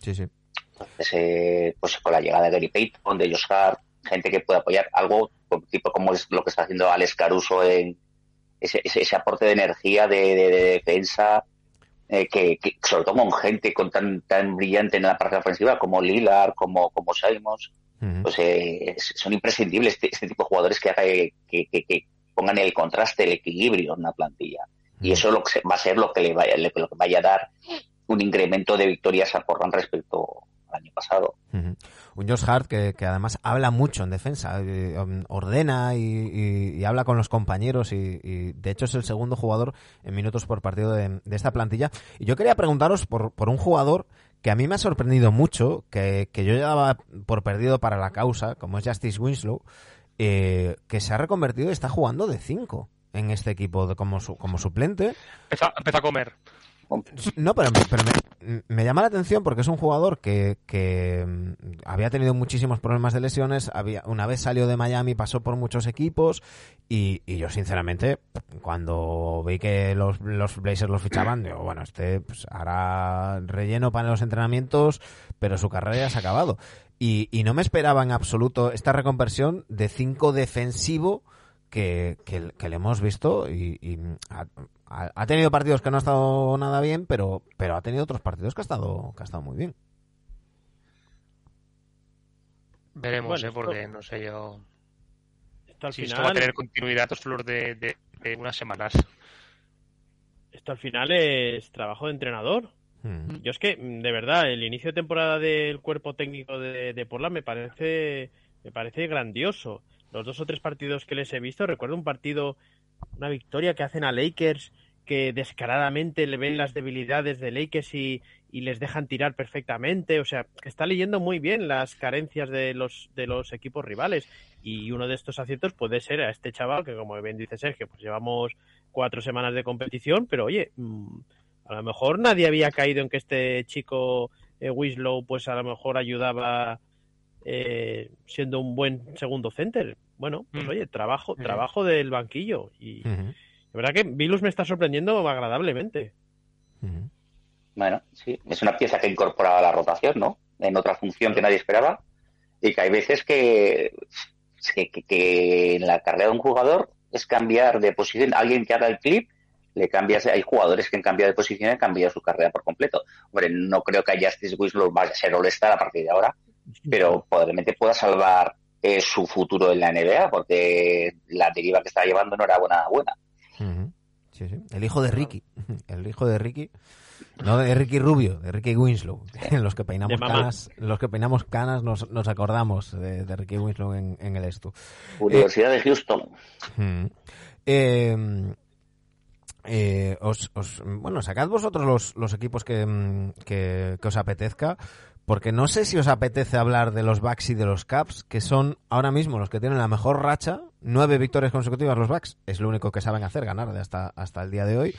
Sí, sí. Entonces, eh, pues con la llegada de Gary Payton, de Josh Hart, gente que puede apoyar algo tipo como es lo que está haciendo Alex Caruso en ese, ese, ese aporte de energía de, de- de defensa, eh, que, que sobre todo con gente con tan tan brillante en la parte ofensiva como Lillard, como, como Simons, Pues eh, son imprescindibles este, este tipo de jugadores que, haga- que, que, que pongan el contraste, el equilibrio en una plantilla. Y eso lo que va a ser lo que le vaya, lo que vaya a dar un incremento de victorias a Portland respecto al año pasado. Un Josh Hart que, que además habla mucho en defensa, eh, um, ordena y, y- y habla con los compañeros y, y, de hecho es el segundo jugador en minutos por partido de, de esta plantilla. Y yo quería preguntaros por, por un jugador que a mí me ha sorprendido mucho, que, que yo ya daba por perdido para la causa, como es Justice Winslow, eh, que se ha reconvertido y está jugando de 5 en este equipo de- como, como suplente. Empezó, empezó a comer. No, pero, me, llama la atención porque es un jugador que, que mm, había tenido muchísimos problemas de lesiones. Había, una vez salió de Miami, pasó por muchos equipos. Y, yo, sinceramente, cuando vi que los, Blazers los fichaban, digo, bueno, este pues, hará relleno para los entrenamientos, pero su carrera ya se ha acabado. Y, y no me esperaba en absoluto esta reconversión de 5 defensivo que, que, que le hemos visto y, y ha, tenido partidos que no ha estado nada bien, pero, pero ha tenido otros partidos que ha estado, que ha estado muy bien. Veremos, Bueno, ¿eh? esto- Porque no sé yo Esto al si esto va a final, tener continuidad flor de, de- de unas semanas. esto al final es trabajo de entrenador. Mm. Yo es que, de verdad, el inicio de temporada del cuerpo técnico de, de Portland me parece, me parece grandioso. Los dos o tres partidos que les he visto, recuerdo un partido, una victoria que hacen a Lakers, que descaradamente le ven las debilidades de Lakers y, y les dejan tirar perfectamente. O sea, que está leyendo muy bien las carencias de los, de los equipos rivales. Y uno de estos aciertos puede ser a este chaval, que como bien dice Sergio, pues llevamos cuatro semanas de competición, pero oye, mm, a lo mejor nadie había caído en que este chico eh, Winslow pues a lo mejor ayudaba eh, siendo un buen segundo center. Bueno, pues Mm. oye, trabajo, Mm. trabajo del banquillo. Y Ujú, la verdad que Vilus me está sorprendiendo agradablemente. Bueno, sí, es una pieza que incorpora a la rotación, ¿no? En otra función que nadie esperaba. Y que hay veces que, que, que- que en la carrera de un jugador es cambiar de posición. Alguien que haga el clip, le cambias. Hay jugadores que han cambiado de posición y han cambiado su carrera por completo. Hombre, no creo que a Justice Winslow vaya a ser All-Star a partir de ahora, pero probablemente pueda salvar eh, su futuro en la NBA, porque la deriva que está llevando no era buena. buena. Sí, sí. El hijo de Ricky. El hijo de Ricky. No de Ricky Rubio, de Ricky Winslow. Los que peinamos canas, los que peinamos canas nos, nos acordamos de, de Ricky Winslow en, en el estu. Universidad de Houston. Eh, eh, os, os- bueno, sacad vosotros los, los equipos que, mm, que, que os apetezca, porque no sé si os apetece hablar de los Bucks y de los Caps, que son ahora mismo los que tienen la mejor racha, nueve victorias consecutivas los Bucks, es lo único que saben hacer, ganar de hasta, hasta el día de hoy.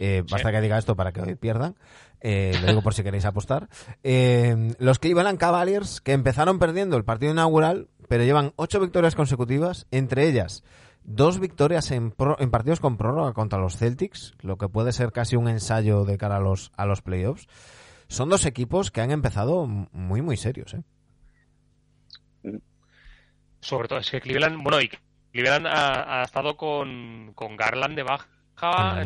Eh, basta que diga esto para que hoy pierdan. Eh, lo digo por si queréis apostar. Eh, los Cleveland Cavaliers, que empezaron perdiendo el partido inaugural, pero llevan ocho victorias consecutivas, entre ellas dos victorias en, pro- en partidos con prórroga contra los Celtics, lo que puede ser casi un ensayo de cara a los, a los playoffs. Son dos equipos que han empezado muy, muy serios. ¿eh? Sobre todo, es que Cleveland, bueno, y Cleveland ha, ha estado con, con Garland de baja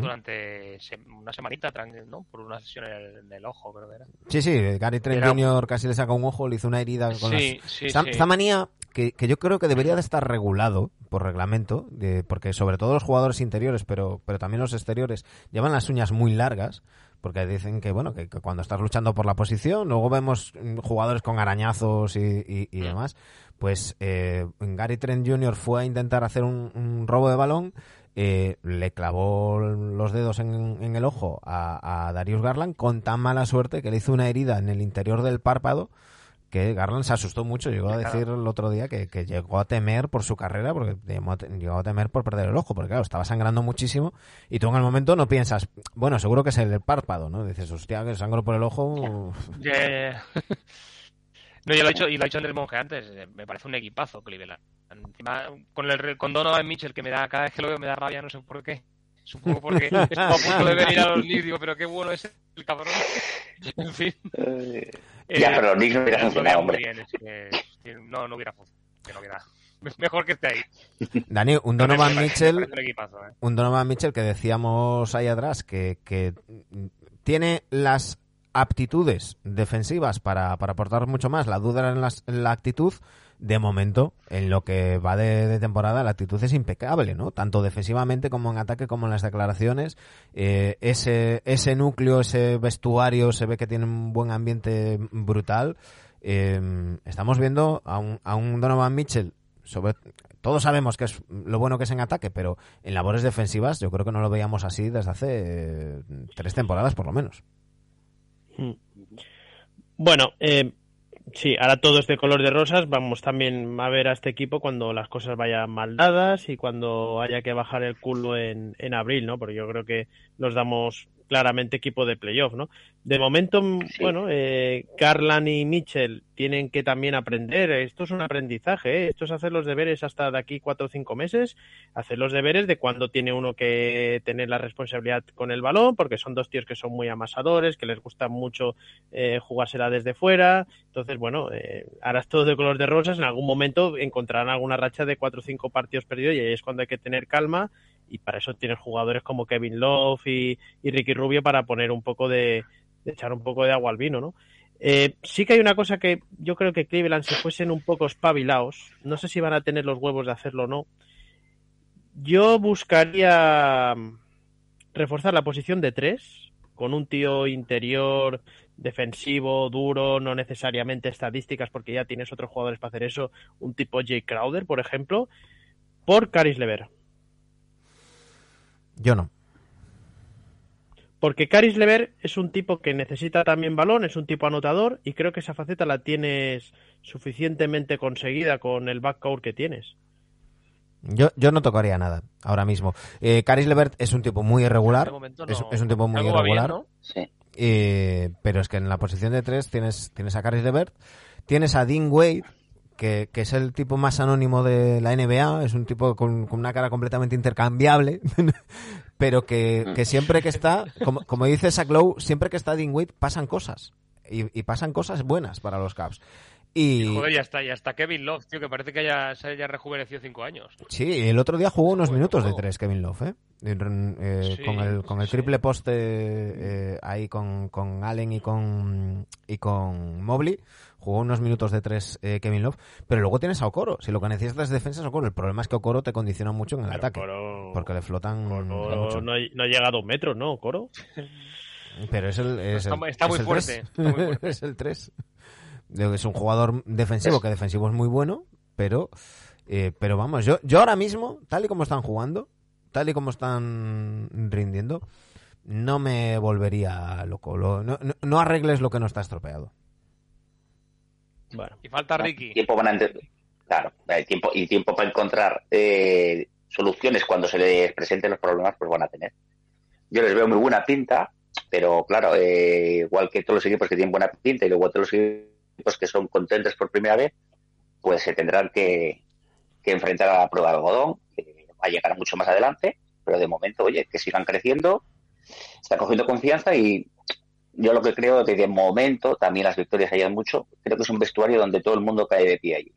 durante una semanita, ¿no? Por una sesión en el, en el ojo, creo que era. Sí, sí, Gary Trent Era- Jr. casi le saca un ojo, le hizo una herida con Sí, las... sí, esta, sí. esta manía que, que yo creo que debería de estar regulado por reglamento, de- porque sobre todo los jugadores interiores, pero, pero también los exteriores, llevan las uñas muy largas, porque dicen que bueno que, que cuando estás luchando por la posición, luego vemos mm, jugadores con arañazos y, y- y Mm. demás, pues eh, Gary Trent Jr. fue a intentar hacer un, un robo de balón, eh, le clavó los dedos en, en el ojo a, a Darius Garland con tan mala suerte que le hizo una herida en el interior del párpado que Garland se asustó mucho, llegó a decir el otro día que, que llegó a temer por su carrera, porque llegó a temer por perder el ojo, porque claro, estaba sangrando muchísimo y tú en el momento no piensas, bueno, seguro que es el del párpado, ¿no? Dices, hostia, que sangro por el ojo. Ya, ya, ya. No, yo lo he dicho, y lo ha dicho Andrés Monge antes, eh, me parece un equipazo Cleveland. Encima, con el re- con Donovan Mitchell, que me da, cada vez que lo veo me da rabia, no sé por qué. Supongo porque estuvo a punto de venir a los Knicks, digo, pero qué bueno es el cabrón. en fin. Eh, Eh, ya, pero los Knicks no hubiera lo funcionado, hombre. bien, es que- que no, no hubiera funcionado. Que no hubiera. Mejor que esté ahí. Dani, un Donovan Mitchell, un equipazo, ¿eh? un Donovan Mitchell que decíamos ahí atrás que, que tiene las aptitudes defensivas para, para aportar mucho más. La duda era en, las- la actitud. De momento, en lo que va de, temporada, la actitud es impecable, ¿no? Tanto defensivamente como en ataque, como en las declaraciones. Eh, ese, ese núcleo, ese vestuario, se ve que tiene un buen ambiente brutal. Eh, estamos viendo a un, a un Donovan Mitchell sobre todos sabemos que es lo bueno que es en ataque, pero en labores defensivas yo creo que no lo veíamos así desde hace eh, tres temporadas por lo menos. Bueno, eh, sí, ahora todo es de color de rosas. Vamos también a ver a este equipo cuando las cosas vayan mal dadas y cuando haya que bajar el culo en, en abril, ¿no? Porque yo creo que los damos claramente equipo de playoff, ¿no? De momento, mm, Sí. bueno, eh, Carlan y Mitchell tienen que también aprender. Esto es un aprendizaje, ¿eh? Esto es hacer los deberes hasta de aquí cuatro o cinco meses, hacer los deberes de cuando tiene uno que tener la responsabilidad con el balón, porque son dos tíos que son muy amasadores, que les gusta mucho eh, jugársela desde fuera. Entonces, bueno, eh, es todo de color de rosas. En algún momento encontrarán alguna racha de cuatro o cinco partidos perdidos y ahí es cuando hay que tener calma. Y para eso tienes jugadores como Kevin Love y, Ricky Rubio para poner un poco de, de echar un poco de agua al vino, ¿no? Eh, sí que hay una cosa que yo creo que Cleveland, si fuesen un poco espabilados, no sé si van a tener los huevos de hacerlo o no. Yo buscaría mm, reforzar la posición de tres con un tío interior defensivo, duro, no necesariamente estadísticas porque ya tienes otros jugadores para hacer eso, un tipo Jay Crowder, por ejemplo, por Caris Lever. Yo no. Porque Caris Lever es un tipo que necesita también balón, es un tipo anotador y creo que esa faceta la tienes suficientemente conseguida con el backcourt que tienes. Yo, yo no tocaría nada ahora mismo. Eh, Caris Levert es un tipo muy irregular. Es, un tipo muy bien, irregular. ¿no? Sí. Eh, pero es que en la posición de tres tienes, tienes a Caris Levert, tienes a Dean Wade, que, que es el tipo más anónimo de la NBA, es un tipo con, con una cara completamente intercambiable, pero que, que siempre que está, como, como dice Zach Lowe, siempre que está Dean Wade pasan cosas. Y, y pasan cosas buenas para los Caps. Y, Joder, ya está, ya está Kevin Love, tío, que parece que haya, se haya rejuvenecido cinco años. Sí, el otro día jugó unos minutos de tres Kevin Love, ¿eh? Eh, Sí, con el, con el sí, triple poste eh, ahí con, con Allen y con, y con Mobley. Jugó unos minutos de tres eh, Kevin Love. Pero luego tienes a Okoro. Si lo que necesitas es defensa es Okoro. El problema es que Okoro te condiciona mucho en el Pero ataque. Coro- Porque le flotan mucho. no, no ha llegado a un metro, ¿no, Coro? Pero es el, es Está el- muy- está es muy el fuerte, tres. está muy fuerte. es el 3. Es un jugador defensivo, que defensivo es muy bueno, pero eh, pero vamos, yo, yo ahora mismo, tal y como están jugando, tal y como están rindiendo, no me volvería loco. Lo- no, no- no arregles lo que no está estropeado. Bueno, Y falta Ricky. Tiempo van a Claro, hay tiempo, y tiempo para encontrar eh, soluciones cuando se les presenten los problemas, pues van a tener. Yo les veo muy buena pinta, pero claro, eh, igual que todos los equipos que tienen buena pinta y luego todos los equipos que son contentes por primera vez, pues se tendrán que, que enfrentar a la prueba de algodón, que va a llegar mucho más adelante, pero de momento, oye, que sigan creciendo, están cogiendo confianza y yo lo que creo es que de momento también las victorias ayudan mucho. Creo que es un vestuario donde todo el mundo cae de pie allí.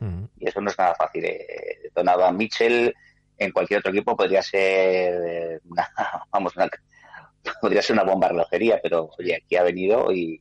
Mm. Y eso no es nada fácil. Eh, Donovan Mitchell en cualquier otro equipo podría ser eh, una, vamos, una, podría ser una bomba relojería, pero oye, aquí ha venido y,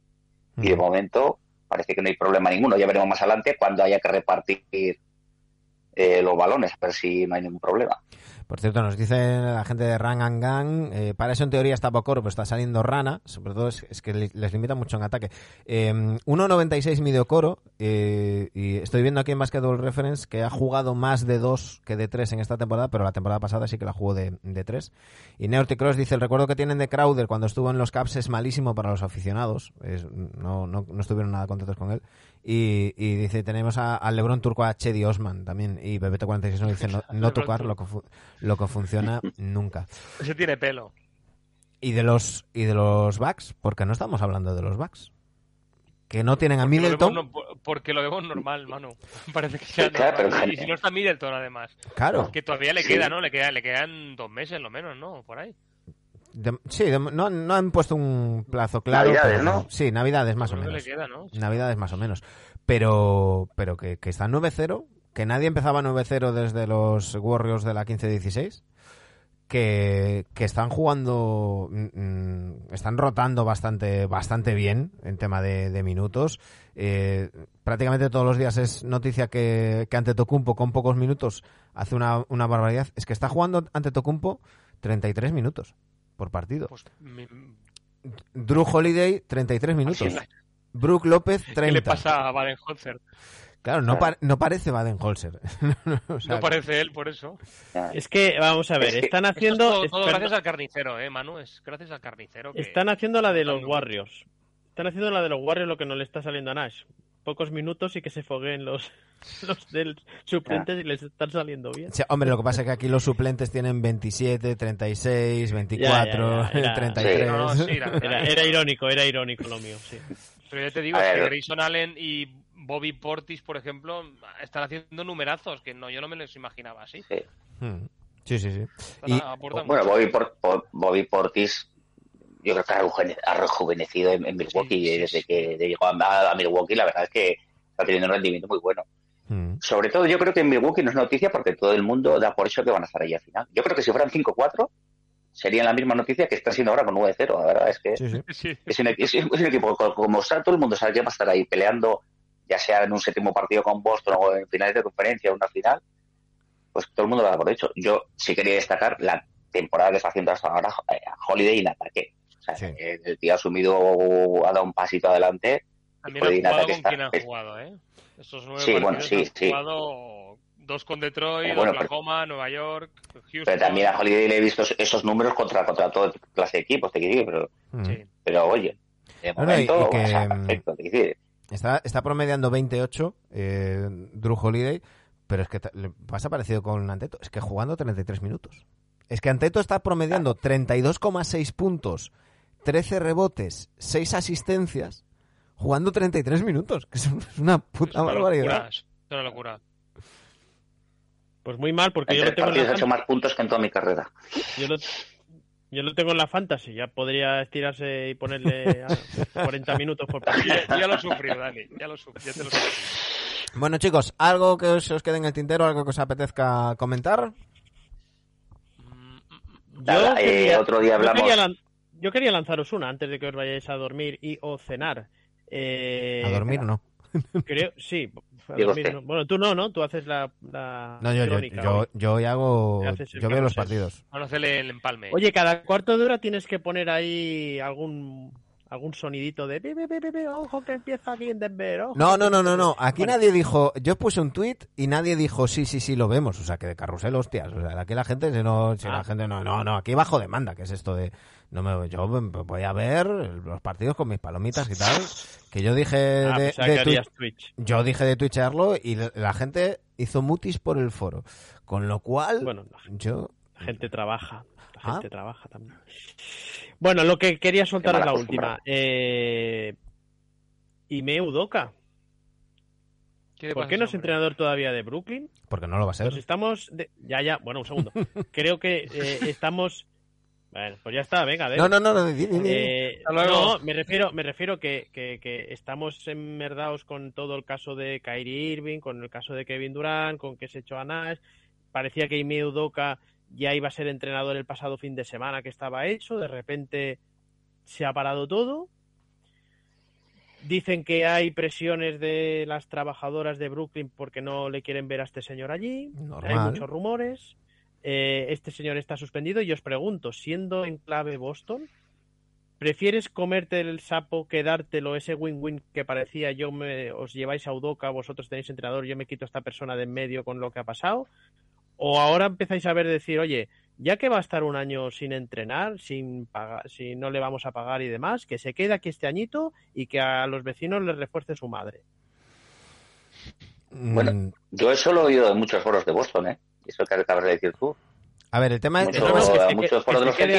y de Mm. momento parece que no hay problema ninguno. Ya veremos más adelante cuando haya que repartir eh, los balones, a ver si no hay ningún problema. Por cierto, nos dice la gente de Rang and Gang, eh, para eso en teoría está Bocoro, pero está saliendo Rana, sobre todo es, es que les limita mucho en ataque. Eh, 1.96 mide Okoro, eh, y estoy viendo aquí en Basketball Reference que ha jugado más de 2 que de 3 en esta temporada, pero la temporada pasada sí que la jugó de, de 3. Y Neorty Cross dice, el recuerdo que tienen de Crowder cuando estuvo en los Caps es malísimo para los aficionados, Es- no, no, no estuvieron nada contentos con él. Y, y dice, tenemos a, al Lebron Turco a Chedi Osman también, y Bebeto46 nos dice, no, no tocar lo lo que funciona nunca. Ese tiene pelo. Y de los y de los backs, porque no estamos hablando de los backs. Que no tienen a lo Middleton. vemos, no, por- porque lo vemos normal, mano. Parece que sea Claro, normal. pero- Y si no está Middleton, además. Claro. Que todavía le Sí. queda, ¿no? Le, queda, le quedan dos meses, lo menos, ¿no? Por ahí. De- sí, de- no, no han puesto un plazo claro. Navidades, pero- ¿no? Sí, Navidades más o menos. le queda, ¿no? Navidades más o menos. Pero, pero que, que está 9-0, que nadie empezaba 9-0 desde los Warriors de la 15-16, que, que están jugando, mm, mm, están rotando bastante, bastante bien en tema de, de minutos. Eh, prácticamente todos los días es noticia que, que ante Tocumpo con pocos minutos hace una, una barbaridad. Es que está jugando ante Tocumpo 33 minutos por partido. Pues, mi- Drew Holiday 33 minutos. Sí. Brook López 30. ¿Qué le pasa a Baden-Holzer? Claro, no, pa- no parece Baden-Holzer. O sea, No parece él, por eso. Es que, vamos a ver, Es que están haciendo. es todo, gracias al carnicero, ¿eh, Manu? Es gracias al carnicero. Que... están haciendo la de los Warriors. Están haciendo la de los Warriors lo que no le está saliendo a Nash. Pocos minutos y que se fogueen los, los del suplentes y les están saliendo bien. hombre, lo que pasa es que aquí los suplentes tienen 27, 36, 24, Ya, ya, ya, era- 33. Sí, no, no, sí, la verdad Era, irónico, era irónico lo mío, sí. Pero ya te digo, que. Grayson Allen y Bobby Portis, por ejemplo, están haciendo numerazos que no, yo no me los imaginaba así. Sí. Hmm. Sí, sí, Y- Bueno, mucho. Bobby, Por- Bobby Portis, yo creo que ha rejuvene- ha rejuvenecido en, en Milwaukee. Sí, sí, desde sí. que llegó a, a Milwaukee, la verdad es que está teniendo un rendimiento muy bueno. Hmm. Sobre todo, yo creo que en Milwaukee no es noticia porque todo el mundo da por hecho que van a estar ahí al final. Yo creo que si fueran 5-4, serían la misma noticia que está siendo ahora con 9-0. La verdad es que Sí, sí. Sí. es un, es un- es un equipo, co- como está todo el mundo sabe que va a estar ahí peleando, ya sea en un séptimo partido con Boston o en finales de conferencia o una final, pues todo el mundo lo da por hecho. Yo sí quería destacar la temporada que está haciendo hasta ahora eh, Holiday en ataque. O sea, Sí. eh, el tío ha asumido, ha dado un pasito adelante. También Puede han ir a jugado con quien han es- jugado, ¿eh? Esos nueve Sí, bueno, sí, han sí. jugado dos con Detroit, Pero bueno, pero- Oklahoma, Nueva York, Houston. Pero también a Holiday le he visto esos números contra, contra toda clase de equipos, te quiero decir, pero, Hmm. Sí. pero oye, de No, no, y- momento, y que, o sea, mm, perfecto, te quiero decir. Está, está promediando 28 eh, Drew Holiday, pero es que le pasa parecido con Anteto. Es que jugando 33 minutos. Es que Anteto está promediando 32,6 puntos, 13 rebotes, 6 asistencias, jugando 33 minutos. Que es una Es puta una barbaridad. locura, es una locura. Pues muy mal, porque En yo lo tengo en partidos la ha hecho más puntos que en toda mi carrera. yo lo, yo lo tengo en la fantasy, ya podría estirarse y ponerle a 40 minutos por partido. Ya, ya lo sufrió, Dani. Ya lo sufrió, ya te lo sufrí. Bueno, chicos, ¿algo que os, os quede en el tintero, algo que os apetezca comentar? Nada, eh, otro día yo hablamos- quería lan- yo quería lanzaros una antes de que os vayáis a dormir y o cenar. Eh, A dormir no. Creo, sí. Bueno, tú no, ¿no? Tú haces la, la No, yo, yo, crónica yo, hoy. yo hoy hago. Yo veo los partidos. El empalme. Oye, cada cuarto de hora tienes que poner ahí algún algún sonidito de "Pi, pi, pi, pi, pi, ojo que empieza aquí en Denver. ojo No, no, no, no, no. aquí". Bueno, nadie dijo. Yo puse un tweet y nadie dijo sí, sí, sí, lo vemos. O sea, que de carrusel, hostias. O sea, aquí la gente, no, si Ah. la gente no, no, no. Aquí bajo demanda, que es esto de. No me, yo voy a ver los partidos con mis palomitas y tal. Que yo dije Ah, de, Twitch. yo dije de twitcharlo y la- la gente hizo mutis por el foro. Con lo cual, Bueno, la yo. La gente trabaja. La Ah. gente trabaja también. Bueno, lo que quería soltar es la última. Eh... Ime Udoka. ¿Qué le ¿Por pasa qué no es hombre? entrenador todavía de Brooklyn? Porque no lo va a ser. Pues estamos. de- Ya, ya, bueno, un segundo. Creo que eh, estamos. Bueno, pues ya está, venga, No, no, no, no. Eh, no, me refiero, me refiero que, que, que estamos enmerdados con todo el caso de Kyrie Irving, con el caso de Kevin Durant, con que se echó a Nash. Parecía que Ime Udoka ya iba a ser entrenador el pasado fin de semana que estaba hecho. De repente se ha parado todo. Dicen que hay presiones de las trabajadoras de Brooklyn porque no le quieren ver a este señor allí. Hay muchos rumores. Eh, este señor está suspendido y os pregunto, siendo en clave Boston, ¿prefieres comerte el sapo que dártelo, ese win-win que parecía yo me, os lleváis a Udoca, vosotros tenéis entrenador, yo me quito a esta persona de en medio con lo que ha pasado? ¿O ahora empezáis a ver decir, oye, ya que va a estar un año sin entrenar, sin pagar, si no le vamos a pagar y demás, que se quede aquí este añito y que a los vecinos les refuerce su madre? Bueno, Mm, Yo eso lo he oído en muchos foros de Boston, ¿eh? Eso que acabas de decir tú. A ver, el tema es, Mucho- el tema es- que se que- muchos foros de los se aquí,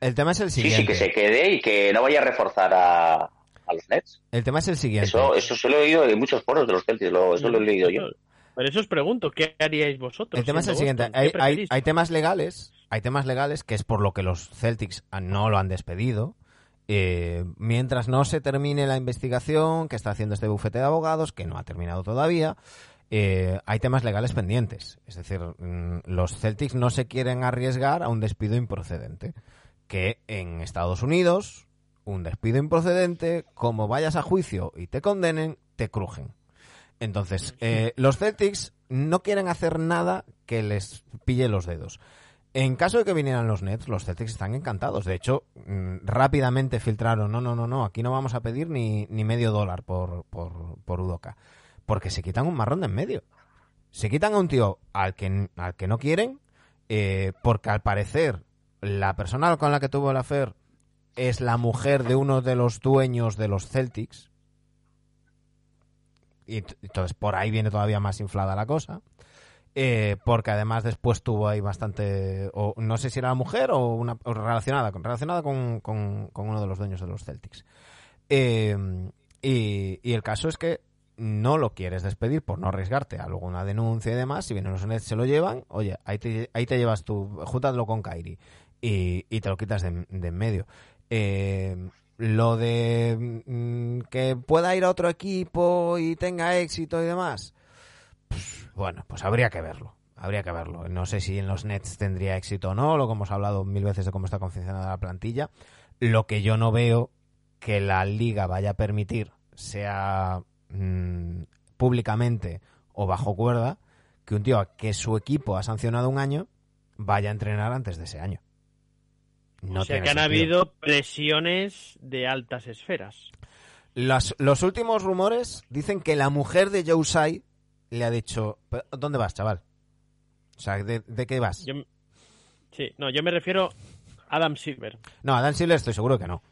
el tema es el Sí, siguiente. sí, que se quede y que no vaya a reforzar a, a los Nets. El tema es el siguiente. Eso, eso se lo he oído en muchos foros de los Celtics, lo- eso lo he leído yo. Por eso os pregunto, ¿qué haríais vosotros? El tema es el siguiente. Hay, hay temas legales, hay temas legales que es por lo que los Celtics no lo han despedido. Eh, mientras no se termine la investigación que está haciendo este bufete de abogados, que no ha terminado todavía, eh, hay temas legales pendientes. Es decir, mm, los Celtics no se quieren arriesgar a un despido improcedente. Que en Estados Unidos, un despido improcedente, como vayas a juicio y te condenen, te crujen. Entonces, eh, los Celtics no quieren hacer nada que les pille los dedos. En caso de que vinieran los Nets, los Celtics están encantados. De hecho, mm, rápidamente filtraron, no, no, no, no, aquí no vamos a pedir ni, ni medio dólar por, por, por Udoka. Porque se quitan un marrón de en medio. Se quitan a un tío al que, al que no quieren, eh, porque al parecer la persona con la que tuvo el affair es la mujer de uno de los dueños de los Celtics. Y entonces por ahí viene todavía más inflada la cosa. Eh, porque además después tuvo ahí bastante, o no sé si era la mujer o una relacionada, con, relacionada con, con- uno de los dueños de los Celtics. Eh, y, y el caso es que no lo quieres despedir por no arriesgarte a alguna denuncia y demás. Si vienen los Nets se lo llevan, oye, ahí te, ahí te llevas tú, júntalo con Kyrie y, y te lo quitas de, de en medio. Eh, lo de mm, que pueda ir a otro equipo y tenga éxito y demás, pues, bueno, pues habría que verlo. Habría que verlo. No sé si en los Nets tendría éxito o no, lo que hemos hablado mil veces de cómo está confeccionada la plantilla. Lo que yo no veo que la liga vaya a permitir, sea mm, públicamente o bajo cuerda, que un tío que su equipo ha sancionado un año vaya a entrenar antes de ese año. No o sea que han sentido. habido presiones de altas esferas. Las- los últimos rumores dicen que la mujer de Joe Tsai le ha dicho, "¿Pero ¿dónde vas, chaval? O sea, ¿de, de qué vas? Yo, sí, no, yo me refiero a Adam Silver. No, Adam Silver estoy seguro que no.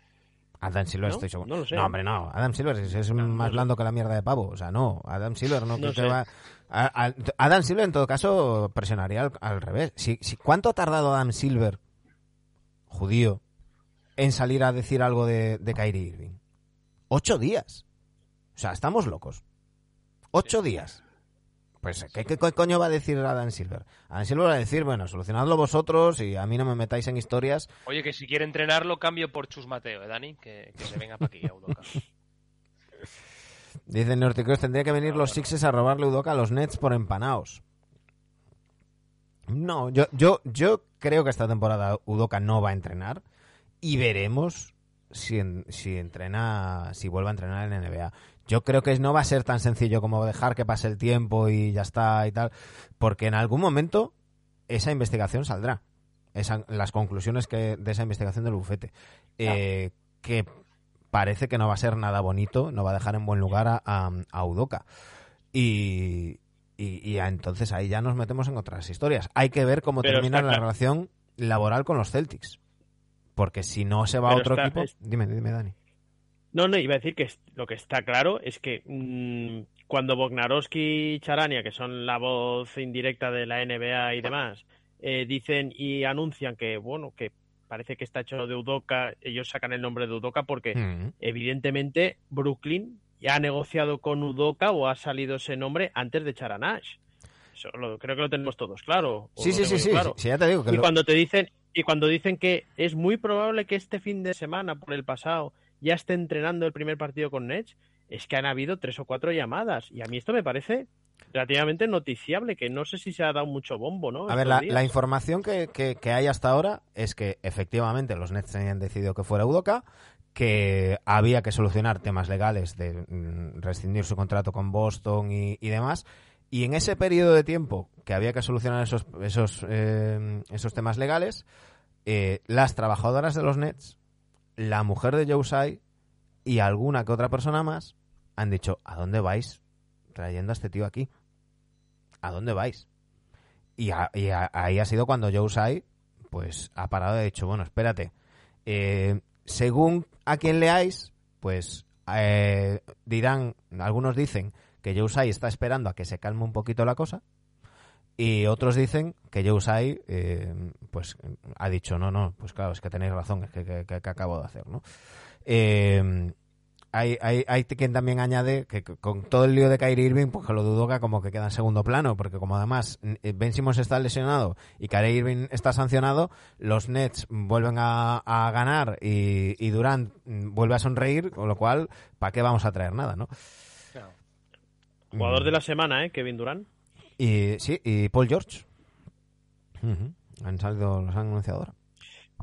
Adam Silver ¿No? estoy seguro. No lo sé. hombre, no. Adam Silver es, es No, más no blando que la mierda de pavo. O sea, no. Adam Silver no, No creo que va... a- a- Adam Silver, en todo caso, presionaría al, al revés. Si, si- ¿Cuánto ha tardado Adam Silver, judío, en salir a decir algo de, de Kyrie Irving? Ocho días. O sea, estamos locos. Ocho días. Pues, ¿qué, qué co- coño va a decir Adam Silver? Adam Silver va a decir, bueno, solucionadlo vosotros y a mí no me metáis en historias. Oye, que si quiere entrenarlo, cambio por Chus Mateo, ¿eh, Dani? Que, que se venga para aquí, a Udoka. Dice Norticross, tendría que venir los Sixers a robarle Udoka a los Nets por empanaos. No, yo, yo, yo creo que esta temporada Udoka no va a entrenar y veremos si, en- si entrena, si vuelve a entrenar en NBA. Yo creo que no va a ser tan sencillo como dejar que pase el tiempo y ya está y tal, porque en algún momento esa investigación saldrá. Esa- las conclusiones que, de esa investigación del bufete. Eh, que parece que no va a ser nada bonito, no va a dejar en buen lugar a, a, a Udoka. Y, y, y entonces ahí ya nos metemos en otras historias. Hay que ver cómo Pero termina la claro. relación laboral con los Celtics. Porque si no se va a otro está- equipo... es- Dime, dime, Dani. No, no, iba a decir que lo que está claro es que mm, cuando Bognarowski y Charania, que son la voz indirecta de la NBA y demás, eh, dicen y anuncian que, bueno, que parece que está hecho de Udoka, ellos sacan el nombre de Udoka porque Mm. evidentemente Brooklyn ha negociado con Udoka o ha salido ese nombre antes de Charanash. Eso lo- creo que lo tenemos todos claro. Sí, sí, sí, claro. sí, sí, ya te digo que Y lo- cuando te dicen y cuando dicen que es muy probable que este fin de semana por el pasado ya esté entrenando el primer partido con Nets, es que han habido tres o cuatro llamadas y a mí esto me parece relativamente noticiable, que no sé si se ha dado mucho bombo, ¿no? A ver, la, información que, que- que hay hasta ahora es que efectivamente los Nets tenían decidido que fuera Udoka, que había que solucionar temas legales de mm, rescindir su contrato con Boston y, demás. Y en ese periodo de tiempo que había que solucionar esos, esos, eh, esos temas legales, eh, las trabajadoras de los Nets, la mujer de Joe Tsai y alguna que otra persona más han dicho, ¿a dónde vais trayendo a este tío aquí? ¿A dónde vais? Y a- ahí ha sido cuando Joe Tsai pues ha parado y ha dicho, bueno, espérate, eh, según a quien leáis, pues eh, dirán, algunos dicen que Joe Tsai está esperando a que se calme un poquito la cosa y otros dicen que Joe Tsai eh, pues ha dicho, no, no, pues claro, es que tenéis razón, es que- que- que acabo de hacer, ¿no? Eh, hay, hay, hay quien también añade que con todo el lío de Kyrie Irving, pues que lo dudo que como que queda en segundo plano, porque como además eh, Ben Simmons está lesionado y Kyrie Irving está sancionado, los Nets vuelven a, a ganar y, y Durant vuelve a sonreír, con lo cual, ¿para qué vamos a traer nada, no? Claro. Jugador Mm. de la semana, ¿eh? Kevin Durant. Y sí, y Paul George. Han salido, los han anunciado ahora.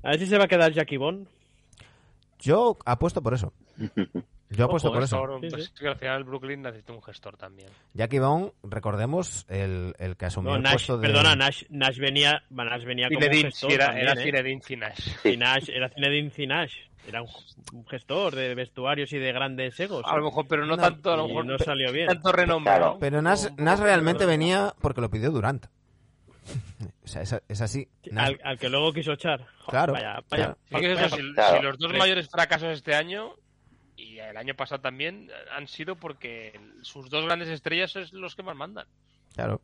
A ver si se va a quedar Jackie Bond. Yo apuesto por eso. Yo apuesto Ojo, por eso. gestor, Sí, pues sí. que al final Brooklyn necesita un gestor también. Jackie Bond, recordemos, el, el que asumió No, el Nash, puesto de... perdona, Nash, Nash venía, Nash venía como un gestor era, también, era ¿eh? Zinedine Zinash. Nash, era Zinedine Zinash. Era un, un gestor de vestuarios y de grandes egos. A lo mejor, pero no No, tanto, a lo mejor no salió bien. tanto renombre. Claro. Pero Nash, Nash realmente venía porque lo pidió Durant. o sea, es, es así. Al, al que luego quiso echar. Joder, Claro, Vaya, claro. vaya, eso, si, Claro. si los dos mayores fracasos este año y el año pasado también han sido porque sus dos grandes estrellas es los que más mandan. Claro.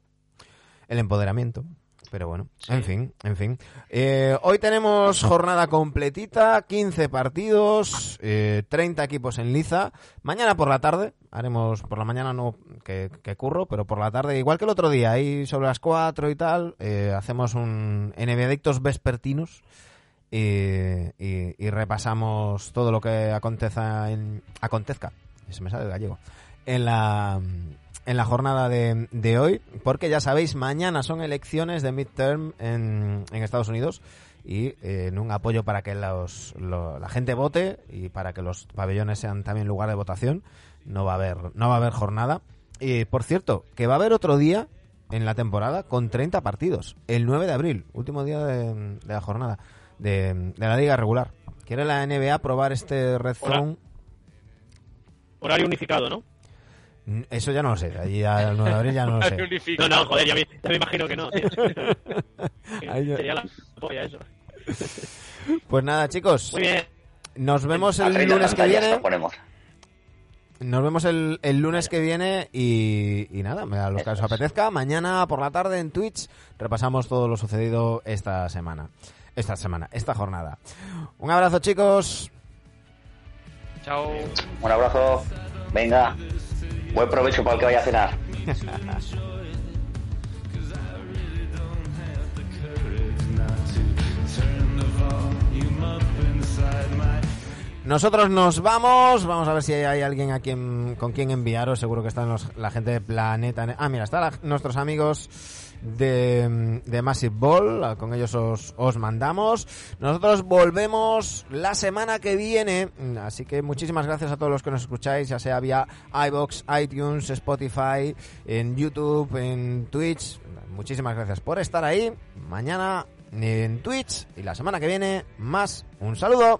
El empoderamiento. Pero bueno, Sí. en fin, en fin. Eh, hoy tenemos jornada completita, 15 partidos, eh, 30 equipos en liza. Mañana por la tarde, haremos por la mañana no que, que curro, pero por la tarde, igual que el otro día, ahí sobre las 4 y tal, eh, hacemos un Adictos vespertinos y, y- repasamos todo lo que aconteza en, acontezca, se me sale el gallego, en la, en la jornada de, de hoy, porque ya sabéis, mañana son elecciones de midterm en, en Estados Unidos y eh, en un apoyo para que los, lo- la gente vote y para que los pabellones sean también lugar de votación, no va a haber, no va a haber jornada. Y por cierto, que va a haber otro día en la temporada con 30 partidos, el 9 de abril, último día de la jornada de, de la liga regular. ¿Quiere la NBA probar este Red. Zone? Horario unificado, ¿no? Mm, Eso ya no lo sé, allí ya el 9 de abril ya no lo sé. No, Unificado. no, joder, ya me, ya me imagino que no. tío. Ahí ya- Sería la polla eso. Pues nada, chicos, Muy bien. nos vemos el 30 lunes que viene. ponemos. Nos vemos el, el lunes que viene y, y nada, a los que os apetezca, mañana por la tarde en Twitch repasamos todo lo sucedido esta semana. Esta semana, esta jornada. Un abrazo, chicos. Chao. Un abrazo. Venga. Buen provecho para el que vaya a cenar. Nosotros nos vamos, vamos a ver si hay alguien a quien, con quien enviaros, seguro que están los- la gente de Planeta. Ne- Ah, mira, están nuestros amigos de, de Massive Ball, con ellos os, os mandamos. Nosotros volvemos la semana que viene, así que muchísimas gracias a todos los que nos escucháis, ya sea vía iBox, iTunes, Spotify, en YouTube, en Twitch. Muchísimas gracias por estar ahí. Mañana en Twitch y la semana que viene más. Un saludo.